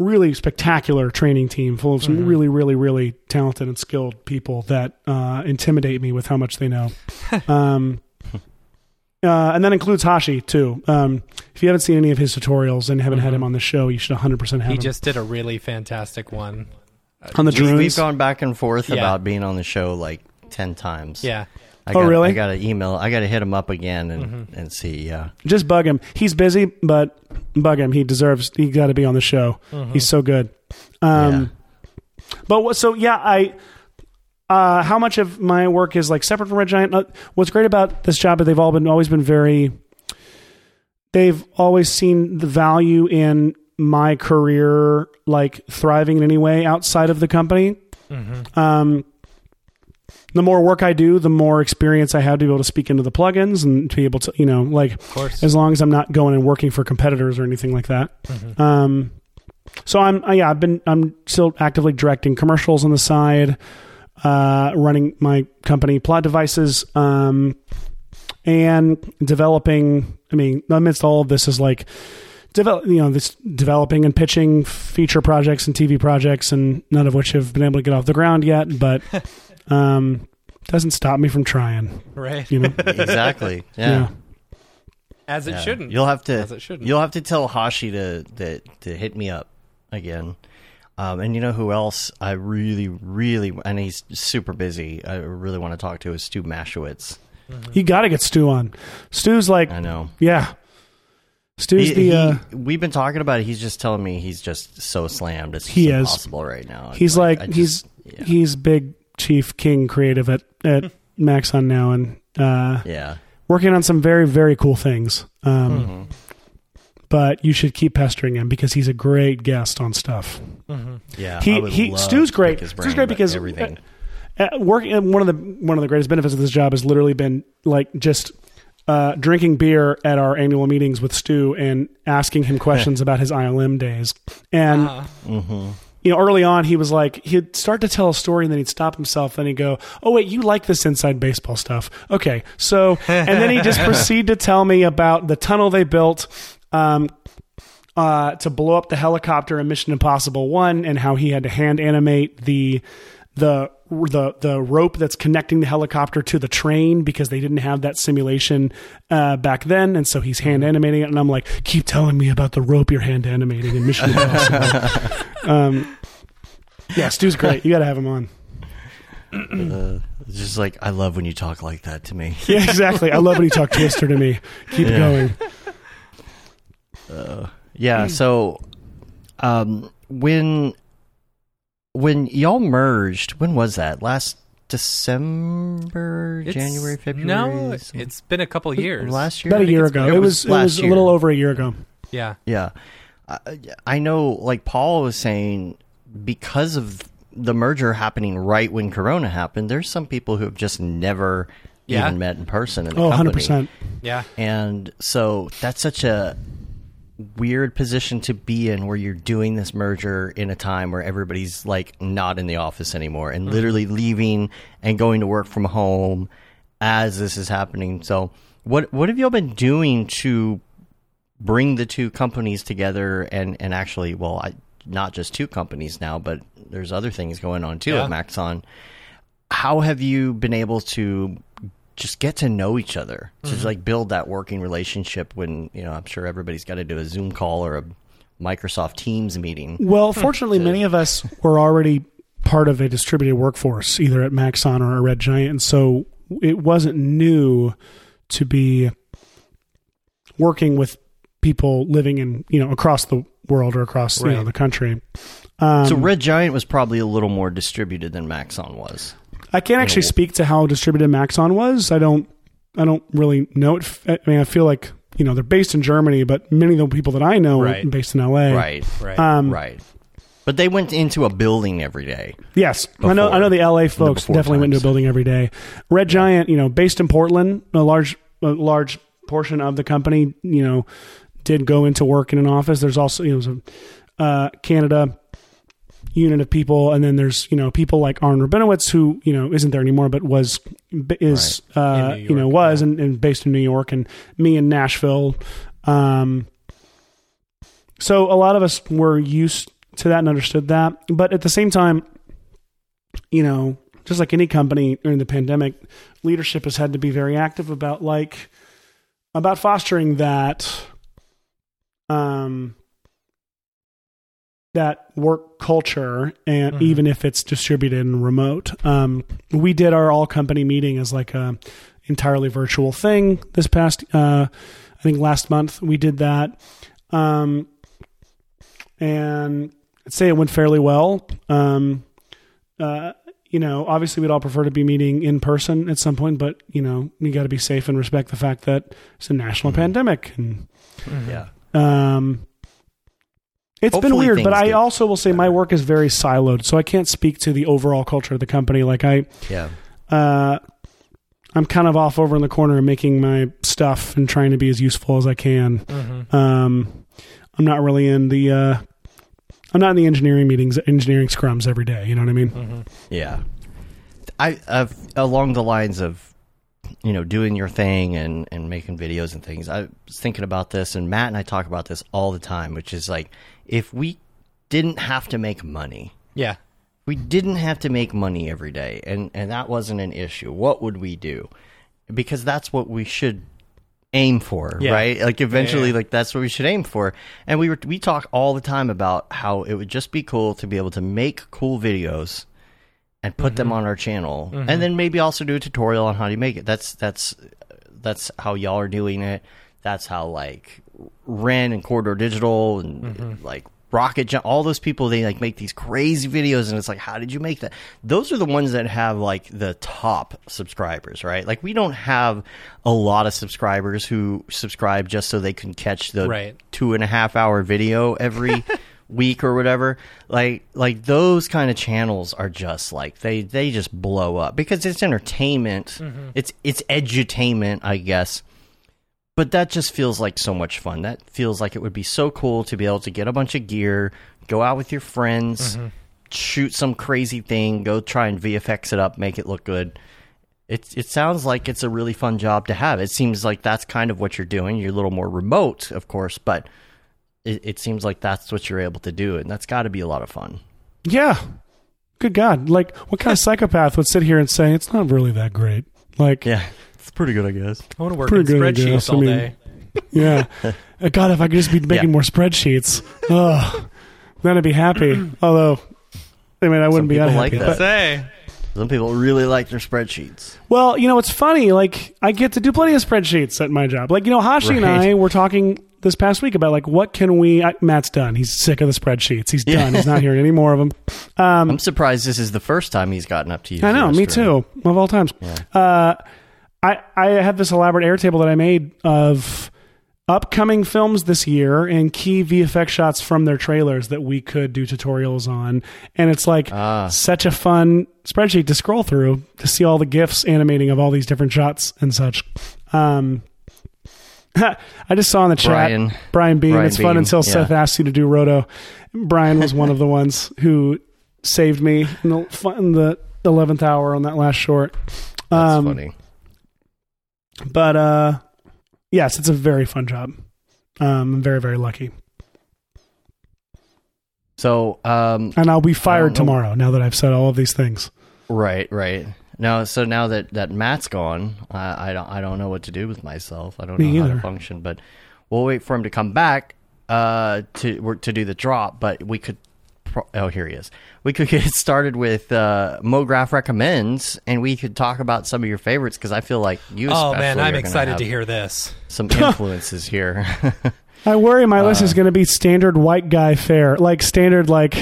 [SPEAKER 3] really spectacular training team full of some really really really talented and skilled people that uh, intimidate me with how much they know um, uh, and that includes hashi too um, if you haven't seen any of his tutorials and haven't had him on the show you should 100% have
[SPEAKER 2] he
[SPEAKER 3] him
[SPEAKER 2] just did a really fantastic one.
[SPEAKER 3] on the
[SPEAKER 1] We,
[SPEAKER 3] drones
[SPEAKER 1] we've gone back and forth
[SPEAKER 2] Yeah.
[SPEAKER 1] about being on the show like ten times.
[SPEAKER 2] Yeah.
[SPEAKER 1] I
[SPEAKER 3] Oh,
[SPEAKER 1] got,
[SPEAKER 3] really?
[SPEAKER 1] I got to email. I got to hit him up again and
[SPEAKER 2] Mm-hmm.
[SPEAKER 1] and see. Yeah.
[SPEAKER 3] just bug him he's busy but bug him he deserves he got to be on the show he's so good um, but what, so yeah i uh, how much of my work is like separate from red giant Uh, what's great about this job is they've all been always been very they've always seen the value in my career like thriving in any way outside of the company um, the more work I do, the more experience I have to be able to speak into the plugins and to be able to, you know, like as long as I'm not going and working for competitors or anything like that. Um, so I'm, uh, yeah, I've been, I'm still actively directing commercials on the side, uh, running my company Plot Devices, um, and developing. I mean, amidst all of this is like develop, you know, this developing and pitching feature projects and TV projects, and none of which have been able to get off the ground yet, but. Um, doesn't stop me from trying,
[SPEAKER 2] right.
[SPEAKER 3] you know.
[SPEAKER 1] Exactly.
[SPEAKER 3] yeah.
[SPEAKER 1] Yeah.
[SPEAKER 2] As it
[SPEAKER 1] Yeah.
[SPEAKER 2] shouldn't.
[SPEAKER 1] You'll have to.
[SPEAKER 2] As it shouldn't.
[SPEAKER 1] You'll have to tell Hashi to to, to hit me up again. Um, and you know who else I really, really, and he's super busy. I really want to talk to is Stu Maschwitz.
[SPEAKER 3] You got to get Stu on. Stu's like,
[SPEAKER 1] I know.
[SPEAKER 3] yeah. Stu's
[SPEAKER 1] He-
[SPEAKER 3] the.
[SPEAKER 1] he-
[SPEAKER 3] uh,
[SPEAKER 1] we've been talking about it. He's just telling me he's just so slammed. It's
[SPEAKER 3] He is.
[SPEAKER 1] impossible right now.
[SPEAKER 3] he's like,
[SPEAKER 1] I
[SPEAKER 3] he's
[SPEAKER 1] just- yeah.
[SPEAKER 3] he's big chief king creative at at Maxon now, and uh,
[SPEAKER 1] yeah.
[SPEAKER 3] working on some very very cool things. Um,
[SPEAKER 1] Mm-hmm.
[SPEAKER 3] But you should keep pestering him because he's a great guest on stuff.
[SPEAKER 1] Yeah,
[SPEAKER 3] He- he- Stu's great.
[SPEAKER 1] his
[SPEAKER 3] Stu's great because-
[SPEAKER 1] everything.
[SPEAKER 3] Uh, working one of the one of the greatest benefits of this job has literally been like just uh, drinking beer at our annual meetings with Stu and asking him questions about his ILM days. And
[SPEAKER 2] Uh,
[SPEAKER 3] you know, early on, he was like, he'd start to tell a story and then he'd stop himself. Then he'd go, Oh, wait, you like this inside baseball stuff. Okay. So, and then he just proceed to tell me about the tunnel they built, um, uh, to blow up the helicopter in Mission Impossible One and how he had to hand animate the, the, the the rope that's connecting the helicopter to the train because they didn't have that simulation uh, back then, and so he's hand animating it. And I'm like, keep telling me about the rope you're hand animating in Mission Impossible. um, yeah, Stu's great. You got to have him on.
[SPEAKER 1] Uh, just like I love when you talk like that to me.
[SPEAKER 3] Yeah, exactly. I love when you talk Twister to me. Keep
[SPEAKER 1] Yeah.
[SPEAKER 3] going.
[SPEAKER 1] Uh, yeah. So, um, when when y'all merged, when was that? Last December,
[SPEAKER 2] It's-
[SPEAKER 1] January, February.
[SPEAKER 2] No,
[SPEAKER 1] some-
[SPEAKER 2] it's been a couple years.
[SPEAKER 1] last year.
[SPEAKER 3] About
[SPEAKER 1] I
[SPEAKER 3] a
[SPEAKER 1] think
[SPEAKER 3] year
[SPEAKER 1] it's-
[SPEAKER 3] ago.
[SPEAKER 1] It,
[SPEAKER 3] It
[SPEAKER 1] was,
[SPEAKER 3] was it
[SPEAKER 1] last
[SPEAKER 3] was a little over a year ago.
[SPEAKER 2] Yeah.
[SPEAKER 1] Yeah. I, I know, like Paul was saying, because of the merger happening right when Corona happened, there's some people who have just never
[SPEAKER 2] Yeah.
[SPEAKER 1] even met in person in the
[SPEAKER 3] Oh,
[SPEAKER 1] company.
[SPEAKER 3] 100%.
[SPEAKER 2] Yeah.
[SPEAKER 1] And so that's such a weird position to be in where you're doing this merger in a time where everybody's like not in the office anymore and mm-hmm. literally leaving and going to work from home as this is happening. So what what have y'all been doing to bring the two companies together and and actually well I not just two companies now but there's other things going on too
[SPEAKER 2] Yeah.
[SPEAKER 1] at Maxon. How have you been able to just get to know each other. To just like build that working relationship when you know i'm sure everybody's got to do a zoom call or a microsoft teams meeting.
[SPEAKER 3] Well, fortunately, many of us were already part of a distributed workforce, either at Maxon or at Red Giant, and so it wasn't new to be working with people living in you know across the world or across you know the country. Um,
[SPEAKER 1] so red giant was probably a little more distributed than maxon was
[SPEAKER 3] I can't actually speak to how distributed Maxon was. I don't. I don't really know it. I mean, I feel like you know they're based in Germany, but many of the people that I know
[SPEAKER 2] Right.
[SPEAKER 3] are based in LA.
[SPEAKER 1] right
[SPEAKER 2] Right.
[SPEAKER 3] Um,
[SPEAKER 1] right but they went into a building every day
[SPEAKER 3] Yes, I know. I know the LA folks
[SPEAKER 1] before
[SPEAKER 3] definitely went to a
[SPEAKER 1] times.
[SPEAKER 3] building every day. Red Giant, you know, based in Portland, a large, a large portion of the company, you know, did go into work in an office. There's also, you know, some uh, Canada unit of people, and then there's you know people like Aharon Rabinowitz, who you know isn't there anymore, but was is uh,
[SPEAKER 2] In New
[SPEAKER 3] you know was
[SPEAKER 2] yeah.
[SPEAKER 3] and, and based in New York, and me in Nashville. Um, so a lot of us were used to that and understood that, but at the same time, you know, just like any company during the pandemic, leadership has had to be very active about like about fostering that um that work culture and
[SPEAKER 2] Mhm.
[SPEAKER 3] even if it's distributed and remote. Um we did our all company meeting as like a entirely virtual thing this past uh I think last month we did that. Um and I'd say it went fairly well. Um uh you know, obviously we'd all prefer to be meeting in person at some point, but you know, you got to be safe and respect the fact that it's a national pandemic and
[SPEAKER 1] yeah
[SPEAKER 3] um it's been weird, but
[SPEAKER 1] things
[SPEAKER 3] I
[SPEAKER 1] get
[SPEAKER 3] also will say my work is very siloed, so I can't speak to the overall culture of the company. Like I,
[SPEAKER 1] yeah
[SPEAKER 3] uh, I'm kind of off over in the corner making my stuff and trying to be as useful as I can.
[SPEAKER 2] Mhm.
[SPEAKER 3] Um, I'm not really in the, uh, I'm not in the engineering meetings, engineering scrums every day. You know what I mean?
[SPEAKER 2] Mhm.
[SPEAKER 1] Yeah, I I've, along the lines of you know doing your thing and and making videos and things. I was thinking about this, and Matt and I talk about this all the time, which is like if we didn't have to make money,
[SPEAKER 2] Yeah.
[SPEAKER 1] we didn't have to make money every day, and and that wasn't an issue. What would we do? Because that's what we should aim for,
[SPEAKER 2] Yeah.
[SPEAKER 1] right? Like eventually,
[SPEAKER 2] yeah.
[SPEAKER 1] like that's what we should aim for. And we were we talk all the time about how it would just be cool to be able to make cool videos and put them mm-hmm. on our channel, and mm-hmm. then maybe also do a tutorial on how to make it. That's that's that's how y'all are doing it. That's how like Wren and Corridor Digital and mm-hmm. like Rocket Jump, all those people they like make these crazy videos, and it's like, how did you make that? Those are the ones that have like the top subscribers, right? Like we don't have a lot of subscribers who subscribe just so they can catch the
[SPEAKER 2] Right.
[SPEAKER 1] two and a half hour video every week or whatever. Like like those kind of channels are just like they they just blow up because it's entertainment. Mm-hmm. It's it's edutainment, I guess. But that just feels like so much fun. That feels like it would be so cool to be able to get a bunch of gear, go out with your friends, mm-hmm. shoot some crazy thing, go try and VFX it up, make it look good. It it sounds like it's a really fun job to have. It seems like that's kind of what you're doing. You're a little more remote, of course, but it, it seems like that's what you're able to do, and that's got to be a lot of fun.
[SPEAKER 3] Yeah. Good God. Like, what kind of psychopath would sit here and say it's not really that great? Like,
[SPEAKER 1] Yeah, it's pretty good, I guess.
[SPEAKER 2] I want to work
[SPEAKER 3] Pretty
[SPEAKER 2] in
[SPEAKER 3] good, I
[SPEAKER 2] spreadsheets
[SPEAKER 3] guess. I
[SPEAKER 2] all
[SPEAKER 3] mean-
[SPEAKER 2] day.
[SPEAKER 3] Yeah. Uh, God, if I could just be making
[SPEAKER 1] Yeah.
[SPEAKER 3] more spreadsheets, oh, then I'd be happy. Although, I mean, I wouldn't be
[SPEAKER 1] people
[SPEAKER 3] unhappy.
[SPEAKER 1] like that.
[SPEAKER 3] but-
[SPEAKER 2] Say.
[SPEAKER 1] Some people really like their spreadsheets.
[SPEAKER 3] Well, you know, it's funny. Like, I get to do plenty of spreadsheets at my job. Like, you know, Hashi and
[SPEAKER 1] Right.
[SPEAKER 3] I were talking this past week about like what can we. I, Matt's done. He's sick of the spreadsheets. He's done. He's not hearing any more of them.
[SPEAKER 1] I'm surprised this is the first time he's gotten up to you.
[SPEAKER 3] I know, me too, of all times. Uh, I I have this elaborate Airtable that I made of upcoming films this year and key VFX shots from their trailers that we could do tutorials on, and it's like
[SPEAKER 1] Ah.
[SPEAKER 3] such a fun spreadsheet to scroll through to see all the gifs animating of all these different shots and such. Um, I just saw in the chat
[SPEAKER 1] Brian-
[SPEAKER 3] Brian Bean.
[SPEAKER 1] Brian
[SPEAKER 3] it's fun until
[SPEAKER 1] yeah.
[SPEAKER 3] Seth asked you to do Roto. Brian was one of the ones who saved me in the in the eleventh hour on that last short.
[SPEAKER 1] That's
[SPEAKER 3] Um,
[SPEAKER 1] funny.
[SPEAKER 3] But uh, yes, it's a very fun job. Um, I'm very very lucky,
[SPEAKER 1] So, um,
[SPEAKER 3] and I'll be fired tomorrow. Now that I've said all of these things.
[SPEAKER 1] right, right. Now, so now that that Matt's gone, I, I don't, I don't know what to do with myself. I don't
[SPEAKER 3] Me
[SPEAKER 1] know how to function. But we'll wait for him to come back uh, to work to do the drop. But we could. Pro- oh, here he is. We could get started with uh, MoGraph recommends, and we could talk about some of your favorites because I feel like you.
[SPEAKER 2] Oh
[SPEAKER 1] especially
[SPEAKER 2] man, I'm excited to hear this.
[SPEAKER 1] some influences here.
[SPEAKER 3] I worry my list
[SPEAKER 1] Uh.
[SPEAKER 3] is going to be standard white guy fare, like standard like.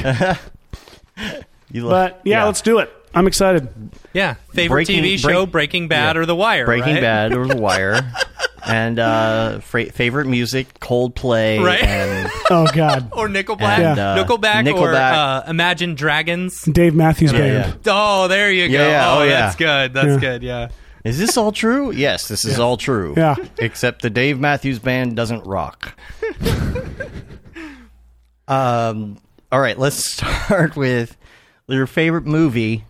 [SPEAKER 1] You
[SPEAKER 3] but yeah, let's do it. I'm excited.
[SPEAKER 2] Yeah, favorite
[SPEAKER 1] Breaking-
[SPEAKER 2] TV show:
[SPEAKER 1] break-
[SPEAKER 2] Breaking Bad
[SPEAKER 1] yeah.
[SPEAKER 2] or The Wire.
[SPEAKER 1] Breaking
[SPEAKER 2] right?
[SPEAKER 1] Bad or The Wire, and uh, fra- favorite music Coldplay,
[SPEAKER 2] Right.
[SPEAKER 1] and
[SPEAKER 3] Oh God,
[SPEAKER 2] or Nickelback,
[SPEAKER 1] And, uh,
[SPEAKER 2] Nickelback, or uh, Imagine Dragons.
[SPEAKER 3] Dave Matthews
[SPEAKER 1] Yeah,
[SPEAKER 3] Band.
[SPEAKER 1] yeah.
[SPEAKER 2] Oh, there you go.
[SPEAKER 1] Yeah, yeah.
[SPEAKER 2] Oh,
[SPEAKER 1] Oh, yeah.
[SPEAKER 2] that's good. That's
[SPEAKER 3] Yeah.
[SPEAKER 2] good. Yeah.
[SPEAKER 1] is this all true? Yes, this is all true.
[SPEAKER 3] Yeah.
[SPEAKER 1] except the Dave Matthews Band doesn't rock. um. All right, let's start with your favorite movie,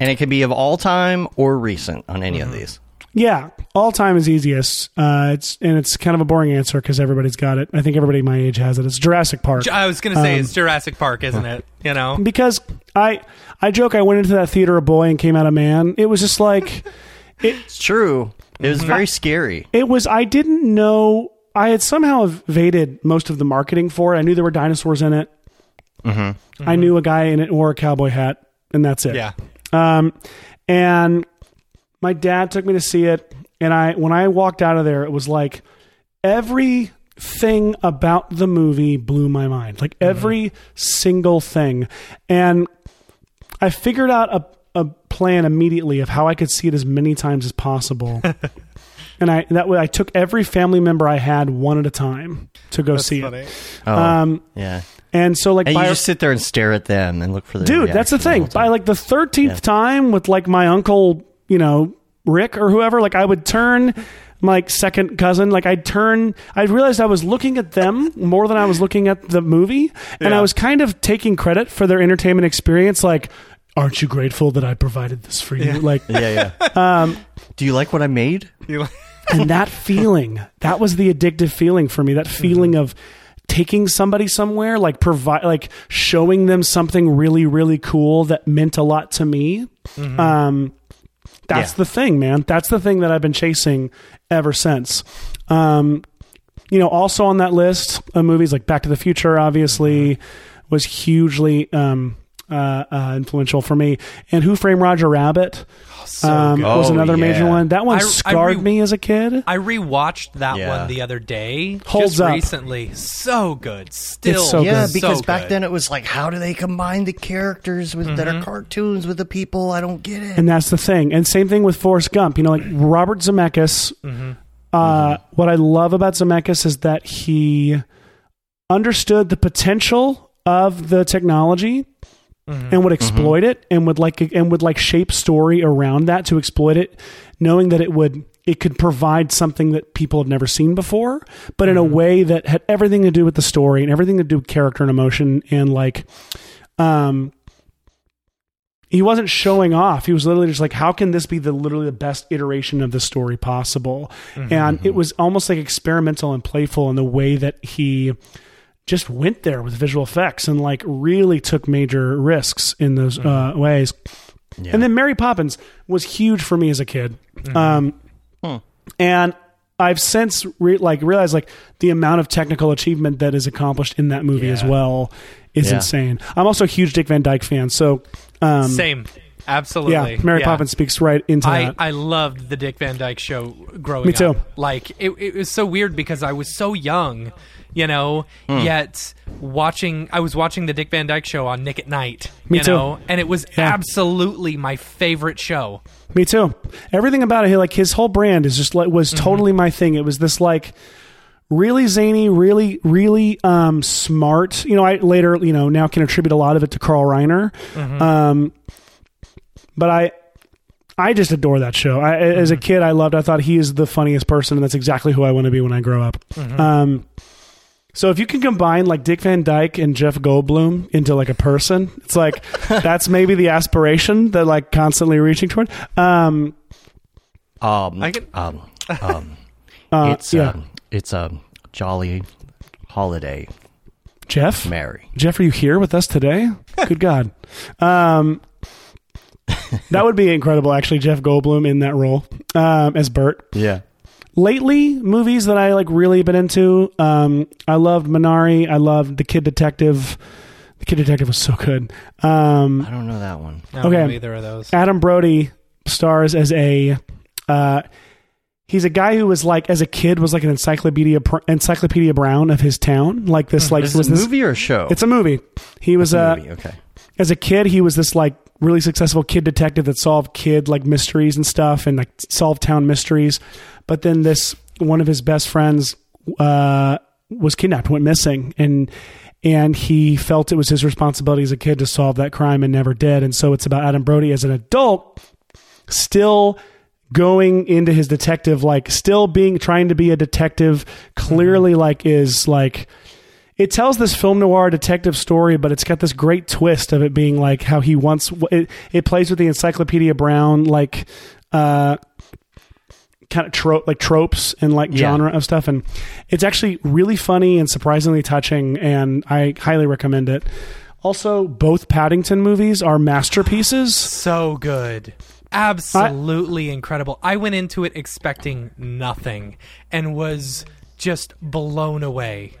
[SPEAKER 1] and it can be of all time or recent on any
[SPEAKER 2] Mm-hmm.
[SPEAKER 1] of these.
[SPEAKER 3] Yeah, all time is easiest. Uh, it's and it's kind of a boring answer because everybody's got it. I think everybody my age has it. It's Jurassic Park.
[SPEAKER 2] I was gonna say
[SPEAKER 3] Um,
[SPEAKER 2] it's Jurassic Park, isn't it? You know.
[SPEAKER 3] because I I joke I went into that theater a boy and came out a man. It was just like
[SPEAKER 1] It's true. It
[SPEAKER 2] Mm-hmm.
[SPEAKER 1] was very scary.
[SPEAKER 3] it was. I didn't know. I had somehow evaded most of the marketing for it. I knew there were dinosaurs in it. I knew a guy in it wore a cowboy hat, and that's it.
[SPEAKER 2] Yeah.
[SPEAKER 3] Um, and my dad took me to see it, and I when I walked out of there, it was like everything about the movie blew my mind. Like every single thing, and I figured out a a plan immediately of how I could see it as many times as possible. and I that way I took every family member I had one at a time to go see
[SPEAKER 2] funny.
[SPEAKER 3] it.
[SPEAKER 1] Oh,
[SPEAKER 3] Um,
[SPEAKER 1] yeah.
[SPEAKER 3] and so like
[SPEAKER 1] And
[SPEAKER 3] by
[SPEAKER 1] you just sit there and stare at them and look for the
[SPEAKER 3] dude that's the thing by like the 13th time with like my uncle you know rick or whoever like i would turn my like, second cousin like i'd turn i realized i was looking at them more than i was looking at the movie and
[SPEAKER 2] Yeah.
[SPEAKER 3] i was kind of taking credit for their entertainment experience like aren't you grateful that i provided this for you like
[SPEAKER 1] Yeah, yeah. um, Do you like what I made?
[SPEAKER 3] And that feeling that was the addictive feeling for me that feeling of taking somebody somewhere like provide like showing them something really really cool that meant a lot to me um that's
[SPEAKER 1] Yeah.
[SPEAKER 3] the thing man. That's the thing that i've been chasing ever since. Um you know also on that list of movies like back to the future obviously was hugely um uh, uh, influential for me, and Who Framed Roger Rabbit um,
[SPEAKER 2] good.
[SPEAKER 3] was
[SPEAKER 1] Oh,
[SPEAKER 3] another major one. That one
[SPEAKER 2] I- I
[SPEAKER 3] scarred
[SPEAKER 2] re-
[SPEAKER 3] me as a kid.
[SPEAKER 2] I rewatched that
[SPEAKER 1] Yeah.
[SPEAKER 2] one the other day.
[SPEAKER 3] Holds
[SPEAKER 2] just
[SPEAKER 3] up.
[SPEAKER 2] recently. So good. Still.
[SPEAKER 3] It's so
[SPEAKER 1] yeah,
[SPEAKER 3] good.
[SPEAKER 1] because
[SPEAKER 2] so
[SPEAKER 1] back
[SPEAKER 2] good.
[SPEAKER 1] then it was like, how do they combine the characters with, that are cartoons with the people? I don't get it.
[SPEAKER 3] and that's the thing. And same thing with Forrest Gump. You know, like Robert Zemeckis. Uh, what I love about Zemeckis is that he understood the potential of the technology and would mm-hmm. exploit it and would like and would like shape story around that to exploit it, knowing that it would it could provide something that people have never seen before, but in a mm-hmm. way that had everything to do with the story and everything to do with character and emotion and like um he wasn't showing off. He was literally just like, how can this be the literally the best iteration of the story possible? And mm-hmm. it was almost like experimental and playful in the way that he just went there with visual effects and like really took major risks in those uh, ways. And then Mary Poppins was huge for me as a kid. Um, and I've since re- like realized like the amount of technical achievement that is accomplished in that movie as well is
[SPEAKER 1] Yeah.
[SPEAKER 3] insane. I'm also a huge Dick Van Dyke fan, so um,
[SPEAKER 2] Same. Absolutely.
[SPEAKER 3] Yeah, Mary
[SPEAKER 2] Yeah.
[SPEAKER 3] Poppins speaks right into
[SPEAKER 2] I,
[SPEAKER 3] that.
[SPEAKER 2] I loved the Dick Van Dyke show growing up.
[SPEAKER 3] Me too.
[SPEAKER 2] up. Like it, it was so weird because I was so young, you know,
[SPEAKER 3] Hmm.
[SPEAKER 2] yet watching I was watching the Dick Van Dyke show on Nick at Night.
[SPEAKER 3] Me
[SPEAKER 2] you
[SPEAKER 3] too.
[SPEAKER 2] know, and it was
[SPEAKER 3] Yeah.
[SPEAKER 2] absolutely my favorite show.
[SPEAKER 3] Me too. Everything about it, like his whole brand is just like was
[SPEAKER 2] Mm-hmm.
[SPEAKER 3] totally my thing. It was this like really zany, really, really um, smart. You know, I later, you know, now can attribute a lot of it to Carl Reiner.
[SPEAKER 2] Mm-hmm.
[SPEAKER 3] Um, but I, I just adore that show. I, As
[SPEAKER 2] Mm-hmm.
[SPEAKER 3] a kid, I loved. I thought he is the funniest person, and that's exactly who I want to be when I grow up.
[SPEAKER 2] Mm-hmm.
[SPEAKER 3] Um, so if you can combine like Dick Van Dyke and Jeff Goldblum into like a person, it's like that's maybe the aspiration that like constantly reaching toward. Um,
[SPEAKER 1] Um,
[SPEAKER 2] I can-
[SPEAKER 1] um, um,
[SPEAKER 3] uh,
[SPEAKER 1] it's
[SPEAKER 3] yeah,
[SPEAKER 1] um, it's a jolly holiday,
[SPEAKER 3] Jeff.
[SPEAKER 1] Mary.
[SPEAKER 3] Jeff, are you here with us today? Good God. Um, that would be incredible, actually, Jeff Goldblum in that role um, as Bert.
[SPEAKER 1] Yeah.
[SPEAKER 3] Lately, movies that I like really been into. Um, I loved Minari. I loved The Kid Detective. The Kid Detective was so good. Um,
[SPEAKER 1] I don't know that one.
[SPEAKER 2] I don't
[SPEAKER 3] Okay.
[SPEAKER 2] know either of those.
[SPEAKER 3] Adam Brody stars as a. Uh, he's a guy who was like, as a kid, was like an encyclopedia encyclopedia Brown of his town. Like this, like
[SPEAKER 1] Is
[SPEAKER 3] was
[SPEAKER 1] this a
[SPEAKER 3] this.
[SPEAKER 1] movie or a show?
[SPEAKER 3] It's a movie. He was
[SPEAKER 1] It's a
[SPEAKER 3] uh,
[SPEAKER 1] movie. Okay.
[SPEAKER 3] as a kid, he was this like really successful kid detective that solved kid like mysteries and stuff and like solved town mysteries. But then this one of his best friends uh, was kidnapped, went missing, and and he felt it was his responsibility as a kid to solve that crime and never did. And so it's about Adam Brody as an adult, still going into his detective like still being trying to be a detective clearly like is like it tells this film noir detective story, but it's got this great twist of it being like how he wants it. It plays with the Encyclopedia Brown like uh, kind of trope like tropes and like
[SPEAKER 1] Yeah.
[SPEAKER 3] genre of stuff, and it's actually really funny and surprisingly touching, and I highly recommend it. Also, both Paddington movies are masterpieces.
[SPEAKER 2] So good. Absolutely incredible. I went into it expecting nothing and was just blown away.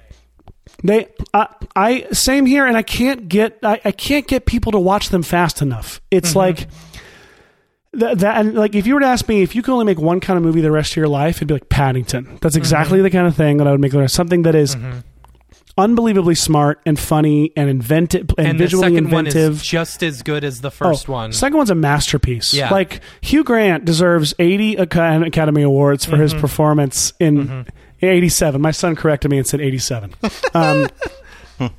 [SPEAKER 3] They, I, I, same here, and I can't get, I, I can't get people to watch them fast enough. It's mm-hmm. like that, that, and like if you were to ask me if you could only make one kind of movie the rest of your life, it'd be like Paddington. That's exactly the kind of thing that I would make. the rest. Something that is unbelievably smart and funny and inventive and,
[SPEAKER 2] And the
[SPEAKER 3] visually inventive.
[SPEAKER 2] is just as good as the first
[SPEAKER 3] Oh,
[SPEAKER 2] one.
[SPEAKER 3] Second one's a masterpiece.
[SPEAKER 2] Yeah.
[SPEAKER 3] Like Hugh Grant deserves 80 Academy Awards for
[SPEAKER 2] Mm-hmm.
[SPEAKER 3] his performance in 87. My son corrected me and said 87. Um,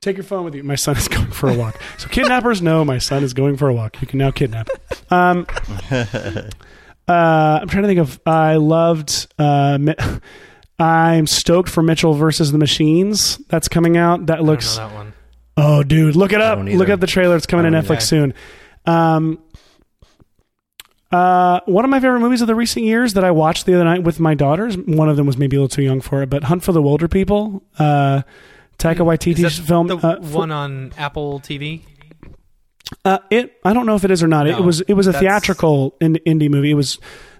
[SPEAKER 3] take your phone with you. My son is going for a walk. So kidnappers know my son is going for a walk. You can now kidnap. Um, uh, I'm trying to think of. I loved. Uh, I'm stoked for Mitchell versus the Machines. That's coming out. That
[SPEAKER 2] I don't
[SPEAKER 3] looks.
[SPEAKER 2] know that one.
[SPEAKER 3] Oh, dude, look it up. Look
[SPEAKER 1] either.
[SPEAKER 3] up the trailer. It's coming to Netflix
[SPEAKER 2] either.
[SPEAKER 3] soon. Um, uh, one of my favorite movies of the recent years that I watched the other night with my daughters. One of them was maybe a little too young for it, but Hunt for the Wilderpeople. Uh, Taika
[SPEAKER 2] Is
[SPEAKER 3] Waititi's film.
[SPEAKER 2] the
[SPEAKER 3] uh, for-
[SPEAKER 2] one on Apple TV?
[SPEAKER 3] uh, it. I don't know if it is or not. It was. It was a theatrical in, indie movie. It was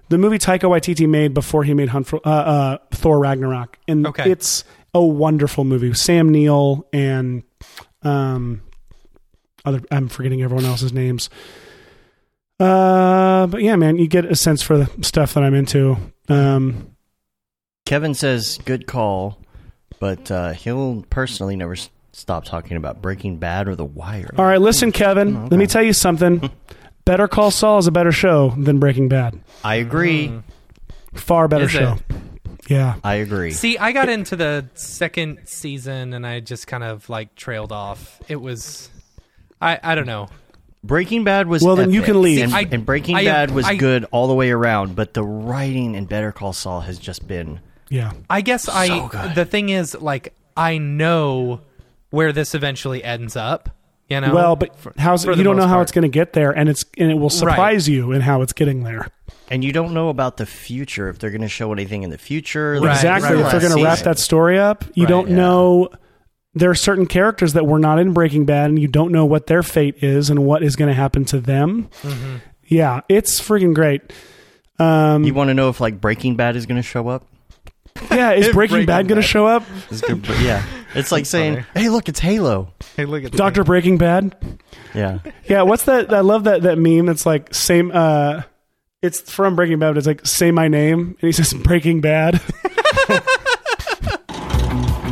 [SPEAKER 3] the movie Taika Waititi made before he made Hunt for uh, uh, Thor Ragnarok, and
[SPEAKER 2] Okay.
[SPEAKER 3] it's a wonderful movie. Sam Neill and um, other. I'm forgetting everyone else's names. Uh, but yeah, man, you get a sense for the stuff that I'm into. Um,
[SPEAKER 1] Kevin says good call, but uh, he'll personally never s- stop talking about Breaking Bad or The Wire.
[SPEAKER 3] all right, listen, Kevin.
[SPEAKER 1] Oh,
[SPEAKER 3] Let me tell you something. Better Call Saul is a better show than Breaking Bad.
[SPEAKER 1] I agree.
[SPEAKER 2] Mm.
[SPEAKER 3] Far better
[SPEAKER 2] Is it?
[SPEAKER 3] show. Yeah.
[SPEAKER 1] I agree.
[SPEAKER 2] See, I got into the second season and I just kind of like trailed off. It was, I I don't know.
[SPEAKER 1] Breaking Bad was
[SPEAKER 3] Well, then you can leave.
[SPEAKER 1] And,
[SPEAKER 2] I-
[SPEAKER 1] and Breaking
[SPEAKER 2] I-
[SPEAKER 1] Bad was
[SPEAKER 2] I-
[SPEAKER 1] good all the way around, but the writing in Better Call Saul has just been
[SPEAKER 3] Yeah.
[SPEAKER 2] I guess I
[SPEAKER 1] good.
[SPEAKER 2] the thing is like I know where this eventually ends up. You know,
[SPEAKER 3] Well, but
[SPEAKER 2] For-
[SPEAKER 3] how's
[SPEAKER 2] for
[SPEAKER 3] you don't know how
[SPEAKER 2] part.
[SPEAKER 3] it's going to get there, and it's and it will surprise you in how it's getting there.
[SPEAKER 1] and you don't know about the future if they're going to show anything in the future.
[SPEAKER 2] Right,
[SPEAKER 3] exactly.
[SPEAKER 2] right,
[SPEAKER 3] if they're going to wrap that story up, you
[SPEAKER 2] Right,
[SPEAKER 3] don't
[SPEAKER 1] yeah.
[SPEAKER 3] know. There are certain characters that were not in Breaking Bad, and you don't know what their fate is and what is going to happen to them.
[SPEAKER 2] Mm-hmm.
[SPEAKER 3] Yeah, it's freaking great. Um,
[SPEAKER 1] You want to know if like Breaking Bad is going to show up?
[SPEAKER 3] yeah, is Breaking,
[SPEAKER 1] Breaking
[SPEAKER 3] Bad going to
[SPEAKER 1] Bad.
[SPEAKER 3] show up?
[SPEAKER 1] It's good, but yeah, it's like saying, "Hey, look, it's Halo."
[SPEAKER 2] Hey, look at
[SPEAKER 3] Doctor Breaking Bad.
[SPEAKER 1] Yeah.
[SPEAKER 3] Yeah, what's that? I love that that meme. It's like same. uh It's from Breaking Bad. But it's like say my name, and he says Breaking Bad.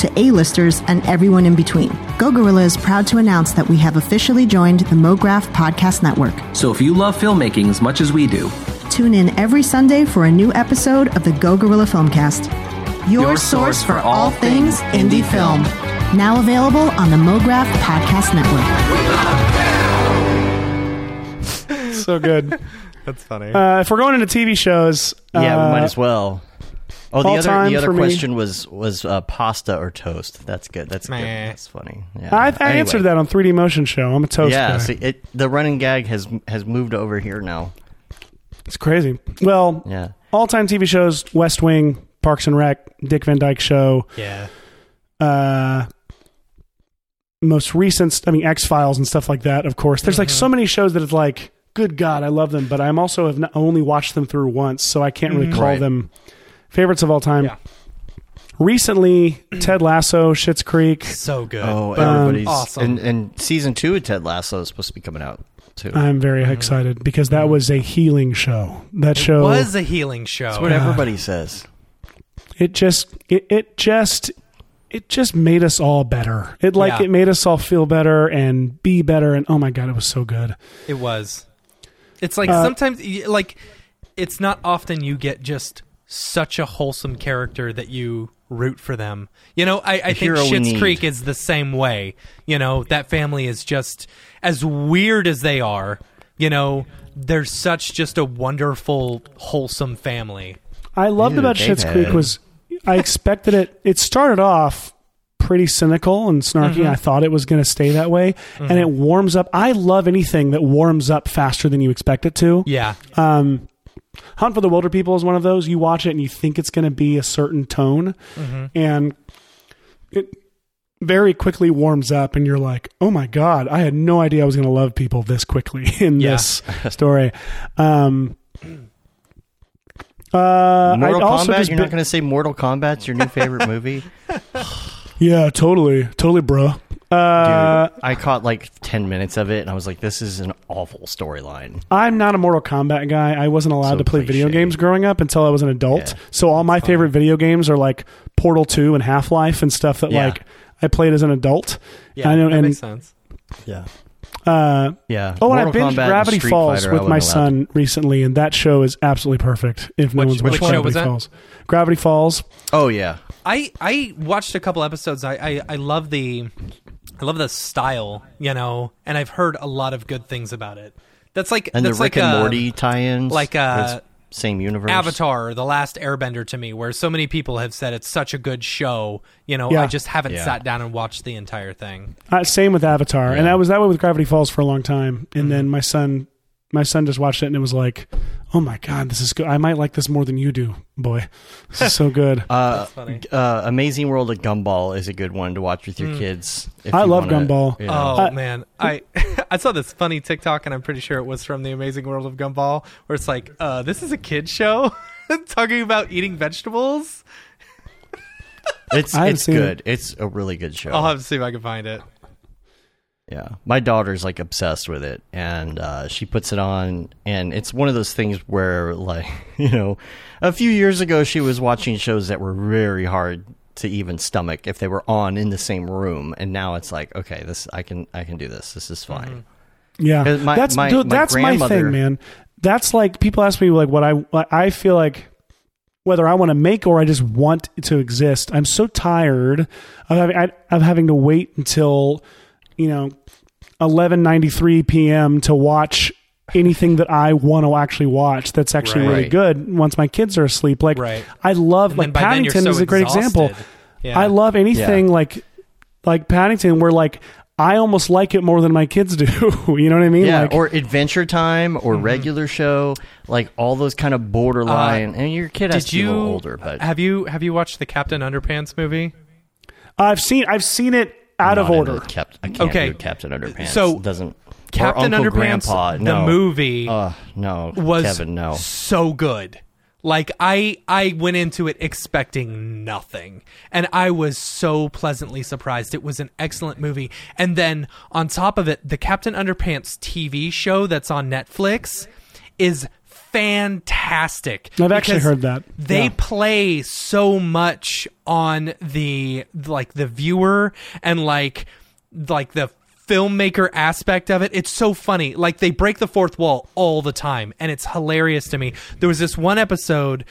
[SPEAKER 4] to A-listers and everyone in between. Go Gorilla is proud to announce that we have officially joined the MoGraph Podcast Network.
[SPEAKER 5] So if you love filmmaking as much as we do,
[SPEAKER 4] Tune in every Sunday for a new episode of the Go Gorilla Filmcast. Your,
[SPEAKER 5] Your
[SPEAKER 4] source for all things indie film. Now available on the MoGraph Podcast Network.
[SPEAKER 3] so good.
[SPEAKER 2] That's funny.
[SPEAKER 3] Uh, if we're going into TV shows,
[SPEAKER 1] Yeah,
[SPEAKER 3] uh,
[SPEAKER 1] we might as well. Oh, the other
[SPEAKER 3] time
[SPEAKER 1] the other
[SPEAKER 3] for me-
[SPEAKER 1] question was was uh, pasta or toast. That's good. That's good. That's funny. Yeah.
[SPEAKER 3] I, I
[SPEAKER 1] Anyway.
[SPEAKER 3] answered that on 3D Motion Show. I'm a toast
[SPEAKER 1] Yeah,
[SPEAKER 3] guy.
[SPEAKER 1] see, it, the running gag has has moved over here now.
[SPEAKER 3] It's crazy. Well,
[SPEAKER 1] Yeah.
[SPEAKER 3] all time TV shows: West Wing, Parks and Rec, Dick Van Dyke Show.
[SPEAKER 2] yeah.
[SPEAKER 3] uh most recent i mean x files and stuff like that of course there's like so
[SPEAKER 2] Mm-hmm.
[SPEAKER 3] many shows that it's like good god i love them but i'm also have not only watched them through once so i can't really call
[SPEAKER 1] Right.
[SPEAKER 3] them favorites of all time.
[SPEAKER 2] Yeah.
[SPEAKER 3] recently ted lasso Schitt's creek
[SPEAKER 2] So good.
[SPEAKER 1] Oh,
[SPEAKER 3] Um,
[SPEAKER 1] everybody's
[SPEAKER 2] awesome.
[SPEAKER 1] And, and season two of Ted Lasso is supposed to be coming out too.
[SPEAKER 3] i'm very excited because that was a healing show that
[SPEAKER 2] it
[SPEAKER 3] show
[SPEAKER 2] was a healing show.
[SPEAKER 1] That's what everybody says.
[SPEAKER 3] it just it, it just it just made us all better it like
[SPEAKER 2] Yeah.
[SPEAKER 3] it made us all feel better and be better and oh my god it was so good
[SPEAKER 2] It was. It's like
[SPEAKER 3] Uh,
[SPEAKER 2] sometimes, y- like, it's not often you get just such a wholesome character that you root for them. You know, I, I think
[SPEAKER 1] hero
[SPEAKER 2] Schitt's. Creek is the same way. You know, that family is just as weird as they are. You know, they're such just a wonderful, wholesome family.
[SPEAKER 3] I loved
[SPEAKER 1] Dude,
[SPEAKER 3] about
[SPEAKER 1] they've
[SPEAKER 3] Schitt's Creek was I expected it. It started off pretty cynical and snarky.
[SPEAKER 1] Mm-hmm.
[SPEAKER 3] I thought it was going to stay that way, and it warms up. I love anything that warms up faster than you expect it to.
[SPEAKER 2] Yeah,
[SPEAKER 3] Um, Hunt for the Wilderpeople is one of those. You watch it and you think it's going to be a certain tone,
[SPEAKER 1] Mm-hmm.
[SPEAKER 3] and it very quickly warms up, and you're like, "Oh my god, I had no idea I was going to love people this quickly in
[SPEAKER 2] Yeah.
[SPEAKER 3] this story." Um, uh,
[SPEAKER 1] Mortal
[SPEAKER 3] I also
[SPEAKER 1] Kombat.
[SPEAKER 3] just
[SPEAKER 1] You're
[SPEAKER 3] bit-
[SPEAKER 1] not going to say Mortal Kombat's your new favorite movie,
[SPEAKER 3] Yeah, totally, totally, bro. Uh,
[SPEAKER 1] dude. I caught like ten minutes of it, and I was like, "This is an awful storyline."
[SPEAKER 3] I'm not a Mortal Kombat guy. I wasn't allowed
[SPEAKER 1] So
[SPEAKER 3] to play video games growing up until I was an adult.
[SPEAKER 1] Yeah,
[SPEAKER 3] so all my favorite video games are like Portal 2 and Half Life and stuff that
[SPEAKER 1] Yeah.
[SPEAKER 3] like I played as an adult.
[SPEAKER 2] yeah,
[SPEAKER 3] I know,
[SPEAKER 2] that
[SPEAKER 3] and
[SPEAKER 2] makes sense.
[SPEAKER 1] Yeah.
[SPEAKER 3] uh,
[SPEAKER 1] Yeah.
[SPEAKER 3] oh, and I
[SPEAKER 1] Mortal
[SPEAKER 3] binged
[SPEAKER 1] Kombat and
[SPEAKER 3] Gravity Falls
[SPEAKER 1] Fighter,
[SPEAKER 3] with my
[SPEAKER 1] wasn't allowed
[SPEAKER 3] son recently, and that show is absolutely perfect. If no
[SPEAKER 2] Which-
[SPEAKER 3] one's
[SPEAKER 2] which
[SPEAKER 3] watched
[SPEAKER 2] show
[SPEAKER 3] Gravity
[SPEAKER 2] was that?
[SPEAKER 3] Falls, Gravity Falls.
[SPEAKER 1] Oh yeah.
[SPEAKER 2] I I watched a couple episodes. I, I I love the I love the style, you know, and I've heard a lot of good things about it. That's like
[SPEAKER 1] And
[SPEAKER 2] that's
[SPEAKER 1] the Rick
[SPEAKER 2] like
[SPEAKER 1] and
[SPEAKER 2] uh,
[SPEAKER 1] Morty tie-ins,
[SPEAKER 2] like, uh,
[SPEAKER 1] It's same universe.
[SPEAKER 2] Avatar, The Last Airbender to me, where so many people have said it's such a good show. You know,
[SPEAKER 3] Yeah.
[SPEAKER 2] I just haven't
[SPEAKER 1] Yeah.
[SPEAKER 2] sat down and watched the entire thing.
[SPEAKER 3] Uh, same with Avatar, and
[SPEAKER 1] Yeah.
[SPEAKER 3] I was that way with Gravity Falls for a long time. And
[SPEAKER 2] Mm-hmm.
[SPEAKER 3] then my son, my son just watched it, and it was like, "Oh my god, this is good! I might like this more than you do, boy. This is so good."
[SPEAKER 1] Uh,
[SPEAKER 2] That's funny.
[SPEAKER 1] uh, Amazing World of Gumball is a good one to watch with your kids. if
[SPEAKER 3] I
[SPEAKER 1] you
[SPEAKER 3] love
[SPEAKER 1] wanna-
[SPEAKER 3] Gumball.
[SPEAKER 1] you know.
[SPEAKER 2] Oh
[SPEAKER 3] Uh,
[SPEAKER 2] man, I I saw this funny TikTok, and I'm pretty sure it was from the Amazing World of Gumball, where it's like, uh, "This is a kid show talking about eating vegetables."
[SPEAKER 1] It's it's
[SPEAKER 3] seen
[SPEAKER 1] good. It's a really good show.
[SPEAKER 2] I'll have to see if I can find it.
[SPEAKER 1] Yeah, my daughter's like obsessed with it, and uh, she puts it on, and it's one of those things where, like, you know, a few years ago she was watching shows that were very hard to even stomach if they were on in the same room, and now it's like, okay, this I can I can do this. This is fine.
[SPEAKER 3] Yeah,
[SPEAKER 1] my-
[SPEAKER 3] that's
[SPEAKER 1] my-
[SPEAKER 3] dude,
[SPEAKER 1] my
[SPEAKER 3] that's my thing, man. That's like people ask me like what I I feel like. whether I want to make or I just want to exist. I'm so tired of having, I, of having to wait until you know 11:93 p.m. to watch anything that I want to actually watch that's actually really good once my kids are asleep. Like
[SPEAKER 2] Right.
[SPEAKER 3] I love
[SPEAKER 2] And
[SPEAKER 3] like
[SPEAKER 2] then by then you're
[SPEAKER 3] Paddington
[SPEAKER 2] so
[SPEAKER 3] is a great example.
[SPEAKER 2] Yeah.
[SPEAKER 3] I love anything
[SPEAKER 1] Yeah.
[SPEAKER 3] like like Paddington where like I almost like it more than my kids do. you know what I mean?
[SPEAKER 1] Yeah,
[SPEAKER 3] like,
[SPEAKER 1] or Adventure Time or mm-hmm. regular show, like all those kind of borderline. Uh, and your kid has
[SPEAKER 2] Did
[SPEAKER 1] to be a
[SPEAKER 2] you
[SPEAKER 1] little older, but
[SPEAKER 2] have you have you watched the Captain Underpants movie?
[SPEAKER 3] I've seen I've seen it out of order.
[SPEAKER 1] Cap- I can't
[SPEAKER 2] Okay.
[SPEAKER 1] do Captain Underpants.
[SPEAKER 2] So,
[SPEAKER 1] doesn't
[SPEAKER 2] Captain
[SPEAKER 1] Uncle
[SPEAKER 2] Underpants,
[SPEAKER 1] Grandpa.
[SPEAKER 2] the movie,
[SPEAKER 1] Uh, no,
[SPEAKER 2] was
[SPEAKER 1] Kevin. No,
[SPEAKER 2] so good. Like I I went into it expecting nothing and I was so pleasantly surprised. It was an excellent movie. And then on top of it, the Captain Underpants TV show that's on Netflix is fantastic.
[SPEAKER 3] I've actually heard that.
[SPEAKER 2] They
[SPEAKER 3] Yeah.
[SPEAKER 2] play so much on the like the viewer and like like the filmmaker aspect of it it's so funny like they break the fourth wall all the time and it's hilarious to me there was this one episode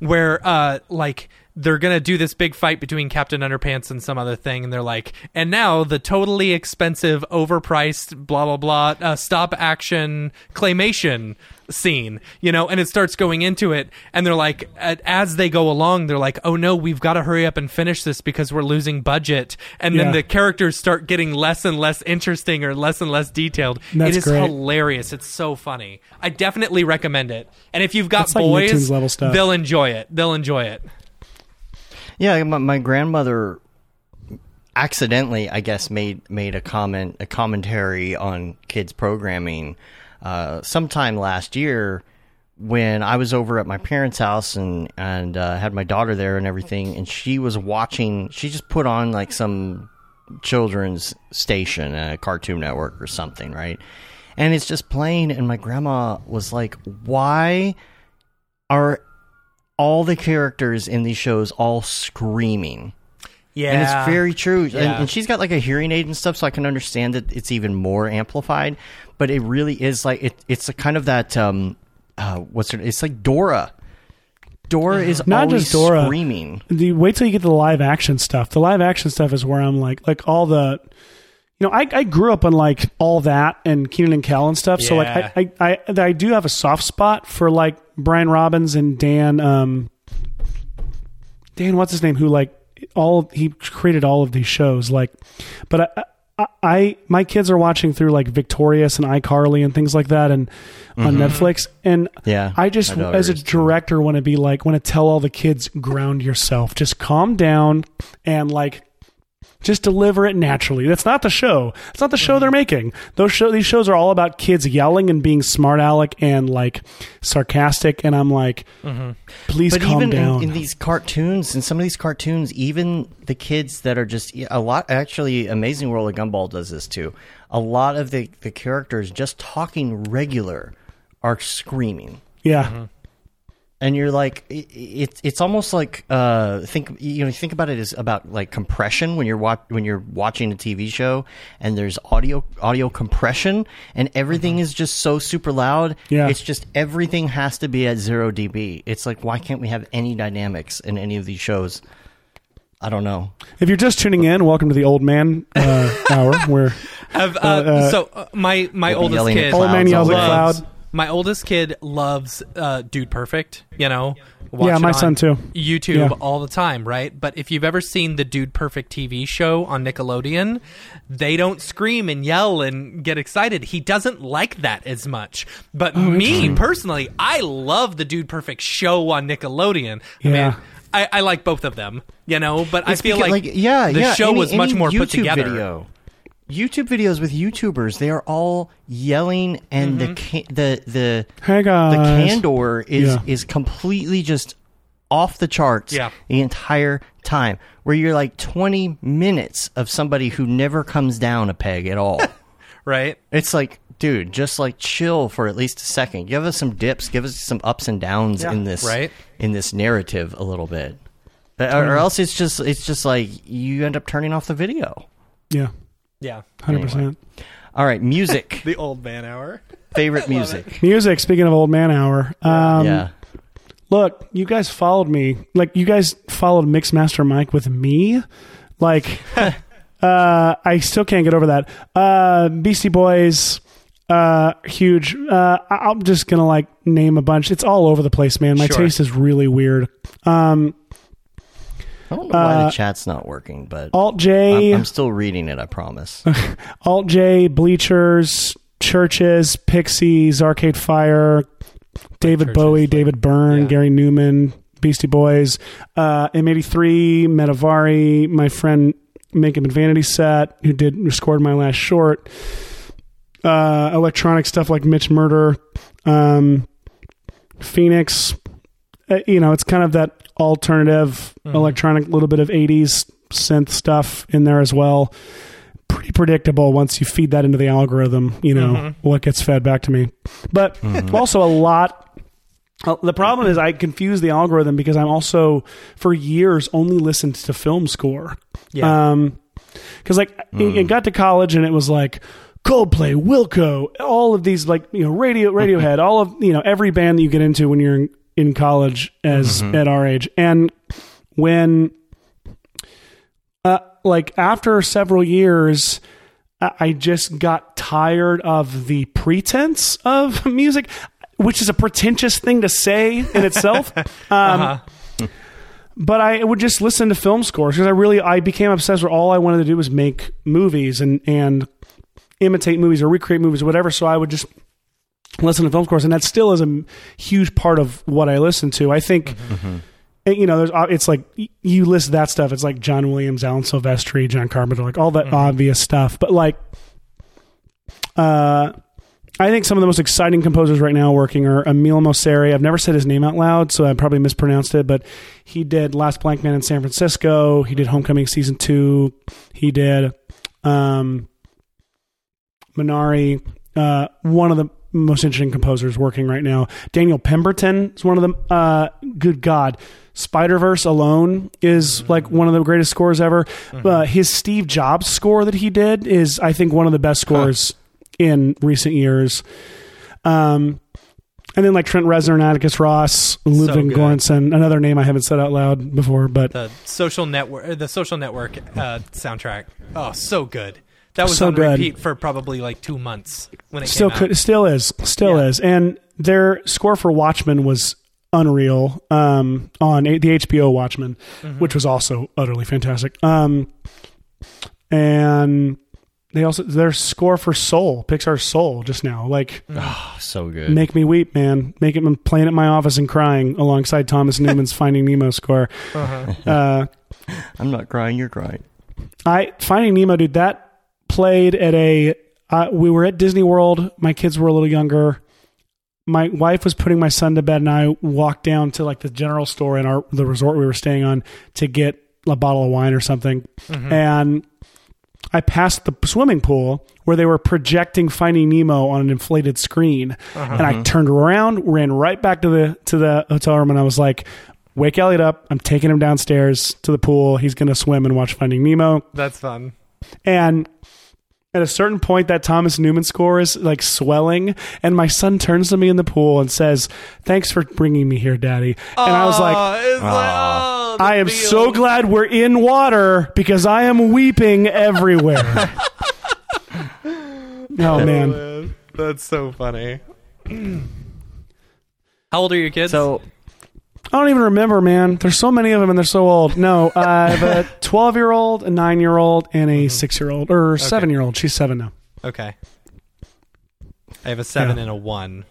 [SPEAKER 2] where uh like they're gonna do this big fight between Captain Underpants and some other thing, and they're like, and now the totally expensive, overpriced, blah blah blah, uh, stop action claymation scene, you know, and it starts going into it, and they're like, as they go along, they're like, oh no, we've got to hurry up and finish this because we're losing budget, and then the characters start getting less and less interesting or less and less detailed.
[SPEAKER 3] That's
[SPEAKER 2] it is
[SPEAKER 3] great.
[SPEAKER 2] hilarious. It's so funny. I definitely recommend it. And if you've got
[SPEAKER 3] That's like
[SPEAKER 2] boys,
[SPEAKER 3] Nicktoons level stuff.
[SPEAKER 2] they'll enjoy it. They'll enjoy it.
[SPEAKER 1] Yeah, my, my grandmother accidentally, I guess, made made a comment, a commentary on kids programming uh, sometime last year when I was over at my parents' house and and uh, had my daughter there and everything, and she was watching. She just put on like some children's station, a Cartoon Network or something, right? And it's just playing, and my grandma was like, "Why are all the characters in these shows all screaming?"
[SPEAKER 2] Yeah,
[SPEAKER 1] And it's very true. And,
[SPEAKER 2] Yeah.
[SPEAKER 1] and she's got like a hearing aid and stuff, so I can understand that it's even more amplified. But it really is like it, it's a kind of that um, uh, what's it? It's like Dora. Dora is
[SPEAKER 3] Not
[SPEAKER 1] always
[SPEAKER 3] just Dora.
[SPEAKER 1] screaming.
[SPEAKER 3] The, wait till you get to the live action stuff. The live action stuff is where I'm like, like all the, you know, I, I grew up on like all that and Kenan and Kel and stuff. So like, I, I, I, I do have a soft spot for like Brian Robbins and Dan, um, Dan, what's his name? Who like all he created all of these shows. Like, but I, I, I my kids are watching through like Victorious and iCarly and things like that, and on Netflix. And
[SPEAKER 1] Yeah,
[SPEAKER 3] I just
[SPEAKER 1] daughter
[SPEAKER 3] as a director want to be like want to tell all the kids ground yourself, just calm down and like. Just deliver it naturally. That's not the show. It's not the show they're making. Those show these shows are all about kids yelling and being smart aleck and like sarcastic. And I'm like, mm-hmm. please
[SPEAKER 1] But
[SPEAKER 3] calm
[SPEAKER 1] even
[SPEAKER 3] down.
[SPEAKER 1] in, in these cartoons, in some of these cartoons, even the kids that are just a lot. Actually, Amazing World of Gumball does this too. A lot of the the characters just talking regular are screaming.
[SPEAKER 3] yeah,
[SPEAKER 1] and you're like it, it's it's almost like uh think you know you think about it as about like compression when you're wa- when you're watching a TV show and there's audio audio compression and everything is just so super loud.
[SPEAKER 3] Yeah.
[SPEAKER 1] it's just everything has to be at 0 dB. It's like why can't we have any dynamics in any of these shows? I don't know.
[SPEAKER 3] If you're just tuning in, welcome to the Old Man uh, Hour, where
[SPEAKER 2] uh,
[SPEAKER 3] uh,
[SPEAKER 2] so uh, my my oldest
[SPEAKER 1] yelling
[SPEAKER 2] kid,
[SPEAKER 3] Old man yells
[SPEAKER 1] all
[SPEAKER 3] at
[SPEAKER 1] day.
[SPEAKER 2] Loves,
[SPEAKER 3] cloud.
[SPEAKER 2] my oldest kid loves uh, Dude Perfect. You know,
[SPEAKER 3] Yeah,
[SPEAKER 2] Watch it
[SPEAKER 3] my
[SPEAKER 2] on
[SPEAKER 3] son too.
[SPEAKER 2] YouTube
[SPEAKER 3] Yeah.
[SPEAKER 2] all the time, right? But if you've ever seen the Dude Perfect TV show on Nickelodeon, they don't scream and yell and get excited. He doesn't like that as much. But
[SPEAKER 3] Oh,
[SPEAKER 2] me personally, I love the Dude Perfect show on Nickelodeon. I
[SPEAKER 3] Yeah.
[SPEAKER 2] mean, I, I like both of them, you know, but
[SPEAKER 1] It's
[SPEAKER 2] I feel
[SPEAKER 1] because,
[SPEAKER 2] like,
[SPEAKER 1] yeah
[SPEAKER 2] the
[SPEAKER 1] yeah,
[SPEAKER 2] show
[SPEAKER 1] any-
[SPEAKER 2] was much more
[SPEAKER 1] YouTube
[SPEAKER 2] put together.
[SPEAKER 1] video. YouTube videos with YouTubers they are all yelling and the mm-hmm. ca- the the
[SPEAKER 3] hey
[SPEAKER 1] the candor is
[SPEAKER 3] Yeah.
[SPEAKER 1] is completely just off the charts
[SPEAKER 2] Yeah.
[SPEAKER 1] the entire time where you're like 20 minutes of somebody who never comes down a peg at all.
[SPEAKER 2] Right?
[SPEAKER 1] it's like dude just like chill for at least a second. Give us some dips give us some ups and downs in this
[SPEAKER 2] Right.
[SPEAKER 1] in this narrative a little bit. Or, or else it's just it's just like you end up turning off the video.
[SPEAKER 3] Yeah,
[SPEAKER 2] Yeah.
[SPEAKER 3] hundred percent.
[SPEAKER 1] all right music
[SPEAKER 2] The old man hour.
[SPEAKER 1] favorite music
[SPEAKER 3] Music. Speaking of Old Man Hour, um,
[SPEAKER 1] yeah
[SPEAKER 3] look, you guys followed me. Like you guys followed Mixmaster Mike with me. Like uh I still can't get over that. Uh Beastie Boys uh huge uh I- i'm just gonna like name a bunch it's all over the place man my
[SPEAKER 2] Sure.
[SPEAKER 3] taste is really weird um
[SPEAKER 1] I don't know why
[SPEAKER 3] Uh,
[SPEAKER 1] the chat's not working, but
[SPEAKER 3] alt j
[SPEAKER 1] I'm, I'm still reading it. I promise.
[SPEAKER 3] alt j bleachers churches pixies arcade fire david
[SPEAKER 2] Churches,
[SPEAKER 3] bowie
[SPEAKER 2] like-
[SPEAKER 3] david byrne
[SPEAKER 2] yeah.
[SPEAKER 3] gary numan beastie boys uh m83 metavari my friend makeup and vanity set who did who scored my last short uh electronic stuff like mitch murder um phoenix uh, you know it's kind of that alternative
[SPEAKER 2] Mm-hmm.
[SPEAKER 3] electronic little bit of 80s synth stuff in there as well pretty predictable once you feed that into the algorithm you know
[SPEAKER 2] Mm-hmm.
[SPEAKER 3] what gets fed back to me but also a lot uh, the problem is i confuse the algorithm because i'm also for years only listened to film score
[SPEAKER 2] Yeah.
[SPEAKER 3] um because like it, it got to college and it was like Coldplay, Wilco, all of these like you know radio Radiohead, all of you know every band that you get into when you're in, in college as at our age, and when uh like after several years. I just got tired of the pretense of music, which is a pretentious thing to say in itself. Um, but I would just listen to film scores because I really I became obsessed with all I wanted to do was make movies and and imitate movies or recreate movies or whatever. So I would just listen to film scores, and that still is a huge part of what I listen to. I think. and, You know, there's it's like you list that stuff. It's like John Williams, Alan Silvestri, John Carpenter, like all that obvious stuff. But like, uh, I think some of the most exciting composers right now working are Emile Mosseri. I've never said his name out loud, so I probably mispronounced it, but he did Last Black Man in San Francisco. He did Homecoming season two. He did um, Minari. Uh, one of the most interesting composers working right now. Daniel Pemberton is one of them. Uh, good God. Spider Verse alone is like one of the greatest scores ever. Uh, his Steve Jobs score that he did is, I think, one of the best scores in recent years. Um, and then like Trent Reznor and Atticus Ross, Ludwig
[SPEAKER 2] good.
[SPEAKER 3] Göransson, another name I haven't said out loud before, but
[SPEAKER 2] the social network, the social network uh, soundtrack. Oh, so good. That was
[SPEAKER 3] So
[SPEAKER 2] on
[SPEAKER 3] good.
[SPEAKER 2] repeat for probably like two months when it
[SPEAKER 3] still
[SPEAKER 2] came
[SPEAKER 3] could, still is still
[SPEAKER 2] Yeah.
[SPEAKER 3] is and their score for watchmen was unreal um on a- the hbo watchmen
[SPEAKER 2] Mm-hmm.
[SPEAKER 3] which was also utterly fantastic um and they also their score for soul pixar's soul just now like
[SPEAKER 1] Oh, so good.
[SPEAKER 3] make me weep man make it I'm playing at my office and crying alongside thomas newman's finding nemo score
[SPEAKER 2] Uh-huh.
[SPEAKER 3] uh
[SPEAKER 1] I'm not crying. You're crying.
[SPEAKER 3] I Finding Nemo, dude. That played at a. Uh, we were at Disney World. My kids were a little younger. My wife was putting my son to bed, and I walked down to like the general store in our the resort we were staying on to get a bottle of wine or something. And I passed the swimming pool where they were projecting Finding Nemo on an inflated screen, and I turned around, ran right back to the to the hotel room, and I was like. Wake Elliot up. I'm taking him downstairs to the pool. He's going to swim and watch Finding Nemo.
[SPEAKER 2] That's fun.
[SPEAKER 3] And at a certain point, that Thomas Newman score is like swelling. And my son turns to me in the pool and says, Thanks for bringing me here, daddy. And I was like,
[SPEAKER 2] Oh, like, oh,
[SPEAKER 3] I am
[SPEAKER 2] feels.
[SPEAKER 3] so glad we're in water because I am weeping everywhere. oh, oh man.
[SPEAKER 2] That's so funny. How old are your kids?
[SPEAKER 1] So
[SPEAKER 3] I don't even remember, man. There's so many of them and they're so old. No, I have a 12 year old, a 9 year old, and a 6 year old, or 7 year old. She's 7 now.
[SPEAKER 2] okay. I have a seven
[SPEAKER 3] Yeah.
[SPEAKER 2] and a one,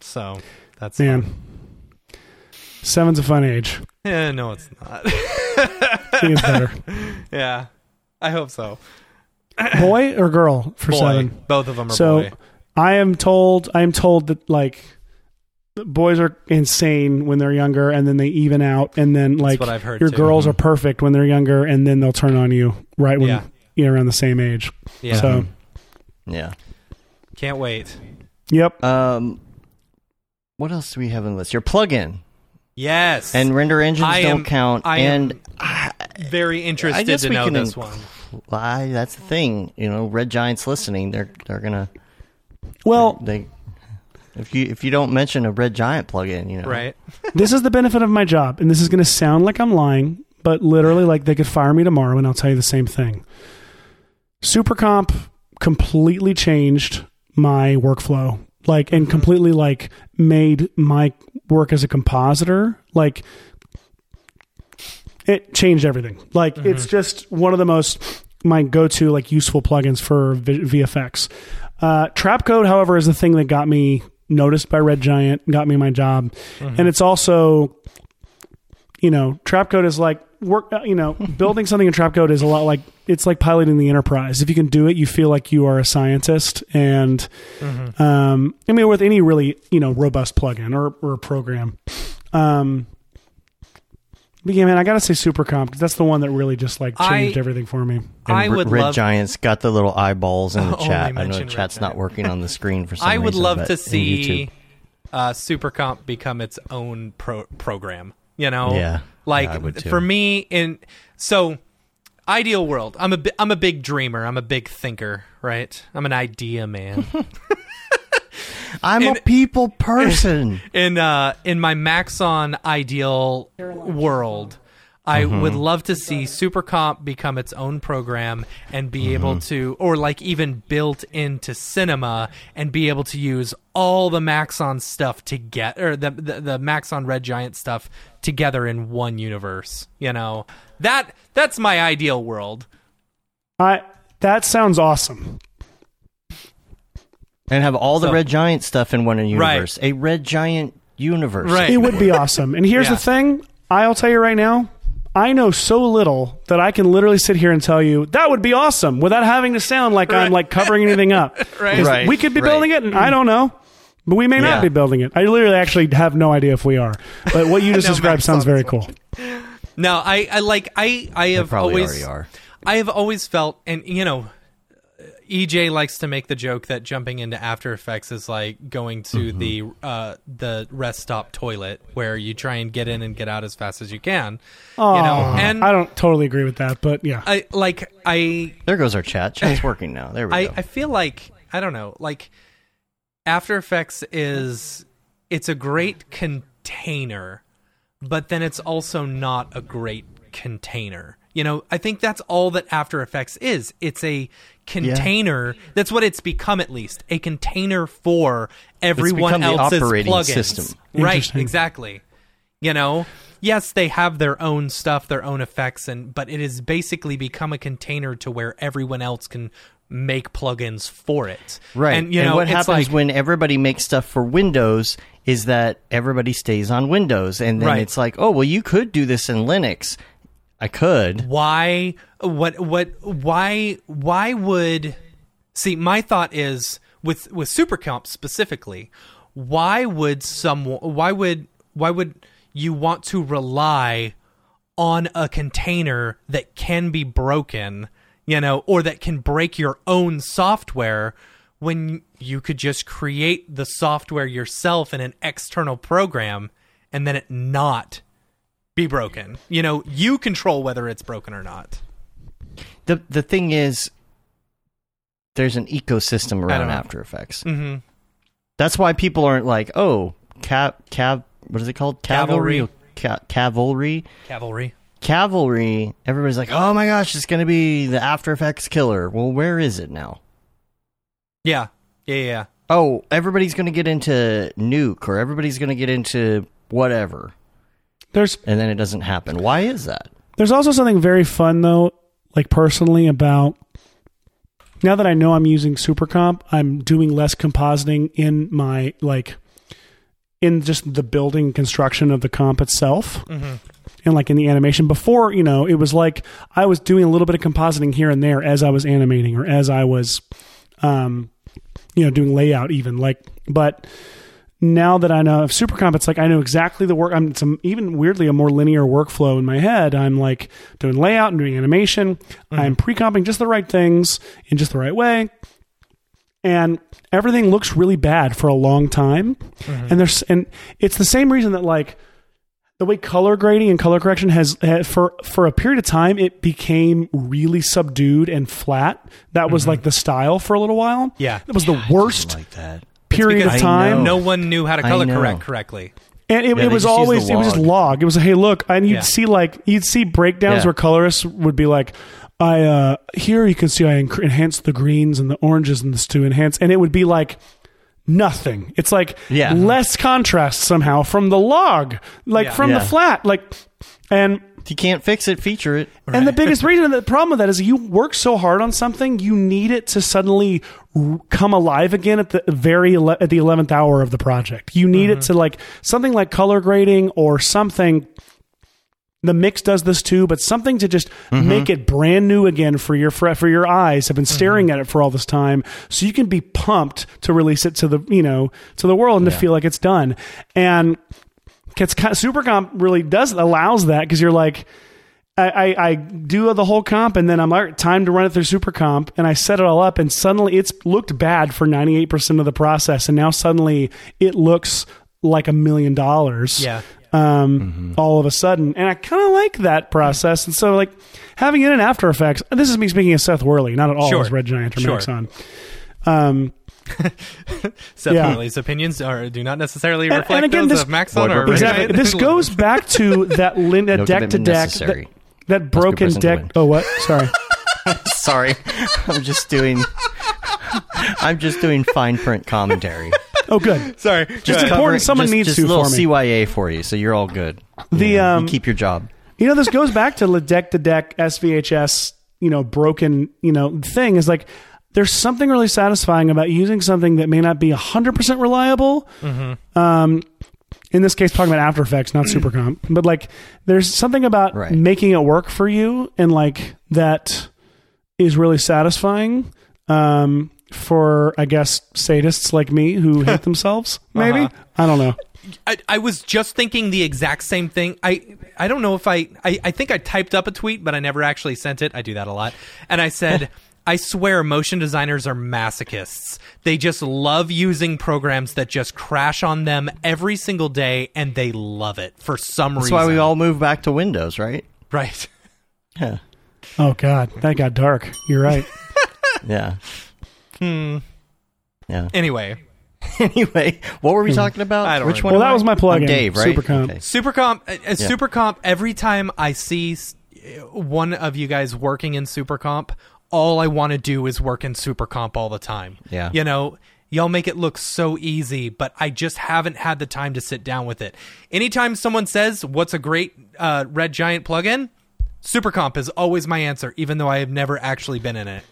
[SPEAKER 2] so that's
[SPEAKER 3] Man.
[SPEAKER 2] fun.
[SPEAKER 3] Seven's a fun age.
[SPEAKER 2] Eh, no, it's not.
[SPEAKER 3] I think it's better.
[SPEAKER 2] yeah, I hope so.
[SPEAKER 3] Boy or girl for
[SPEAKER 2] boy,
[SPEAKER 3] seven?
[SPEAKER 2] both of them are
[SPEAKER 3] So
[SPEAKER 2] boy.
[SPEAKER 3] I am told I am told that like boys are insane when they're younger and then they even out and then like
[SPEAKER 2] what I've heard,
[SPEAKER 3] your
[SPEAKER 2] too.
[SPEAKER 3] girls are perfect when they're younger and then they'll turn on you right when
[SPEAKER 2] Yeah.
[SPEAKER 3] you're around the same age.
[SPEAKER 2] Yeah,
[SPEAKER 3] So
[SPEAKER 1] yeah.
[SPEAKER 2] can't wait.
[SPEAKER 3] yep.
[SPEAKER 1] Um, what else do we have on the list? Your plug-in
[SPEAKER 2] Yes,
[SPEAKER 1] and render engines
[SPEAKER 2] I
[SPEAKER 1] don't
[SPEAKER 2] am-
[SPEAKER 1] count.
[SPEAKER 2] I
[SPEAKER 1] and
[SPEAKER 2] am very
[SPEAKER 1] I
[SPEAKER 2] interested
[SPEAKER 1] guess
[SPEAKER 2] to
[SPEAKER 1] we
[SPEAKER 2] know
[SPEAKER 1] can
[SPEAKER 2] this
[SPEAKER 1] inc-
[SPEAKER 2] one.
[SPEAKER 1] Why? That's the thing. You know, Red Giants listening. They're they're gonna
[SPEAKER 3] Well,
[SPEAKER 1] they If you if you don't mention a Red Giant plugin, you know,
[SPEAKER 2] Right.
[SPEAKER 3] this is the benefit of my job, and this is going to sound like I'm lying, but literally, like they could fire me tomorrow, and I'll tell you the same thing. Supercomp completely changed my workflow, like, and completely like made my work as a compositor like it changed everything. Like, it's just one of the most my go-to like useful plugins for v- VFX. Uh, Trapcode, however, is the thing that got me noticed by Red Giant, got me my job, and it's also, you know, Trapcode is like work. uh, You know, building something in Trapcode is a lot like it's like piloting the Enterprise. If you can do it, you feel like you are a scientist. And um, I mean, with any really you know robust plugin or or program. Um, but yeah, man, I gotta say Supercomp 'cause that's the one that really just like changed
[SPEAKER 2] I-
[SPEAKER 3] everything for me.
[SPEAKER 1] And
[SPEAKER 2] I
[SPEAKER 1] R-
[SPEAKER 2] would
[SPEAKER 1] Red
[SPEAKER 2] love
[SPEAKER 1] Giant's got the little eyeballs in the
[SPEAKER 2] Oh,
[SPEAKER 1] chat. I know the chat's not working on the screen for some
[SPEAKER 2] I would
[SPEAKER 1] reason,
[SPEAKER 2] love
[SPEAKER 1] but
[SPEAKER 2] to see
[SPEAKER 1] YouTube-
[SPEAKER 2] uh, Supercomp become its own pro- program. You know,
[SPEAKER 1] Yeah.
[SPEAKER 2] like
[SPEAKER 1] Yeah, I would too.
[SPEAKER 2] for me, in so ideal world, I'm a bi- I'm a big dreamer. I'm a big thinker. Right? I'm an idea man.
[SPEAKER 1] I'm
[SPEAKER 2] in-
[SPEAKER 1] a people person.
[SPEAKER 2] in uh in my Maxon ideal world, I
[SPEAKER 1] Mm-hmm.
[SPEAKER 2] would love to see Supercomp become its own program and be
[SPEAKER 1] Mm-hmm.
[SPEAKER 2] able to or like even built into cinema and be able to use all the Maxon stuff together or the, the the Maxon Red Giant stuff together in one universe. You know. That that's my ideal world.
[SPEAKER 3] I that sounds awesome.
[SPEAKER 1] And have all the
[SPEAKER 2] So-
[SPEAKER 1] Red Giant stuff in one
[SPEAKER 2] Right.
[SPEAKER 1] universe. A Red Giant universe.
[SPEAKER 2] Right.
[SPEAKER 3] It would be awesome. And here's
[SPEAKER 2] Yeah.
[SPEAKER 3] the thing I'll tell you right now. I know so little that I can literally sit here and tell you that would be awesome without having to sound like I'm like covering anything up.
[SPEAKER 2] Right.
[SPEAKER 3] 'Cause
[SPEAKER 1] Right,
[SPEAKER 3] We could be
[SPEAKER 1] right.
[SPEAKER 3] building it, and I don't know. But we may not be building it. I literally actually have no idea if we are. But what you just
[SPEAKER 2] No,
[SPEAKER 3] described sounds very cool.
[SPEAKER 2] No, I, I like I I have
[SPEAKER 1] probably
[SPEAKER 2] always
[SPEAKER 1] already are.
[SPEAKER 2] I have always felt, and you know, EJ likes to make the joke that jumping into After Effects is like going to
[SPEAKER 1] Mm-hmm.
[SPEAKER 2] the uh, the rest stop toilet where you try and get in and get out as fast as you can.
[SPEAKER 3] Oh,
[SPEAKER 2] you know, and
[SPEAKER 3] I don't totally agree with that, but yeah.
[SPEAKER 2] I like I
[SPEAKER 1] There goes our chat. Chat's working now. There we
[SPEAKER 2] I,
[SPEAKER 1] go.
[SPEAKER 2] I feel like I don't know, like After Effects is it's a great container, but then it's also not a great container. You know, I think that's all that After Effects is. It's a container. That's what it's become at least. A container for everyone
[SPEAKER 1] become the
[SPEAKER 2] else's
[SPEAKER 1] operating
[SPEAKER 2] plugins.
[SPEAKER 1] system.
[SPEAKER 2] Right, exactly. You know, yes, they have their own stuff, their own effects, and but it has basically become a container to where everyone else can make plugins for it.
[SPEAKER 1] Right.
[SPEAKER 2] And you know,
[SPEAKER 1] what happens
[SPEAKER 2] like,
[SPEAKER 1] when everybody makes stuff for Windows is that everybody stays on Windows. And then
[SPEAKER 2] Right.
[SPEAKER 1] it's like, oh, well, you could do this in Linux. I could.
[SPEAKER 2] why what what why why would see my thought is with with supercomp specifically why would someone why would why would you want to rely on a container that can be broken you know or that can break your own software when you could just create the software yourself in an external program and then it not be broken. You know, you control whether it's broken or not.
[SPEAKER 1] The, the thing is, there's an ecosystem around. After Effects.
[SPEAKER 2] Mm-hmm.
[SPEAKER 1] That's why people aren't like, oh, cav, cav, what is it called?
[SPEAKER 2] Cavalry.
[SPEAKER 1] Cavalry. Cavalry.
[SPEAKER 2] Cavalry.
[SPEAKER 1] Cavalry. Everybody's like, oh my gosh, it's going to be the After Effects killer. Well, where is it now?
[SPEAKER 2] Yeah. Yeah. Yeah.
[SPEAKER 1] Oh, everybody's going to get into Nuke or everybody's going to get into whatever.
[SPEAKER 3] There's
[SPEAKER 1] And then it doesn't happen. Why is that?
[SPEAKER 3] There's also something very fun though, like personally about now that I know I'm using Supercomp, I'm doing less compositing in my like in just the building construction of the comp itself. And like in the animation before, you know, it was like I was doing a little bit of compositing here and there as I was animating or as I was um you know, doing layout even like but now that I know of Supercomp, it's like I know exactly the work. I'm it's a, even weirdly a more linear workflow in my head. I'm like doing layout and doing animation. Mm-hmm. I'm pre-comping just the right things in just the right way, and everything looks really bad for a long time. Mm-hmm. And there's and it's the same reason that like the way color grading and color correction has, has for for a period of time it became really subdued and flat. That was mm-hmm. like the style for a little while.
[SPEAKER 2] Yeah.
[SPEAKER 3] it was the worst
[SPEAKER 1] Like that.
[SPEAKER 3] Period
[SPEAKER 2] because
[SPEAKER 3] of time.
[SPEAKER 2] No one knew how to
[SPEAKER 1] I
[SPEAKER 2] color
[SPEAKER 1] know.
[SPEAKER 2] correct correctly.
[SPEAKER 3] And it,
[SPEAKER 1] Yeah,
[SPEAKER 3] it
[SPEAKER 1] they
[SPEAKER 3] was
[SPEAKER 1] just use the
[SPEAKER 3] always it was just
[SPEAKER 1] log.
[SPEAKER 3] log. It was hey look, and you'd
[SPEAKER 2] Yeah.
[SPEAKER 3] see like you'd see breakdowns
[SPEAKER 1] Yeah.
[SPEAKER 3] where colorists would be like, I uh here you can see I enc- enhanced the greens and the oranges and this to enhance, and it would be like nothing. It's like
[SPEAKER 1] Yeah.
[SPEAKER 3] less contrast somehow from the log, like
[SPEAKER 2] Yeah.
[SPEAKER 3] from
[SPEAKER 1] Yeah.
[SPEAKER 3] the flat, like and.
[SPEAKER 1] If you can't fix it, feature it.
[SPEAKER 3] And the biggest reason, the problem with that is you work so hard on something, you need it to suddenly come alive again at the very ele- at the eleventh hour of the project. You need it mm-hmm. to like something like color grading or something. The mix does this too, but something to just mm-hmm. make it brand new again for your fr- for your eyes have been mm-hmm. staring at it for all this time, so you can be pumped to release it to the you know to the world and to feel like it's done. And it's kind of, Supercomp really does allows that because you're like I, I, I do the whole comp and then I'm like time to run it through Supercomp and I set it all up and suddenly it's looked bad for 98% of the process and now suddenly it looks like a million dollars
[SPEAKER 2] Yeah.
[SPEAKER 3] um, all of a sudden and I kind of like that process and so like having it in After Effects this is me speaking of Seth Worley not at all
[SPEAKER 2] Sure.
[SPEAKER 3] as Red Giant or
[SPEAKER 2] Sure.
[SPEAKER 3] Maxon um,
[SPEAKER 2] Seth
[SPEAKER 3] Yeah.
[SPEAKER 2] Worley's opinions are do not necessarily reflect
[SPEAKER 3] and again,
[SPEAKER 2] those
[SPEAKER 3] this-
[SPEAKER 2] of Maxon or
[SPEAKER 3] exactly
[SPEAKER 2] Giant.
[SPEAKER 3] this goes back to that lin- that
[SPEAKER 1] No
[SPEAKER 3] deck to deck, that, that broken deck oh what sorry
[SPEAKER 1] Sorry, I'm just doing. I'm just doing fine print commentary.
[SPEAKER 3] oh good
[SPEAKER 2] Sorry.
[SPEAKER 3] Just
[SPEAKER 2] go
[SPEAKER 3] important someone
[SPEAKER 1] just,
[SPEAKER 3] needs
[SPEAKER 1] just
[SPEAKER 3] to
[SPEAKER 1] a little
[SPEAKER 3] for me.
[SPEAKER 1] CYA for you, so you're all good.
[SPEAKER 3] The,
[SPEAKER 1] You know,
[SPEAKER 3] um,
[SPEAKER 1] you keep your job.
[SPEAKER 3] You know, this goes back to the deck to deck SVHS, you know, broken, you know, thing is like there's something really satisfying about using something that may not be 100% reliable. Um, in this case, talking about After Effects, not Supercomp, but like there's something about
[SPEAKER 1] Right.
[SPEAKER 3] making it work for you and like that is really satisfying. Um, for I guess sadists like me who hate themselves, maybe
[SPEAKER 2] Uh-huh.
[SPEAKER 3] I don't know.
[SPEAKER 2] I, I was just thinking the exact same thing. I I don't know if I, I I think I typed up a tweet, but I never actually sent it. I do that a lot. And I said, I swear motion designers are masochists. They just love using programs that just crash on them every single day and they love it for some
[SPEAKER 1] That's
[SPEAKER 2] reason.
[SPEAKER 1] That's why we all move back to Windows, right?
[SPEAKER 2] Right.
[SPEAKER 1] Yeah.
[SPEAKER 3] Oh God, that got dark. You're right.
[SPEAKER 1] Yeah. Hmm. Yeah.
[SPEAKER 2] Anyway,
[SPEAKER 1] anyway, what were we talking about?
[SPEAKER 2] I don't
[SPEAKER 1] Which
[SPEAKER 2] remember.
[SPEAKER 1] one?
[SPEAKER 3] Well, that
[SPEAKER 1] I?
[SPEAKER 3] was my plug-in,
[SPEAKER 1] Dave, right?
[SPEAKER 3] Supercomp.
[SPEAKER 1] Okay.
[SPEAKER 2] Supercomp, uh, uh, Supercomp. Every time I see one of you guys working in Supercomp, all I want to do is work in Supercomp all the time.
[SPEAKER 1] Yeah.
[SPEAKER 2] you know, y'all make it look so easy, but I just haven't had the time to sit down with it. Anytime someone says, "What's a great uh, Red Giant plugin?" Supercomp is always my answer, even though I have never actually been in it.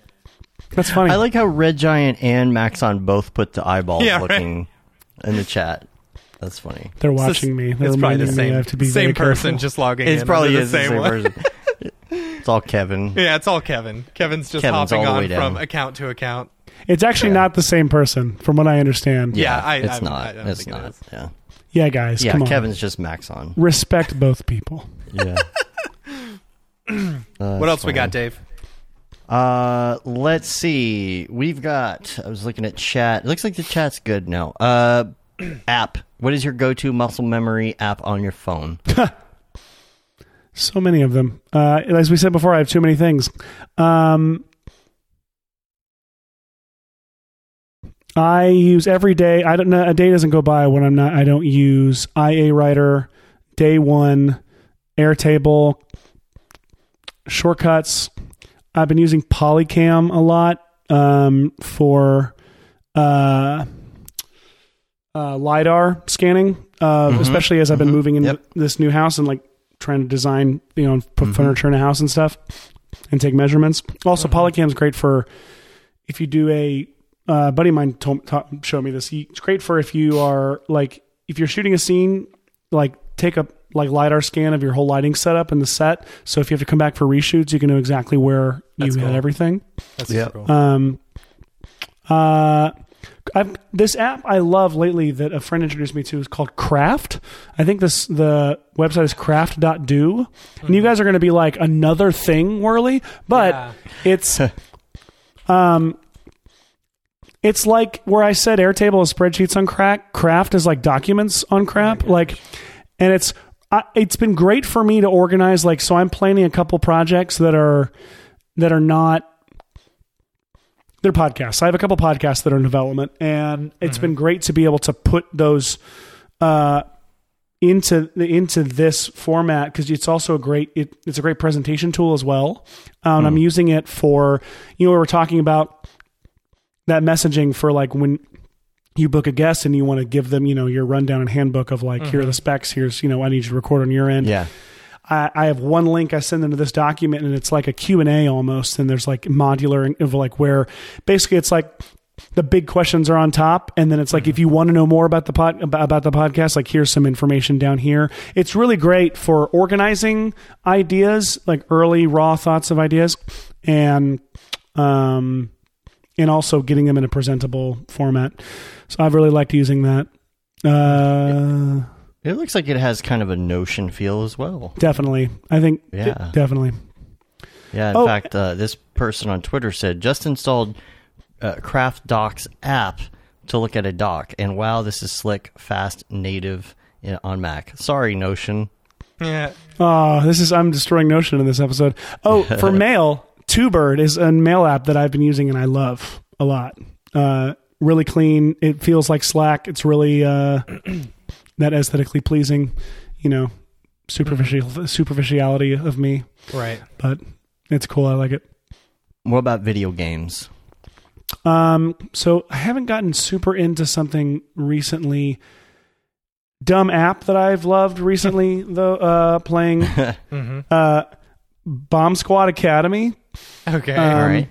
[SPEAKER 3] That's funny.
[SPEAKER 1] I like how Red Giant and Maxon both put the eyeballs
[SPEAKER 2] Yeah, right.
[SPEAKER 1] looking in the chat. That's funny.
[SPEAKER 3] They're watching
[SPEAKER 2] the-
[SPEAKER 3] me. They're
[SPEAKER 2] it's probably
[SPEAKER 3] reminding
[SPEAKER 2] the
[SPEAKER 3] me
[SPEAKER 2] same,
[SPEAKER 3] I have to be
[SPEAKER 2] same person
[SPEAKER 3] careful.
[SPEAKER 2] just logging
[SPEAKER 1] It
[SPEAKER 2] in.
[SPEAKER 1] It's probably
[SPEAKER 2] under
[SPEAKER 1] is the same
[SPEAKER 2] one.
[SPEAKER 1] person. It's all Kevin.
[SPEAKER 2] Yeah, it's all Kevin. Kevin's just
[SPEAKER 1] Kevin's
[SPEAKER 2] hopping
[SPEAKER 1] all the
[SPEAKER 2] on
[SPEAKER 1] way down.
[SPEAKER 2] from account to account.
[SPEAKER 3] It's actually not the same person, from what I understand.
[SPEAKER 2] Yeah, I-
[SPEAKER 1] it's
[SPEAKER 2] I-
[SPEAKER 1] not.
[SPEAKER 2] I don't
[SPEAKER 1] it's
[SPEAKER 2] think it
[SPEAKER 1] not.
[SPEAKER 2] is.
[SPEAKER 1] Yeah.
[SPEAKER 3] Yeah, guys,
[SPEAKER 1] Yeah,
[SPEAKER 3] come on.
[SPEAKER 1] Kevin's just Maxon.
[SPEAKER 3] Respect both people.
[SPEAKER 1] Yeah.
[SPEAKER 2] What else we got, Dave?
[SPEAKER 1] Uh, let's see. We've got. I was looking at chat. It looks like the chat's good now. Uh, app. What is your go-to muscle memory app on your phone?
[SPEAKER 3] So many of them. Uh, as we said before, I have too many things. Um, I use every day. I don't know. A day doesn't go by when I'm not. I don't use IA Writer, Day One, Airtable, shortcuts. I've been using Polycam a lot um, for uh, uh, lidar scanning, uh, especially as I've been moving into
[SPEAKER 1] Yep.
[SPEAKER 3] this new house and like trying to design, you know, put furniture in a house and stuff, and take measurements. Also, Polycam's great for if you do a. Uh, buddy of mine told, ta showed me this. He, it's great for if you are like if you're shooting a scene, like take a like lidar scan of your whole lighting setup in the set. So if you have to come back for reshoots, you can know exactly where
[SPEAKER 2] That's
[SPEAKER 3] you had everything.
[SPEAKER 2] That's
[SPEAKER 1] Yep.
[SPEAKER 2] super cool.
[SPEAKER 3] Um, uh, I've, this app I love lately that a friend introduced me to is called Craft. I think this the website is craft.do. And you guys are going to be like another thing, Worley, but
[SPEAKER 2] Yeah.
[SPEAKER 3] it's um it's like where I said Airtable is spreadsheets on crack, Craft is like documents on crap, like and it's I, it's been great for me to organize like so I'm planning a couple projects that are that are not they're podcasts. I have a couple podcasts that are in development, and it's been great to be able to put those uh, into into this format because it's also a great it, it's a great presentation tool as well. Um, I'm using it for you know we were talking about that messaging for like when you book a guest and you want to give them you know your rundown and handbook of like here are the specs here's you know I need you to record on your end
[SPEAKER 1] Yeah.
[SPEAKER 3] I, I have one link I send them to this document, and it's like a Q and A almost. And there's like modular of like where basically it's like the big questions are on top, and then it's like if you want to know more about the pod about, about the podcast, like here's some information down here. It's really great for organizing ideas, like early raw thoughts of ideas, and um, and also getting them in a presentable format. So I've really liked using that. Uh,
[SPEAKER 1] It looks like it has kind of a Notion feel as well.
[SPEAKER 3] definitely, I think.
[SPEAKER 1] Yeah.
[SPEAKER 3] definitely.
[SPEAKER 1] Yeah, in
[SPEAKER 3] Oh.
[SPEAKER 1] fact, uh, this person on Twitter said just installed uh, Craft Docs app to look at a doc, and wow, this is slick, fast, native uh, on Mac. Sorry, Notion.
[SPEAKER 2] Yeah.
[SPEAKER 3] Oh, this is I'm destroying Notion in this episode. Oh, for mail, Twobird is a mail app that I've been using and I love a lot. Uh, really clean. It feels like Slack. It's really uh, that aesthetically pleasing. You know, superficial superficiality of me,
[SPEAKER 2] Right.
[SPEAKER 3] but it's cool. I like it.
[SPEAKER 1] What about video games?
[SPEAKER 3] Um, so I haven't gotten super into something recently. Dumb app that I've loved recently, though, uh, playing
[SPEAKER 2] Mm-hmm.
[SPEAKER 3] uh, Bomb Squad Academy.
[SPEAKER 2] Okay.
[SPEAKER 3] Um,
[SPEAKER 1] All right.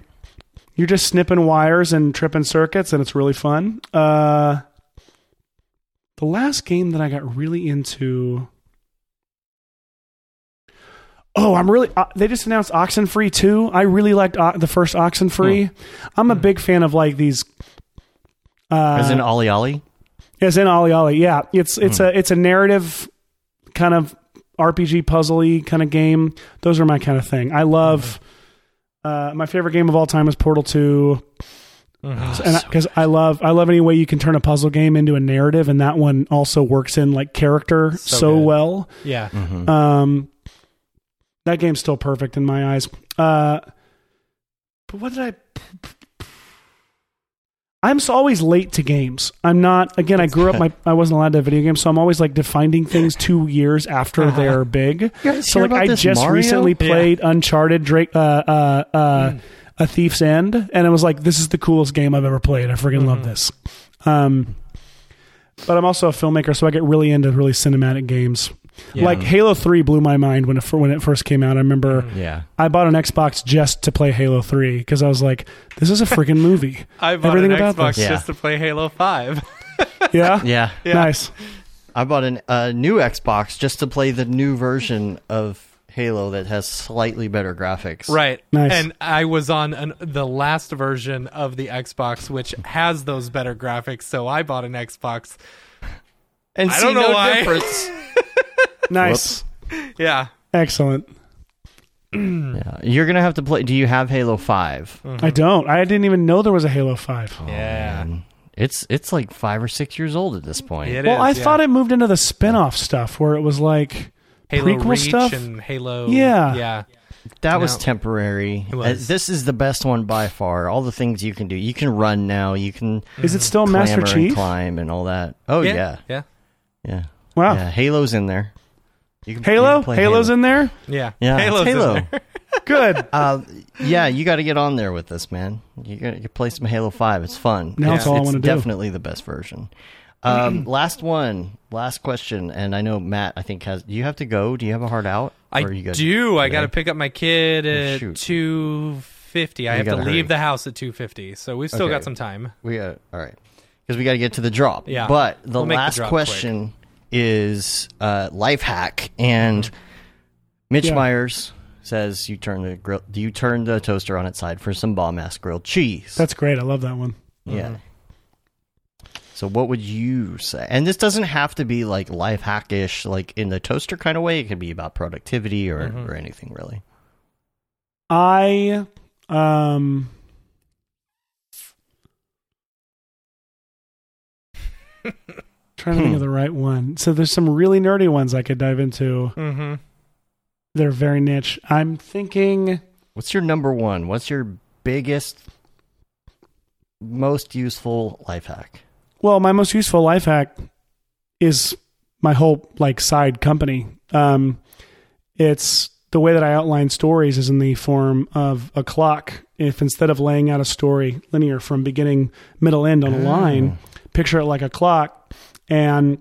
[SPEAKER 3] You're just snipping wires and tripping circuits, and it's really fun. Uh, the last game that I got really into. Oh, I'm really. Uh, they just announced Oxenfree 2. I really liked uh, the first Oxenfree. Mm. I'm a hmm. big fan of like these. Uh,
[SPEAKER 1] As in Ollie Ollie?
[SPEAKER 3] As in Ollie Ollie, yeah. It's it's hmm. a it's a narrative kind of RPG puzzly kind of game. Those are my kind of thing. I love. Hmm. Uh, my favorite game of all time is Portal 2
[SPEAKER 2] because
[SPEAKER 3] mm-hmm. I, I love I love any way you can turn a puzzle game into a narrative, and that one also works in like character so,
[SPEAKER 2] so
[SPEAKER 3] well.
[SPEAKER 2] Yeah,
[SPEAKER 1] mm-hmm.
[SPEAKER 3] um, that game's still perfect in my eyes. Uh, but what did I? I'm always late to games. I'm not. Again, I grew up. My I wasn't allowed to have video games, so I'm always like defining things two years after uh-huh. they're big. So like, I just
[SPEAKER 1] Mario?
[SPEAKER 3] recently played yeah. Uncharted. Drake. Uh, uh, uh, mm a Thief's End, and it was like this is the coolest game I've ever played. I freaking love this. Um, but I'm also a filmmaker, so I get really into really cinematic games.
[SPEAKER 2] Yeah.
[SPEAKER 3] Like Halo Three blew my mind when it when it first came out. I remember
[SPEAKER 1] Yeah.
[SPEAKER 3] I bought an Xbox just to play Halo Three because I was like, "This is a freaking movie."
[SPEAKER 2] I bought
[SPEAKER 3] Everything
[SPEAKER 2] an
[SPEAKER 3] about
[SPEAKER 2] Xbox
[SPEAKER 3] this.
[SPEAKER 1] Yeah.
[SPEAKER 2] just to play Halo Five.
[SPEAKER 3] Yeah,
[SPEAKER 1] Yeah.
[SPEAKER 2] Yeah.
[SPEAKER 3] nice.
[SPEAKER 1] I bought a uh, new Xbox just to play the new version of Halo that has slightly better graphics.
[SPEAKER 2] Right.
[SPEAKER 3] Nice.
[SPEAKER 2] And I was on an, the last version of the Xbox, which has those better graphics. So I bought an Xbox.
[SPEAKER 1] And
[SPEAKER 2] I
[SPEAKER 1] see
[SPEAKER 2] don't know
[SPEAKER 1] no
[SPEAKER 2] why.
[SPEAKER 1] difference.
[SPEAKER 3] Nice,
[SPEAKER 2] Yeah.
[SPEAKER 3] excellent.
[SPEAKER 1] yeah. You're gonna have to play. Do you have Halo 5
[SPEAKER 3] I mm-hmm. don't. I didn't even know there was a Halo Five.
[SPEAKER 2] Oh, yeah.
[SPEAKER 1] Man, It's it's like five or six years old at this point.
[SPEAKER 2] It
[SPEAKER 3] well,
[SPEAKER 2] is,
[SPEAKER 3] I
[SPEAKER 2] yeah.
[SPEAKER 3] thought it moved into the spin-off stuff where it was like
[SPEAKER 2] Halo
[SPEAKER 3] prequel
[SPEAKER 2] Reach
[SPEAKER 3] stuff.
[SPEAKER 2] and Halo.
[SPEAKER 3] Yeah.
[SPEAKER 2] Yeah.
[SPEAKER 1] That was temporary.
[SPEAKER 2] Was.
[SPEAKER 1] Uh, this is the best one by far. All the things you can do. You can run now. You can
[SPEAKER 3] Is it still Master
[SPEAKER 1] clamber and climb and all that. Oh
[SPEAKER 2] Yeah.
[SPEAKER 1] yeah,
[SPEAKER 2] Yeah.
[SPEAKER 1] yeah,
[SPEAKER 3] Wow.
[SPEAKER 1] yeah. Halo's in there. You can, you
[SPEAKER 3] Halo?
[SPEAKER 1] can play
[SPEAKER 3] Halo's
[SPEAKER 1] Halo.
[SPEAKER 3] in there?
[SPEAKER 2] Yeah.
[SPEAKER 1] Yeah, it's
[SPEAKER 2] Halo's in
[SPEAKER 1] Halo.
[SPEAKER 2] there.
[SPEAKER 3] Good.
[SPEAKER 1] Uh, yeah, you got to get on there with this, man. You got to play some Halo Five. It's fun.
[SPEAKER 3] Now
[SPEAKER 1] it's,
[SPEAKER 3] it's all I wanna do.
[SPEAKER 1] definitely the best version. Um, last one, last question, and I know Matt. I think has. Do you have to go? Do you have a hard out?
[SPEAKER 2] I
[SPEAKER 1] Or are you good
[SPEAKER 2] do. I got to pick up my kid at
[SPEAKER 1] shoot.
[SPEAKER 2] two fifty. I
[SPEAKER 1] You
[SPEAKER 2] have to
[SPEAKER 1] gotta
[SPEAKER 2] leave the house at two fifty. So we've still
[SPEAKER 1] Okay.
[SPEAKER 2] got some time.
[SPEAKER 1] We got all right because we got to get to the drop.
[SPEAKER 2] Yeah.
[SPEAKER 1] But the
[SPEAKER 2] We'll make the
[SPEAKER 1] last
[SPEAKER 2] drop
[SPEAKER 1] question is uh, life hack, and Mitch
[SPEAKER 3] Yeah.
[SPEAKER 1] Myers says you turn the grill. Do you turn the toaster on its side for some bomb ass grilled cheese?
[SPEAKER 3] That's great. I love that one.
[SPEAKER 1] yeah. So what would you say? And this doesn't have to be like life hackish, like in the toaster kind of way. It could be about productivity or or anything really.
[SPEAKER 3] I um trying to think of the right one. So there's some really nerdy ones I could dive into.
[SPEAKER 2] Mm-hmm.
[SPEAKER 3] They're very niche. I'm thinking
[SPEAKER 1] What's your number one? What's your biggest most useful life hack?
[SPEAKER 3] Well, my most useful life hack is my whole like side company. Um, it's the way that I outline stories is in the form of a clock. If instead of laying out a story linear from beginning, middle, end on a line, picture it like a clock and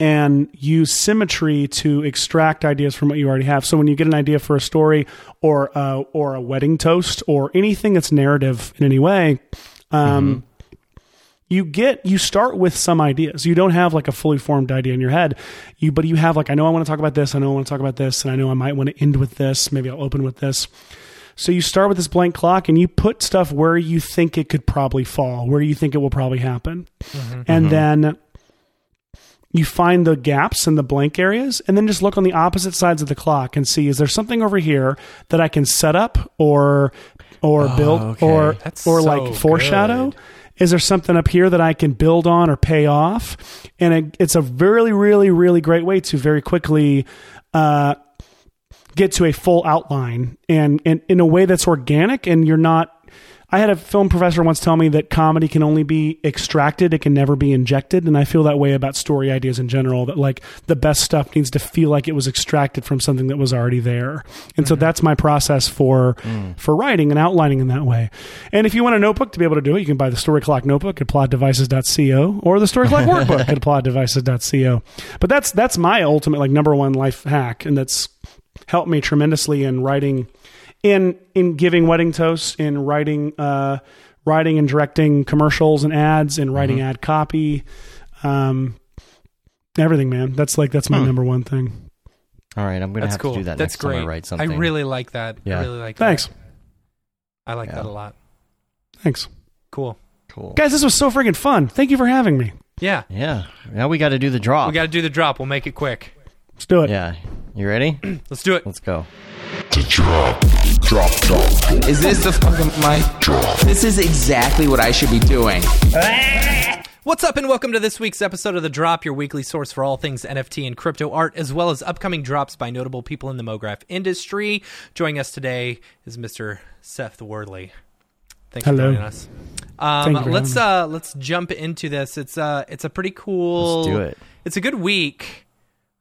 [SPEAKER 3] and use symmetry to extract ideas from what you already have. So when you get an idea for a story or uh, or a wedding toast or anything that's narrative in any way, um, you get you start with some ideas. You don't have like a fully formed idea in your head. You but you have like I know I want to talk about this. I know I want to talk about this, and I know I might want to end with this. Maybe I'll open with this. So you start with this blank clock and you put stuff where you think it could probably fall, where you think it will probably happen. Mm-hmm. And mm-hmm. then you find the gaps and the blank areas and then just look on the opposite sides of the clock and see is there something over here that I can set up or or oh, build
[SPEAKER 1] okay.
[SPEAKER 3] or
[SPEAKER 2] That's
[SPEAKER 3] or
[SPEAKER 2] so
[SPEAKER 3] like foreshadow?
[SPEAKER 2] good.
[SPEAKER 3] Is there something up here that I can build on or pay off? And it, it's a really, really, really great way to very quickly uh, get to a full outline and, and in a way that's organic and you're not I had a film professor once tell me that comedy can only be extracted, it can never be injected. And I feel that way about story ideas in general, that like the best stuff needs to feel like it was extracted from something that was already there. And so mm-hmm. that's my process for mm. for writing and outlining in that way. And if you want a notebook to be able to do it, you can buy the Story Clock notebook at plotdevices.co or the Story Clock workbook at plotdevices.co. But that's that's my ultimate like number one life hack, and that's helped me tremendously in writing in in giving wedding toasts in writing uh writing and directing commercials and ads and writing ad copy um everything man that's like that's my number one thing
[SPEAKER 1] All right, I'm gonna
[SPEAKER 2] That's
[SPEAKER 1] have
[SPEAKER 2] cool.
[SPEAKER 1] to do that
[SPEAKER 2] That's
[SPEAKER 1] next
[SPEAKER 2] great.
[SPEAKER 1] time I write something.
[SPEAKER 2] I really like that.
[SPEAKER 1] Yeah.
[SPEAKER 2] I really like
[SPEAKER 3] thanks
[SPEAKER 2] that. I like
[SPEAKER 1] Yeah.
[SPEAKER 2] that a lot.
[SPEAKER 3] thanks
[SPEAKER 2] Cool.
[SPEAKER 1] cool.
[SPEAKER 3] guys this was so freaking fun thank you for having me
[SPEAKER 2] Yeah.
[SPEAKER 1] Yeah. Now we got to do the drop.
[SPEAKER 2] We got to do the drop. We'll make it quick.
[SPEAKER 3] let's do it
[SPEAKER 1] yeah. You ready?
[SPEAKER 2] Let's do it.
[SPEAKER 1] Let's go.
[SPEAKER 6] Is this the fucking mic? Drop. This is exactly what I should be doing.
[SPEAKER 2] What's up, and welcome to this week's episode of The Drop, your weekly source for all things NFT and crypto art, as well as upcoming drops by notable people in the MoGraph industry. Joining us today is Mr. Seth Worley. Thanks
[SPEAKER 3] Hello.
[SPEAKER 2] for joining us. Um,
[SPEAKER 3] Thank you for
[SPEAKER 2] let's uh, let's jump into this. It's uh it's a pretty cool.
[SPEAKER 1] Let's do it.
[SPEAKER 2] It's a good week.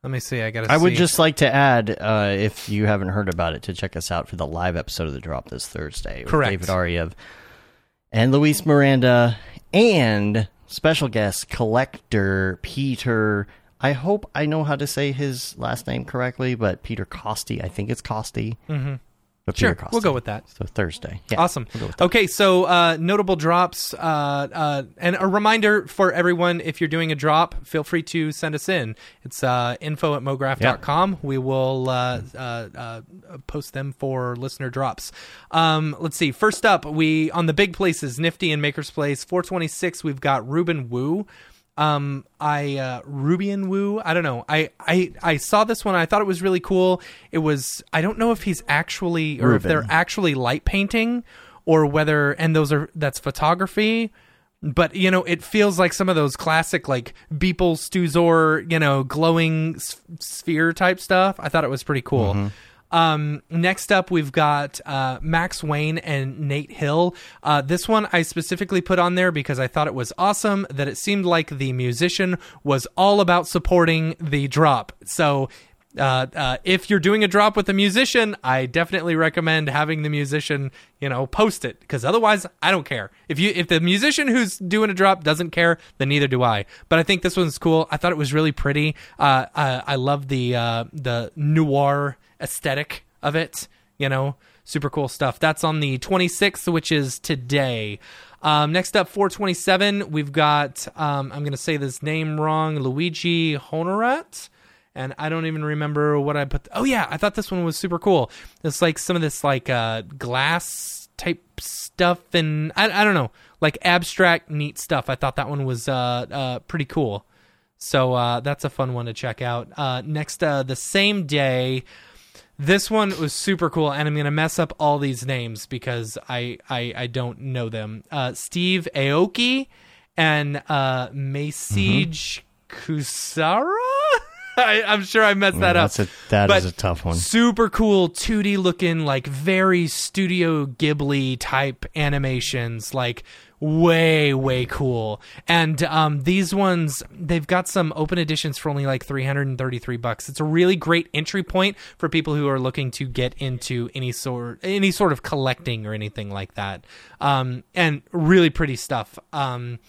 [SPEAKER 2] Let me see. I gotta.
[SPEAKER 1] I would just like to add, uh, if you haven't heard about it, to check us out for the live episode of the drop this Thursday. with
[SPEAKER 2] Correct.
[SPEAKER 1] David Ariew and Luis Miranda and special guest collector Peter. I hope I know how to say his last name correctly, but Peter Costi. I think it's Costi. Mm-hmm. But
[SPEAKER 2] Sure, we'll go with that.
[SPEAKER 1] So Thursday. Yeah.
[SPEAKER 2] Awesome.
[SPEAKER 1] We'll go with that.
[SPEAKER 2] Okay, so uh, notable drops, uh, uh, and a reminder for everyone: if you're doing a drop, feel free to send us in. It's uh, info at mograph.com. We will uh, uh, uh, post them for listener drops. Um, let's see. First up, we on the big places, Nifty and Maker's Place, 426. We've got Reuben Wu. Um, I uh, Rubian Wu. I don't know. I, I I saw this one. I thought it was really cool. It was. I don't know if he's actually or if they're actually light painting or whether and those are that's photography but you know it feels like some of those classic like beeple stuzor you know glowing s- sphere type stuff i thought it was pretty cool um, next up we've got uh, max wayne and nate hill uh, this one i specifically put on there because i thought it was awesome that it seemed like the musician was all about supporting the drop so uh, uh, if you're doing a drop with a musician, I definitely recommend having the musician, you know, post it because otherwise, I don't care. If you if the musician who's doing a drop doesn't care, then neither do I. But I think this one's cool. I thought it was really pretty. Uh, I, I love the uh, the noir aesthetic of it. You know, super cool stuff. That's on the 26th, which is today. Um, next up, 427, we've got, um, I'm going to say this name wrong, Luigi Honorat. And I don't even remember what I put. Oh, yeah, I thought this one was super cool. It's like some of this, like, uh, glass type stuff and I, I don't know, like abstract, neat stuff. I thought that one was uh, uh, pretty cool. So uh, that's a fun one to check out. Uh, next, uh, the same day, this one was super cool, and I'm gonna mess up all these names because I I, I don't know them. Uh, Steve Aoki and uh, Masige Kusara. I, I'm sure I messed that
[SPEAKER 1] Yeah,
[SPEAKER 2] up.
[SPEAKER 1] that's a- that
[SPEAKER 2] But
[SPEAKER 1] is a tough one.
[SPEAKER 2] Super cool 2D looking, like very Studio Ghibli type animations, like way way cool. And um, these ones, they've got some open editions for only like 333 bucks. It's a really great entry point for people who are looking to get into any sort any sort of collecting or anything like that. Um, and really pretty stuff. Um,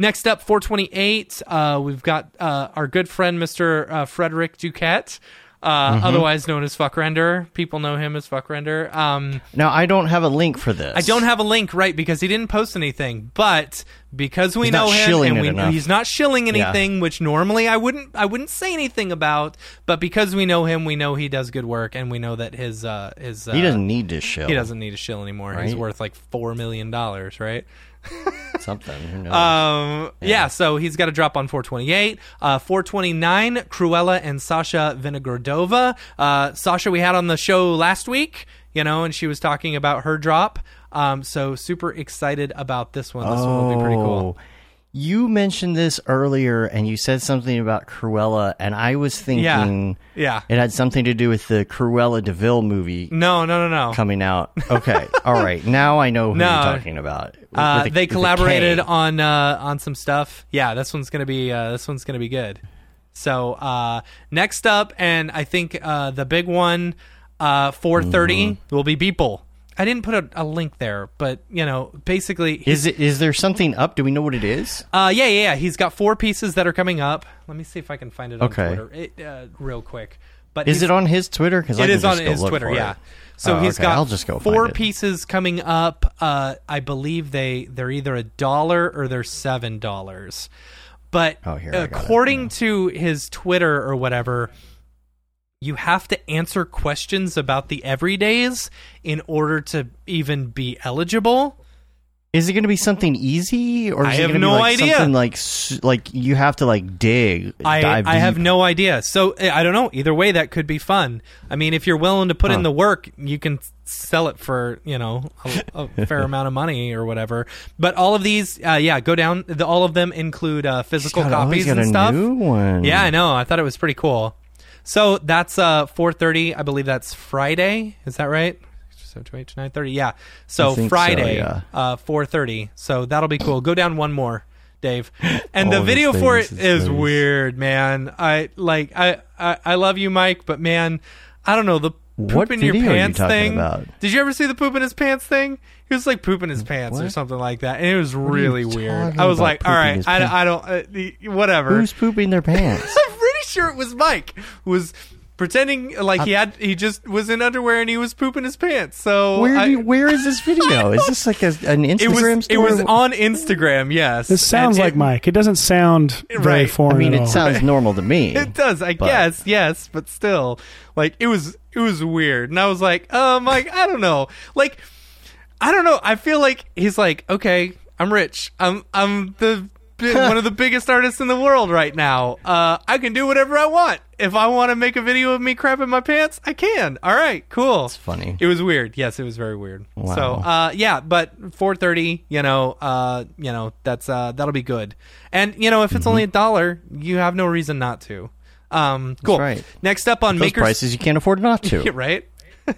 [SPEAKER 2] Next up, 428. Uh, we've got uh, our good friend, Mr. Uh, Frederick Duquette, uh,
[SPEAKER 1] Mm-hmm.
[SPEAKER 2] otherwise known as FvckRender. People know him as FvckRender. Um,
[SPEAKER 1] Now I don't have a link for this.
[SPEAKER 2] I don't have a link, right, because he didn't post anything. But because we
[SPEAKER 1] He's
[SPEAKER 2] know him and we, he's not shilling anything, which normally I wouldn't I wouldn't say anything about. But because we know him, we know he does good work, and we know that his uh, his uh,
[SPEAKER 1] He doesn't need to show.
[SPEAKER 2] he doesn't need to shill anymore. He's worth like four million dollars, right?
[SPEAKER 1] something.
[SPEAKER 2] Um, yeah. so he's got a drop on 428. Uh, 429, Cruella and Sasha Vinogradova. Uh, Sasha, we had on the show last week, you know, and she was talking about her drop. Um, so super excited about this one. This one will be pretty cool.
[SPEAKER 1] You mentioned this earlier, and you said something about Cruella, and I was thinking
[SPEAKER 2] Yeah.
[SPEAKER 1] it had something to do with the Cruella Deville movie
[SPEAKER 2] No, no, no, no.
[SPEAKER 1] coming out. Okay, all right. Now I know who
[SPEAKER 2] No.
[SPEAKER 1] you're talking about.
[SPEAKER 2] Uh,
[SPEAKER 1] a-
[SPEAKER 2] they collaborated on uh, on some stuff. Yeah, this one's gonna be uh, this one's gonna be good. So uh, next up, and I think uh, the big one, uh, 430
[SPEAKER 1] Mm-hmm.
[SPEAKER 2] will be Beeple. I didn't put a, a link there, but you know, basically,
[SPEAKER 1] Is it? Is there something up? Do we know what it is?
[SPEAKER 2] uh, yeah, yeah, yeah. He's got four pieces that are coming up. Let me see if I can find it on
[SPEAKER 1] Okay.
[SPEAKER 2] Twitter it, uh, real quick. But
[SPEAKER 1] Is it on his Twitter? Because
[SPEAKER 2] it is on his Twitter, yeah. So
[SPEAKER 1] Oh,
[SPEAKER 2] he's
[SPEAKER 1] okay.
[SPEAKER 2] got
[SPEAKER 1] I'll just go
[SPEAKER 2] four pieces coming up. Uh, I believe they they're either a dollar or they're seven dollars. But
[SPEAKER 1] Oh, here, I got
[SPEAKER 2] according to his Twitter or whatever, you have to answer questions about the everydays in order to even be eligible.
[SPEAKER 1] Is it going to be something easy, or is
[SPEAKER 2] I
[SPEAKER 1] it
[SPEAKER 2] have
[SPEAKER 1] going to
[SPEAKER 2] no
[SPEAKER 1] be like
[SPEAKER 2] idea.
[SPEAKER 1] something like like you have to like dig?
[SPEAKER 2] I,
[SPEAKER 1] dive
[SPEAKER 2] I have no idea. So eh, I don't know. Either way, that could be fun. I mean, if you're willing to put in the work, you can sell it for you know a, a fair amount of money or whatever. But all of these, uh, yeah, go down. The, all of them include uh, physical
[SPEAKER 1] oh,
[SPEAKER 2] copies and stuff. Yeah, I know. I thought it was pretty cool. So that's uh 4:30. I believe that's Friday. Is that right? So to eight to nine thirty. Yeah. So
[SPEAKER 1] think so,
[SPEAKER 2] Friday,
[SPEAKER 1] yeah.
[SPEAKER 2] uh, four thirty. So that'll be cool. Go down one more, Dave. And the video for it is weird, man. I like. I, I I love you, Mike, but man, I don't know the poop
[SPEAKER 1] What
[SPEAKER 2] in your
[SPEAKER 1] are you
[SPEAKER 2] pants thing.
[SPEAKER 1] about?
[SPEAKER 2] Did you ever see the poop in his pants thing? He was like pooping his pants or something like that, and it was
[SPEAKER 1] you
[SPEAKER 2] really weird. I was like, all right, I. I don't, uh, whatever.
[SPEAKER 1] Who's pooping their pants?
[SPEAKER 2] I'm pretty sure it was Mike who was pretending like he had he just was in underwear and he was pooping his pants. So
[SPEAKER 1] Where
[SPEAKER 2] I-
[SPEAKER 1] do you, where is this video? Is this like a, an Instagram
[SPEAKER 2] it was it was on Instagram. Yes,
[SPEAKER 3] This sounds
[SPEAKER 2] And
[SPEAKER 3] like
[SPEAKER 2] it-
[SPEAKER 3] Mike. It doesn't sound very
[SPEAKER 2] Right.
[SPEAKER 3] foreign
[SPEAKER 1] I mean,
[SPEAKER 3] at
[SPEAKER 1] it
[SPEAKER 3] all.
[SPEAKER 1] sounds normal to me.
[SPEAKER 2] It does, I
[SPEAKER 1] But-
[SPEAKER 2] guess, yes, but still, like it was it was weird, and I was like, um, like I don't know, like I don't know. I feel like he's like, okay, I'm rich. I'm I'm the bi- one of the biggest artists in the world right now. Uh, I can do whatever I want. If I want to make a video of me crapping my pants, I can. All right, cool.
[SPEAKER 1] It's funny.
[SPEAKER 2] It was weird. Yes, it was very weird.
[SPEAKER 1] Wow.
[SPEAKER 2] So, uh, yeah, but 4:30, you know, uh, you know, that's uh, that'll be good. And you know, if it's only a dollar, you have no reason not to. Um, cool.
[SPEAKER 1] right.
[SPEAKER 2] Next up on
[SPEAKER 1] Those
[SPEAKER 2] Maker's
[SPEAKER 1] prices you can't afford not to.
[SPEAKER 2] Right.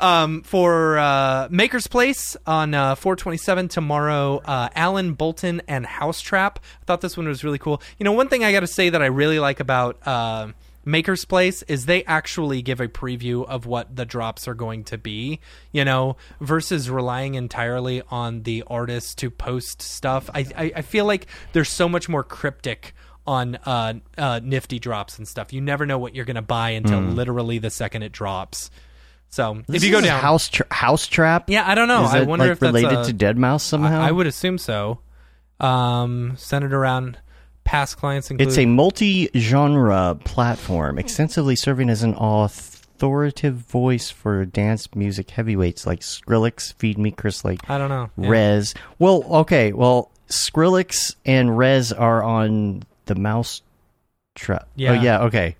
[SPEAKER 2] um, for uh, Maker's Place on uh, 427 tomorrow, uh, Alan Bolton and House Trap. I thought this one was really cool. You know, one thing I got to say that I really like about uh, Maker's Place is they actually give a preview of what the drops are going to be, you know, versus relying entirely on the artist to post stuff. I, I, I feel like there's so much more cryptic on uh, uh, nifty drops and stuff. You never know what you're going to buy until literally the second it drops. So if you go down,
[SPEAKER 1] house tra- house trap.
[SPEAKER 2] yeah, I don't know.
[SPEAKER 1] Is
[SPEAKER 2] I
[SPEAKER 1] it,
[SPEAKER 2] wonder
[SPEAKER 1] like,
[SPEAKER 2] if that's
[SPEAKER 1] related
[SPEAKER 2] a-
[SPEAKER 1] to deadmau5 somehow.
[SPEAKER 2] I, I would assume so. Um, centered around past clients include
[SPEAKER 1] It's a multi-genre platform, extensively serving as an authoritative voice for dance music heavyweights like Skrillex, Feed Me, Chris Lake,
[SPEAKER 2] I don't know. Yeah.
[SPEAKER 1] Rez. Well, okay, well, Skrillex and Rez are on the Mouse Trap.
[SPEAKER 2] Yeah.
[SPEAKER 1] Oh yeah, okay.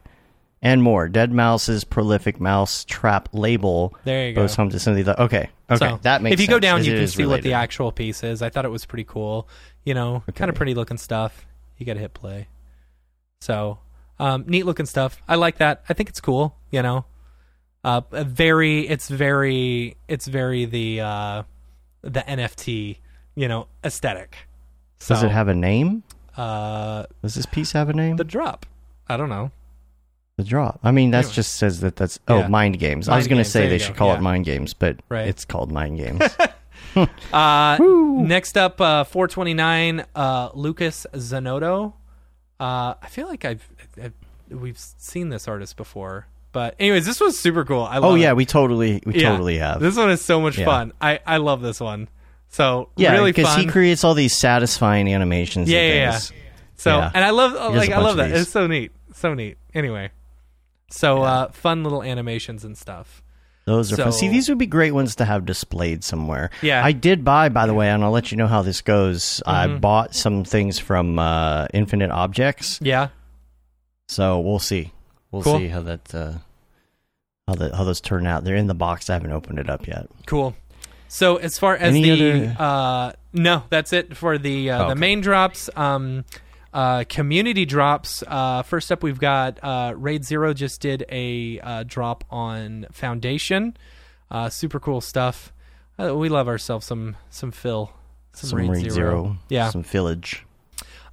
[SPEAKER 1] And more. deadmau5's prolific mouse trap label
[SPEAKER 2] There you go.
[SPEAKER 1] goes home to some of the okay. Okay,
[SPEAKER 2] So,
[SPEAKER 1] that makes
[SPEAKER 2] If you go down, you can see what the actual piece is. I thought it was pretty cool. You know, kind of pretty looking stuff. You got to hit play. So, Um, neat looking stuff. I like that. I think it's cool. You know, uh, a very. It's very. It's very the uh, the NFT. You know, aesthetic. So,
[SPEAKER 1] Does it have a name?
[SPEAKER 2] uh
[SPEAKER 1] Does this piece have a name?
[SPEAKER 2] the drop? I don't know.
[SPEAKER 1] The drop. I mean, that
[SPEAKER 2] Anyway.
[SPEAKER 1] just says that that's oh
[SPEAKER 2] Yeah.
[SPEAKER 1] mind games. I was going to say they
[SPEAKER 2] you
[SPEAKER 1] should
[SPEAKER 2] go,
[SPEAKER 1] call
[SPEAKER 2] yeah.
[SPEAKER 1] it mind games, but
[SPEAKER 2] Right.
[SPEAKER 1] it's called mind games.
[SPEAKER 2] Uh, next up, uh, 429, uh, Lucas Zanotto. Uh, I feel like I've, I've we've seen this artist before, but anyways, this was super cool. I love
[SPEAKER 1] oh yeah,
[SPEAKER 2] it.
[SPEAKER 1] we totally we
[SPEAKER 2] Yeah.
[SPEAKER 1] totally have.
[SPEAKER 2] This one is so much fun. I I love this one. So
[SPEAKER 1] yeah,
[SPEAKER 2] really
[SPEAKER 1] because he creates all these satisfying animations.
[SPEAKER 2] Yeah, yeah, so and I love like I love that. It's so neat, so neat. Anyway, so uh, fun little animations and stuff.
[SPEAKER 1] Those are fun.
[SPEAKER 2] So-
[SPEAKER 1] See, these would be great ones to have displayed somewhere.
[SPEAKER 2] Yeah.
[SPEAKER 1] I did buy, by the way, and I'll let you know how this goes. I
[SPEAKER 2] Mm-hmm.
[SPEAKER 1] bought some things from uh, Infinite Objects,
[SPEAKER 2] Yeah,
[SPEAKER 1] so we'll see. We'll
[SPEAKER 2] Cool.
[SPEAKER 1] see how that uh, how that how those turn out. They're in the box. I haven't opened it up yet.
[SPEAKER 2] Cool. So as far as
[SPEAKER 1] Any
[SPEAKER 2] the
[SPEAKER 1] other-
[SPEAKER 2] uh no, that's it for the uh, the
[SPEAKER 1] Okay.
[SPEAKER 2] main drops. Um uh community drops. Uh first up we've got uh Raid Zero just did a uh drop on Foundation. Uh super cool stuff. Uh, we love ourselves some some Phil. Some,
[SPEAKER 1] Some
[SPEAKER 2] Raid,
[SPEAKER 1] Raid
[SPEAKER 2] Zero.
[SPEAKER 1] Zero,
[SPEAKER 2] Yeah.
[SPEAKER 1] some Village.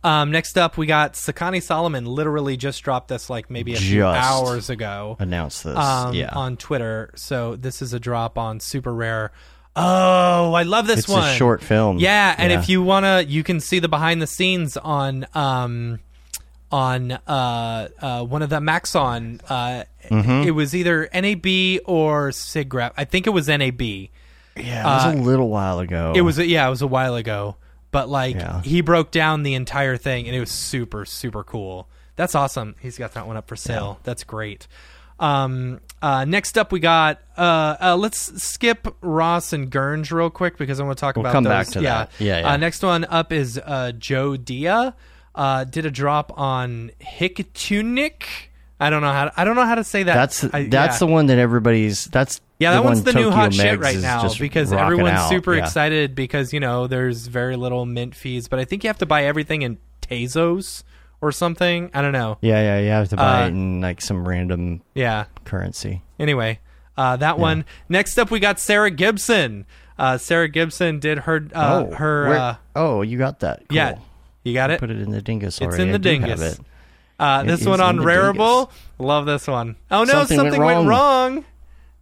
[SPEAKER 2] Um next up we got Sakani Solomon literally just dropped this like maybe a few hours ago
[SPEAKER 1] Announced this.
[SPEAKER 2] um,
[SPEAKER 1] yeah,
[SPEAKER 2] on Twitter. So this is a drop on Super Rare. Oh, I love this
[SPEAKER 1] it's
[SPEAKER 2] one.
[SPEAKER 1] a short film.
[SPEAKER 2] Yeah, and
[SPEAKER 1] Yeah.
[SPEAKER 2] if you wanna, you can see the behind the scenes on um on uh uh one of the Maxon. Uh,
[SPEAKER 1] Mm-hmm.
[SPEAKER 2] it was either NAB or SIGGRAPH. I think it was NAB.
[SPEAKER 1] yeah, it was
[SPEAKER 2] uh,
[SPEAKER 1] a little while ago.
[SPEAKER 2] It was yeah, it was a while ago. But like
[SPEAKER 1] Yeah.
[SPEAKER 2] he broke down the entire thing and it was super super cool. That's awesome. He's got that one up for sale. That's great. Um uh next up we got uh, uh let's skip Ross and Gurns real quick because I want to talk
[SPEAKER 1] We'll
[SPEAKER 2] about
[SPEAKER 1] come
[SPEAKER 2] those.
[SPEAKER 1] back to
[SPEAKER 2] yeah.
[SPEAKER 1] that. Yeah, yeah.
[SPEAKER 2] Uh, next one up is uh Joe Dia. Uh did a drop on Hic et Nunc. I don't know how to, I don't know how to say that.
[SPEAKER 1] That's
[SPEAKER 2] I-
[SPEAKER 1] that's
[SPEAKER 2] yeah.
[SPEAKER 1] the one that everybody's. That's
[SPEAKER 2] Yeah,
[SPEAKER 1] the
[SPEAKER 2] that one's
[SPEAKER 1] one
[SPEAKER 2] the new
[SPEAKER 1] Tokyo
[SPEAKER 2] hot shit right now because everyone's
[SPEAKER 1] out.
[SPEAKER 2] super
[SPEAKER 1] Yeah.
[SPEAKER 2] excited because you know there's very little mint fees, but I think you have to buy everything in Tezos or something. I don't know.
[SPEAKER 1] Yeah, yeah, you have to buy
[SPEAKER 2] Uh,
[SPEAKER 1] it in like some random
[SPEAKER 2] Yeah.
[SPEAKER 1] currency.
[SPEAKER 2] Anyway, uh, that one. Next up, we got Sarah Gibson. Uh, Sarah Gibson did her uh,
[SPEAKER 1] oh,
[SPEAKER 2] her. Uh,
[SPEAKER 1] oh, you got that? Cool.
[SPEAKER 2] yeah, you got it.
[SPEAKER 1] Put it in the dingus
[SPEAKER 2] It's in the
[SPEAKER 1] I
[SPEAKER 2] dingus.
[SPEAKER 1] it.
[SPEAKER 2] Uh,
[SPEAKER 1] It
[SPEAKER 2] this
[SPEAKER 1] is
[SPEAKER 2] one on Rarible. Love this one. Oh no,
[SPEAKER 1] Something
[SPEAKER 2] something,
[SPEAKER 1] went
[SPEAKER 2] went wrong.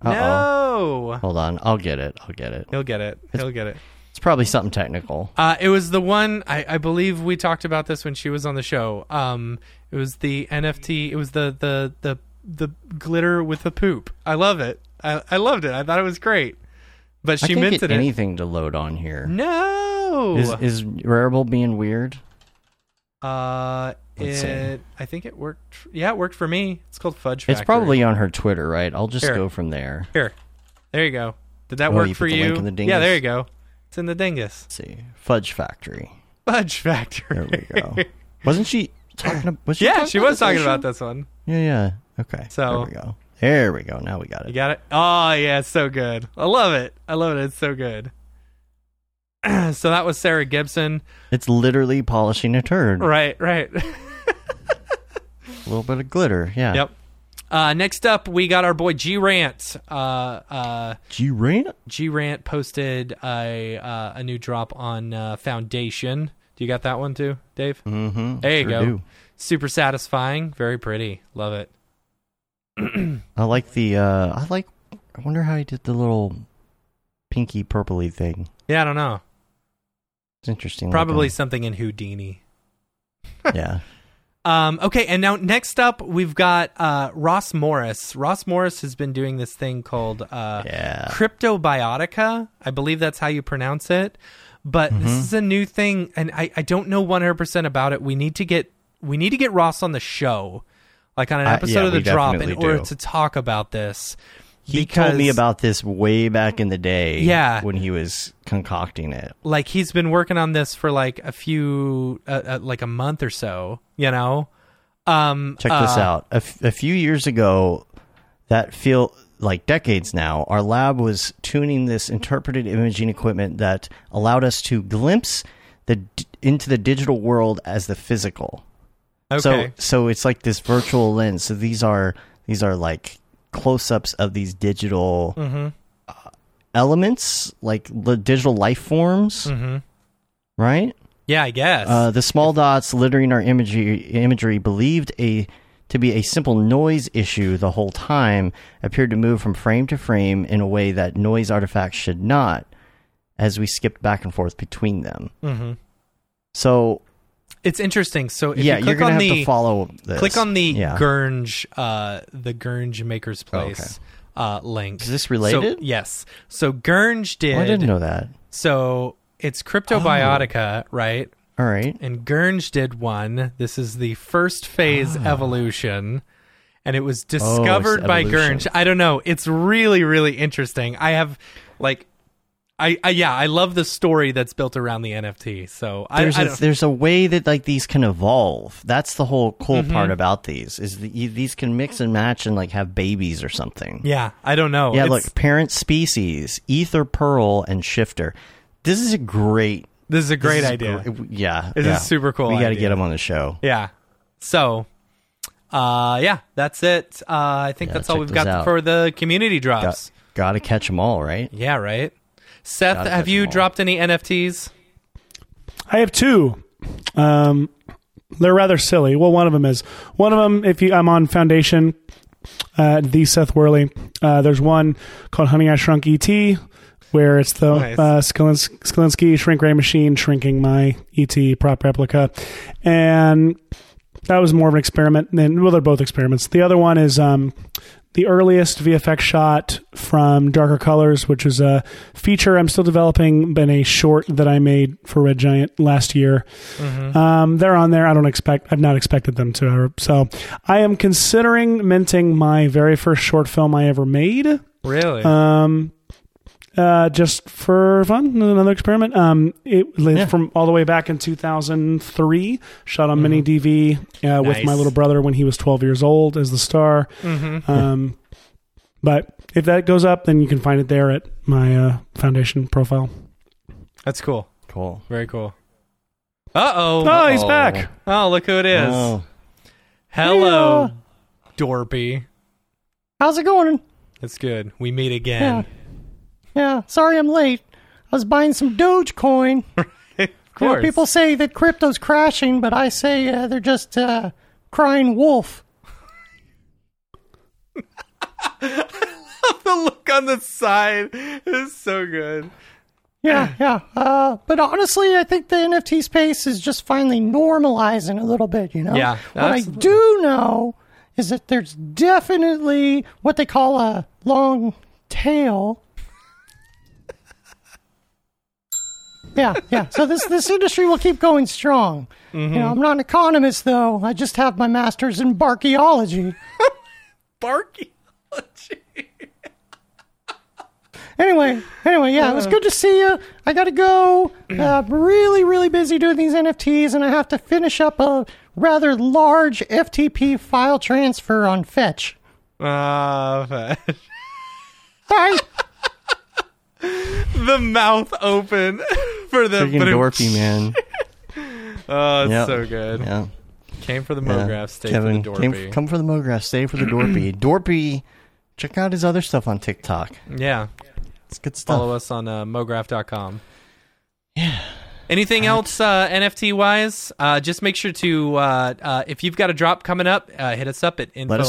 [SPEAKER 2] No,
[SPEAKER 1] Hold on, I'll get it. I'll get it.
[SPEAKER 2] he'll get it. He'll get it.
[SPEAKER 1] It's probably something technical.
[SPEAKER 2] Uh, it was the one I, I believe we talked about this when she was on the show. Um, it was the NFT. It was the the the the glitter with the poop. I love it. I, I loved it. I thought it was great. But
[SPEAKER 1] I
[SPEAKER 2] she
[SPEAKER 1] get
[SPEAKER 2] it.
[SPEAKER 1] anything to load on here.
[SPEAKER 2] No.
[SPEAKER 1] Is is Rarible being weird?
[SPEAKER 2] uh,
[SPEAKER 1] Let's see.
[SPEAKER 2] it. I think it worked. Yeah, it worked for me. It's called Fudge Factory.
[SPEAKER 1] It's probably on her Twitter, right? I'll just
[SPEAKER 2] Here.
[SPEAKER 1] go from there.
[SPEAKER 2] here. There you go. Did that
[SPEAKER 1] Oh,
[SPEAKER 2] work
[SPEAKER 1] you
[SPEAKER 2] for you?
[SPEAKER 1] the
[SPEAKER 2] yeah, there you go. It's in the dingus.
[SPEAKER 1] Let's see, Fudge Factory.
[SPEAKER 2] Fudge Factory.
[SPEAKER 1] There we go. Wasn't she talking? About, was she
[SPEAKER 2] yeah,
[SPEAKER 1] talking
[SPEAKER 2] she was talking about this one.
[SPEAKER 1] Yeah, yeah. Okay.
[SPEAKER 2] So-
[SPEAKER 1] there we go. There we go. Now we got it.
[SPEAKER 2] You got it? Oh, yeah, it's so good. I love it. I love it. It's so good. so that was Sarah Gibson.
[SPEAKER 1] It's literally polishing a turd.
[SPEAKER 2] Right, right.
[SPEAKER 1] A little bit of glitter. Yeah.
[SPEAKER 2] yep. Uh, next up, we got our boy G Rant. Uh, uh,
[SPEAKER 1] G Rant.
[SPEAKER 2] G Rant posted a uh, a new drop on uh, Foundation. Do you got that one too, Dave?
[SPEAKER 1] Mm-hmm.
[SPEAKER 2] There you
[SPEAKER 1] sure
[SPEAKER 2] go.
[SPEAKER 1] do.
[SPEAKER 2] Super satisfying. Very pretty. Love it.
[SPEAKER 1] I like the. uh I like. I wonder how he did the little pinky purpley thing.
[SPEAKER 2] Yeah, I don't know.
[SPEAKER 1] It's interesting.
[SPEAKER 2] Probably
[SPEAKER 1] looking.
[SPEAKER 2] something in Houdini.
[SPEAKER 1] yeah.
[SPEAKER 2] Um, okay, and now next up we've got uh, Ross Morris. Ross Morris has been doing this thing called uh,
[SPEAKER 1] Yeah.
[SPEAKER 2] Cryptobiotica. I believe that's how you pronounce it. But
[SPEAKER 1] Mm-hmm.
[SPEAKER 2] this is a new thing, and I, I don't know one hundred percent about it. We need to get we need to get Ross on the show, like on an episode
[SPEAKER 1] yeah,
[SPEAKER 2] of the drop, in
[SPEAKER 1] definitely
[SPEAKER 2] order
[SPEAKER 1] do.
[SPEAKER 2] to talk about this.
[SPEAKER 1] He
[SPEAKER 2] because,
[SPEAKER 1] told me about this way back in the day.
[SPEAKER 2] Yeah.
[SPEAKER 1] When he was concocting it.
[SPEAKER 2] like he's been working on this for like a few uh, uh, like a month or so. You know, um,
[SPEAKER 1] Check this
[SPEAKER 2] uh,
[SPEAKER 1] out. A, f- a few years ago, that feel like decades now, our lab was tuning this interpreted imaging equipment that allowed us to glimpse the d- into the digital world as the physical.
[SPEAKER 2] Okay.
[SPEAKER 1] So so it's like this virtual lens. So these are these are like close-ups of these digital
[SPEAKER 2] Mm-hmm.
[SPEAKER 1] uh, elements, like the digital life forms,
[SPEAKER 2] Mm-hmm.
[SPEAKER 1] right?
[SPEAKER 2] Yeah, I guess.
[SPEAKER 1] Uh, the small dots littering our imagery, imagery believed a to be a simple noise issue the whole time appeared to move from frame to frame in a way that noise artifacts should not as we skipped back and forth between them.
[SPEAKER 2] mm-hmm.
[SPEAKER 1] So
[SPEAKER 2] It's interesting. So if
[SPEAKER 1] yeah,
[SPEAKER 2] you
[SPEAKER 1] you're
[SPEAKER 2] click
[SPEAKER 1] gonna
[SPEAKER 2] on
[SPEAKER 1] have
[SPEAKER 2] the
[SPEAKER 1] to follow this.
[SPEAKER 2] click on the
[SPEAKER 1] yeah.
[SPEAKER 2] Gurge, uh, the Gurge Maker's Place
[SPEAKER 1] okay.
[SPEAKER 2] uh, link.
[SPEAKER 1] Is this
[SPEAKER 2] So,
[SPEAKER 1] related?
[SPEAKER 2] yes. So Gurge did.
[SPEAKER 1] Oh, I didn't know that.
[SPEAKER 2] So it's Cryptobiotica, right?
[SPEAKER 1] All right.
[SPEAKER 2] And Gurge did one. This is the first phase evolution. And it was discovered by
[SPEAKER 1] evolution.
[SPEAKER 2] Gurge. I don't know. It's really, really interesting. I have like I, I yeah, I love the story that's built around the NFT. So I,
[SPEAKER 1] There's
[SPEAKER 2] I
[SPEAKER 1] a, there's a way that like these can evolve. That's the whole cool
[SPEAKER 2] Mm-hmm.
[SPEAKER 1] part about these is that you, these can mix and match and like have babies or something.
[SPEAKER 2] yeah, I don't know.
[SPEAKER 1] Yeah,
[SPEAKER 2] It's-
[SPEAKER 1] look, parent species, ether pearl, and shifter. This is a great.
[SPEAKER 2] this is a great
[SPEAKER 1] is
[SPEAKER 2] idea.
[SPEAKER 1] yeah,
[SPEAKER 2] This is super cool
[SPEAKER 1] We got to get them on the show.
[SPEAKER 2] Yeah. So, uh, yeah, that's it. Uh, I think
[SPEAKER 1] Yeah,
[SPEAKER 2] that's all we've got
[SPEAKER 1] out.
[SPEAKER 2] for the community
[SPEAKER 1] Got,
[SPEAKER 2] drops.
[SPEAKER 1] got to catch them all, right?
[SPEAKER 2] Yeah, right. Seth,
[SPEAKER 1] Gotta
[SPEAKER 2] have
[SPEAKER 1] catch
[SPEAKER 2] you
[SPEAKER 1] 'em all.
[SPEAKER 2] dropped any NFTs?
[SPEAKER 3] I have two. Um, they're rather silly. Well, one of them is one of them. If you, I'm on Foundation, uh, the Seth Worley. Uh, there's one called Honey I Shrunk ET, where it's the
[SPEAKER 2] Nice.
[SPEAKER 3] uh, Skolins- Skolinsky shrink ray machine shrinking my ET prop replica, and that was more of an experiment. Than well, they're both experiments. The other one is um, the earliest VFX shot from Darker Colors, which is a feature I'm still developing, been a short that I made for Red Giant last year. Um, they're on there. I don't expect. I've not expected them to. ever- So I am considering minting my very first short film I ever made.
[SPEAKER 2] Really?
[SPEAKER 3] Um, uh, just for fun, another experiment. Um, it lived
[SPEAKER 1] Yeah.
[SPEAKER 3] from all the way back in 2003. Shot on mini DV uh, with my little brother when he was 12 years old as the star. Um, but if that goes up, then you can find it there at my uh, foundation profile.
[SPEAKER 2] that's cool.
[SPEAKER 1] Cool.
[SPEAKER 2] Very cool. Uh oh.
[SPEAKER 3] Oh, he's back.
[SPEAKER 2] Oh, look who it is.
[SPEAKER 1] Oh.
[SPEAKER 2] Hello, Dorpy.
[SPEAKER 1] How's it going?
[SPEAKER 2] It's good. We meet again.
[SPEAKER 1] Yeah, sorry I'm late. I was buying some Dogecoin.
[SPEAKER 2] of
[SPEAKER 1] You know,
[SPEAKER 2] course.
[SPEAKER 1] people say that crypto's crashing, but I say uh, they're just uh, crying wolf.
[SPEAKER 2] the look on the side is so good.
[SPEAKER 1] Yeah, yeah. Uh, but honestly, I think the NFT space is just finally normalizing a little bit, you know?
[SPEAKER 2] Yeah,
[SPEAKER 1] What I do know is that there's definitely what they call a long tail. Yeah, yeah. So this this industry will keep going strong. You know, I'm not an economist though. I just have my master's in barkeology.
[SPEAKER 2] Barky.
[SPEAKER 1] Anyway, anyway, yeah, it was good to see you. I gotta go. Uh, really, really busy doing these NFTs, and I have to finish up a rather large FTP file transfer on Fetch.
[SPEAKER 2] Ah, fetch.
[SPEAKER 1] Bye.
[SPEAKER 2] The mouth open for the
[SPEAKER 1] Freaking Dorpy, man.
[SPEAKER 2] Oh, it's
[SPEAKER 1] Yep.
[SPEAKER 2] so good.
[SPEAKER 1] Yeah.
[SPEAKER 2] Came for the
[SPEAKER 1] yeah.
[SPEAKER 2] Stay
[SPEAKER 1] Kevin,
[SPEAKER 2] for the
[SPEAKER 1] came-
[SPEAKER 2] Dorpy.
[SPEAKER 1] come for the MoGraph, stay for the Dorpy. Dorpy, check out his other stuff on TikTok.
[SPEAKER 2] yeah.
[SPEAKER 1] It's good stuff.
[SPEAKER 2] Follow us on uh, mograph.com. Yeah. Anything else uh, NFT wise? Uh, just make sure to, uh, uh, if you've got a drop coming up, uh, hit us up at info
[SPEAKER 1] Let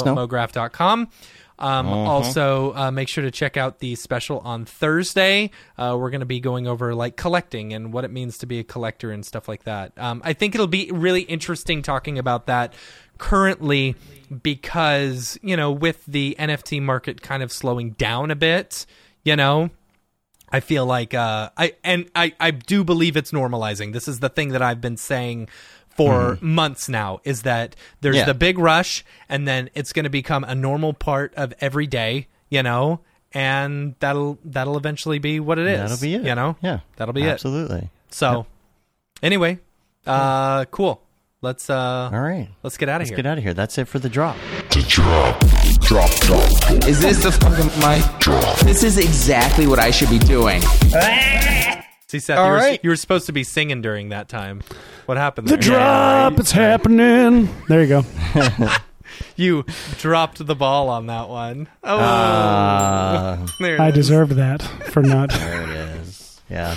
[SPEAKER 1] us
[SPEAKER 2] at
[SPEAKER 1] know.
[SPEAKER 2] mograph.com. Um,
[SPEAKER 1] Uh-huh.
[SPEAKER 2] Also, uh, make sure to check out the special on Thursday. Uh, we're going to be going over like collecting and what it means to be a collector and stuff like that. Um, I think it'll be really interesting talking about that currently because, you know, with the NFT market kind of slowing down a bit, you know, I feel like uh, I and I I do believe it's normalizing. This is the thing that I've been saying for months now is that there's
[SPEAKER 1] Mm-hmm. Yeah.
[SPEAKER 2] the big rush and then it's going to become a normal part of every day, you know, and that'll that'll eventually be what it is.
[SPEAKER 1] That'll be it.
[SPEAKER 2] You know,
[SPEAKER 1] Yeah.
[SPEAKER 2] that'll be it.
[SPEAKER 1] Absolutely.
[SPEAKER 2] So, anyway, uh, cool. Let's uh,
[SPEAKER 1] All right.
[SPEAKER 2] let's get out of
[SPEAKER 1] Let's
[SPEAKER 2] here.
[SPEAKER 1] get out of here. That's it for the drop.
[SPEAKER 6] Is this the fucking mic? This is exactly what I should be doing.
[SPEAKER 2] See, Seth,
[SPEAKER 1] All
[SPEAKER 2] you, were,
[SPEAKER 1] right.
[SPEAKER 2] you were supposed to be singing during that time. What happened
[SPEAKER 3] The
[SPEAKER 2] there?
[SPEAKER 3] drop, it's happening. There you go.
[SPEAKER 2] You dropped the ball on that one. Oh,
[SPEAKER 1] Uh,
[SPEAKER 2] there it
[SPEAKER 3] I
[SPEAKER 2] is.
[SPEAKER 3] deserved that for not.
[SPEAKER 1] there it is. Yeah.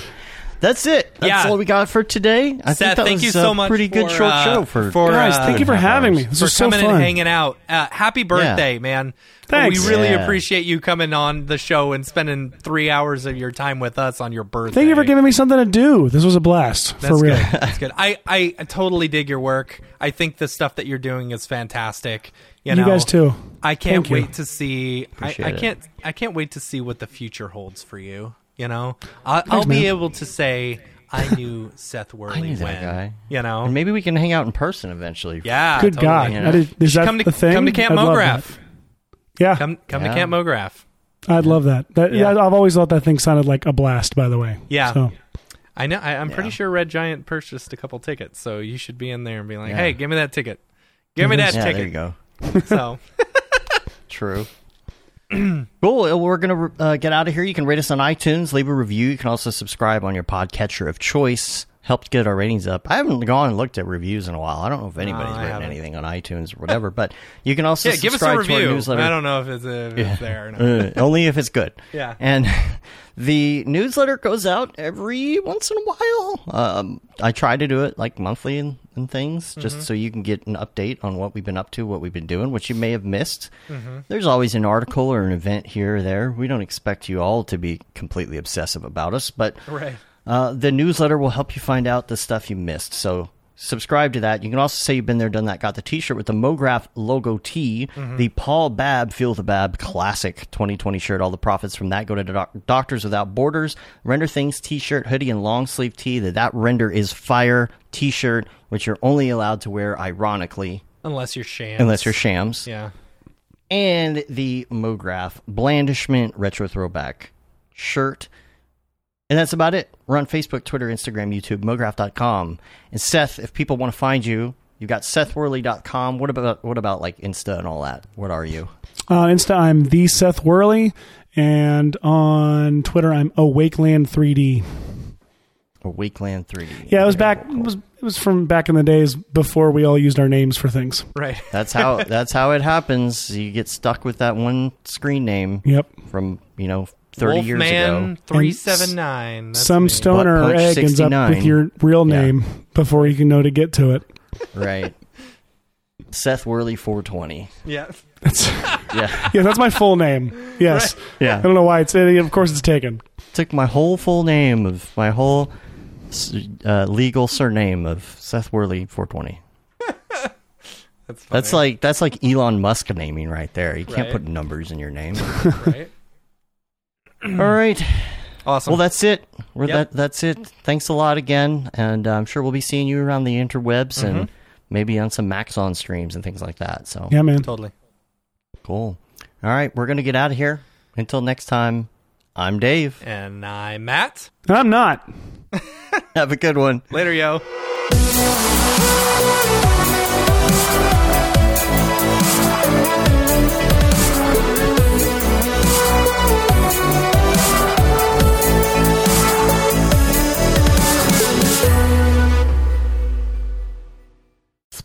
[SPEAKER 1] That's it. That's
[SPEAKER 2] Yeah.
[SPEAKER 1] all we got for today. I
[SPEAKER 2] Seth,
[SPEAKER 1] think that
[SPEAKER 2] thank
[SPEAKER 1] was
[SPEAKER 2] you so
[SPEAKER 1] a
[SPEAKER 2] much
[SPEAKER 1] pretty good short
[SPEAKER 2] uh,
[SPEAKER 1] show for,
[SPEAKER 2] for,
[SPEAKER 3] Guys,
[SPEAKER 2] uh,
[SPEAKER 3] thank you for
[SPEAKER 1] half
[SPEAKER 3] having me. This
[SPEAKER 2] for
[SPEAKER 3] was so
[SPEAKER 2] coming
[SPEAKER 3] fun.
[SPEAKER 2] and hanging out. Uh, happy birthday, man!
[SPEAKER 3] Thanks.
[SPEAKER 2] We really
[SPEAKER 1] Yeah.
[SPEAKER 2] appreciate you coming on the show and spending three hours of your time with us on your birthday.
[SPEAKER 3] Thank you for giving me something to do. This was a blast
[SPEAKER 2] That's
[SPEAKER 3] for real.
[SPEAKER 2] good. That's good. I, I totally dig your work. I think the stuff that you're doing is fantastic. You,
[SPEAKER 3] You guys too.
[SPEAKER 2] I can't
[SPEAKER 3] Thank you.
[SPEAKER 2] wait to see. I,
[SPEAKER 1] Appreciate
[SPEAKER 2] I
[SPEAKER 1] it.
[SPEAKER 2] can't. I can't wait to see what the future holds for you. You know, I, I'll be able to say I knew Seth Worley
[SPEAKER 1] I knew that
[SPEAKER 2] when.
[SPEAKER 1] guy.
[SPEAKER 2] You know,
[SPEAKER 1] And maybe we can hang out in person eventually.
[SPEAKER 2] yeah.
[SPEAKER 3] Good
[SPEAKER 2] totally.
[SPEAKER 3] God.
[SPEAKER 1] Yeah.
[SPEAKER 3] I did, is that
[SPEAKER 2] come to
[SPEAKER 3] the thing?
[SPEAKER 2] come to Camp
[SPEAKER 3] I'd
[SPEAKER 2] Mograph.
[SPEAKER 3] Yeah,
[SPEAKER 2] Come come
[SPEAKER 1] Yeah.
[SPEAKER 2] to Camp Mograph.
[SPEAKER 3] I'd love that. that
[SPEAKER 2] Yeah.
[SPEAKER 3] I've always thought that thing sounded like a blast. By the way.
[SPEAKER 2] Yeah.
[SPEAKER 3] So
[SPEAKER 2] I know. I, I'm pretty sure Red Giant purchased a couple tickets, so you should be in there and be like,
[SPEAKER 1] Yeah.
[SPEAKER 2] "Hey, give me that ticket. Give me mm-hmm. that
[SPEAKER 1] Yeah, there you go.
[SPEAKER 2] So
[SPEAKER 1] True. cool. Well, We're going to uh, get out of here. You can rate us on iTunes, leave a review. You can also subscribe on your podcatcher of choice. Helped get our ratings up. I haven't gone and looked at reviews in a while. I don't know if anybody's written anything on iTunes or whatever, but you can also
[SPEAKER 2] yeah, give us a
[SPEAKER 1] subscribe to our
[SPEAKER 2] review.
[SPEAKER 1] newsletter.
[SPEAKER 2] I don't know if it's, if it's there or not.
[SPEAKER 1] Uh, only if it's good.
[SPEAKER 2] Yeah.
[SPEAKER 1] And the newsletter goes out every once in a while. Um, I try to do it like monthly and, and things, just
[SPEAKER 2] Mm-hmm.
[SPEAKER 1] so you can get an update on what we've been up to, what we've been doing, which you may have missed.
[SPEAKER 2] Mm-hmm.
[SPEAKER 1] There's always an article or an event here or there. We don't expect you all to be completely obsessive about us, but
[SPEAKER 2] Right.
[SPEAKER 1] uh, the newsletter will help you find out the stuff you missed. So subscribe to that. You can also say you've been there, done that. Got the T-shirt with the MoGraph logo T, mm-hmm. the Paul Babb Feel the Babb Classic 2020 shirt. All the profits from that go to doc- Doctors Without Borders. Render Things T-shirt, hoodie, and long sleeve tee. That that render is fire T-shirt, which you're only allowed to wear ironically
[SPEAKER 2] Unless you're shams.
[SPEAKER 1] unless you're shams
[SPEAKER 2] Yeah.
[SPEAKER 1] and the MoGraph Blandishment Retro Throwback shirt. And that's about it. We're on Facebook, Twitter, Instagram, YouTube, MoGraph.com. And Seth, if people want to find you, you've got SethWorley.com. What about what about like Insta and all that? What are you?
[SPEAKER 3] on Insta, I'm the Seth Worley, and on Twitter, I'm Awakeland3D.
[SPEAKER 1] A Wakeland 3D.
[SPEAKER 3] Yeah, it was back. It was it was from back in the days before we all used our names for things.
[SPEAKER 2] Right.
[SPEAKER 1] That's how that's how it happens. You get stuck with that one screen name
[SPEAKER 3] Yep.
[SPEAKER 1] from, you know, 30 years
[SPEAKER 2] Wolfman
[SPEAKER 1] ago.
[SPEAKER 2] three seven nine.
[SPEAKER 3] Some
[SPEAKER 2] me.
[SPEAKER 3] stoner
[SPEAKER 1] Butt
[SPEAKER 3] or
[SPEAKER 1] Punch
[SPEAKER 3] egg ends up with your real
[SPEAKER 1] Yeah.
[SPEAKER 3] name before you can know to get to it.
[SPEAKER 1] Right. Seth Worley 420.
[SPEAKER 2] Yeah.
[SPEAKER 3] That's
[SPEAKER 1] Yeah.
[SPEAKER 3] yeah, that's my full name. Yes.
[SPEAKER 1] Yeah.
[SPEAKER 3] I don't know why it's. Of course, it's taken.
[SPEAKER 1] took my whole full name of my whole uh, legal surname of Seth Worley 420.
[SPEAKER 2] That's funny.
[SPEAKER 1] That's like that's like Elon Musk naming right there. You can't
[SPEAKER 2] Right.
[SPEAKER 1] put numbers in your name.
[SPEAKER 2] right.
[SPEAKER 1] All right.
[SPEAKER 2] Awesome.
[SPEAKER 1] Well, that's it. We're
[SPEAKER 2] Yep.
[SPEAKER 1] that that's it. Thanks a lot again, and uh, I'm sure we'll be seeing you around the interwebs
[SPEAKER 2] Mm-hmm.
[SPEAKER 1] and maybe on some Maxon streams and things like that. So
[SPEAKER 3] Yeah, man.
[SPEAKER 2] totally.
[SPEAKER 1] cool. All right, we're gonna get out of here. Until next time, I'm Dave.
[SPEAKER 2] And I'm Matt.
[SPEAKER 3] I'm not.
[SPEAKER 1] Have a good one.
[SPEAKER 2] Later, yo.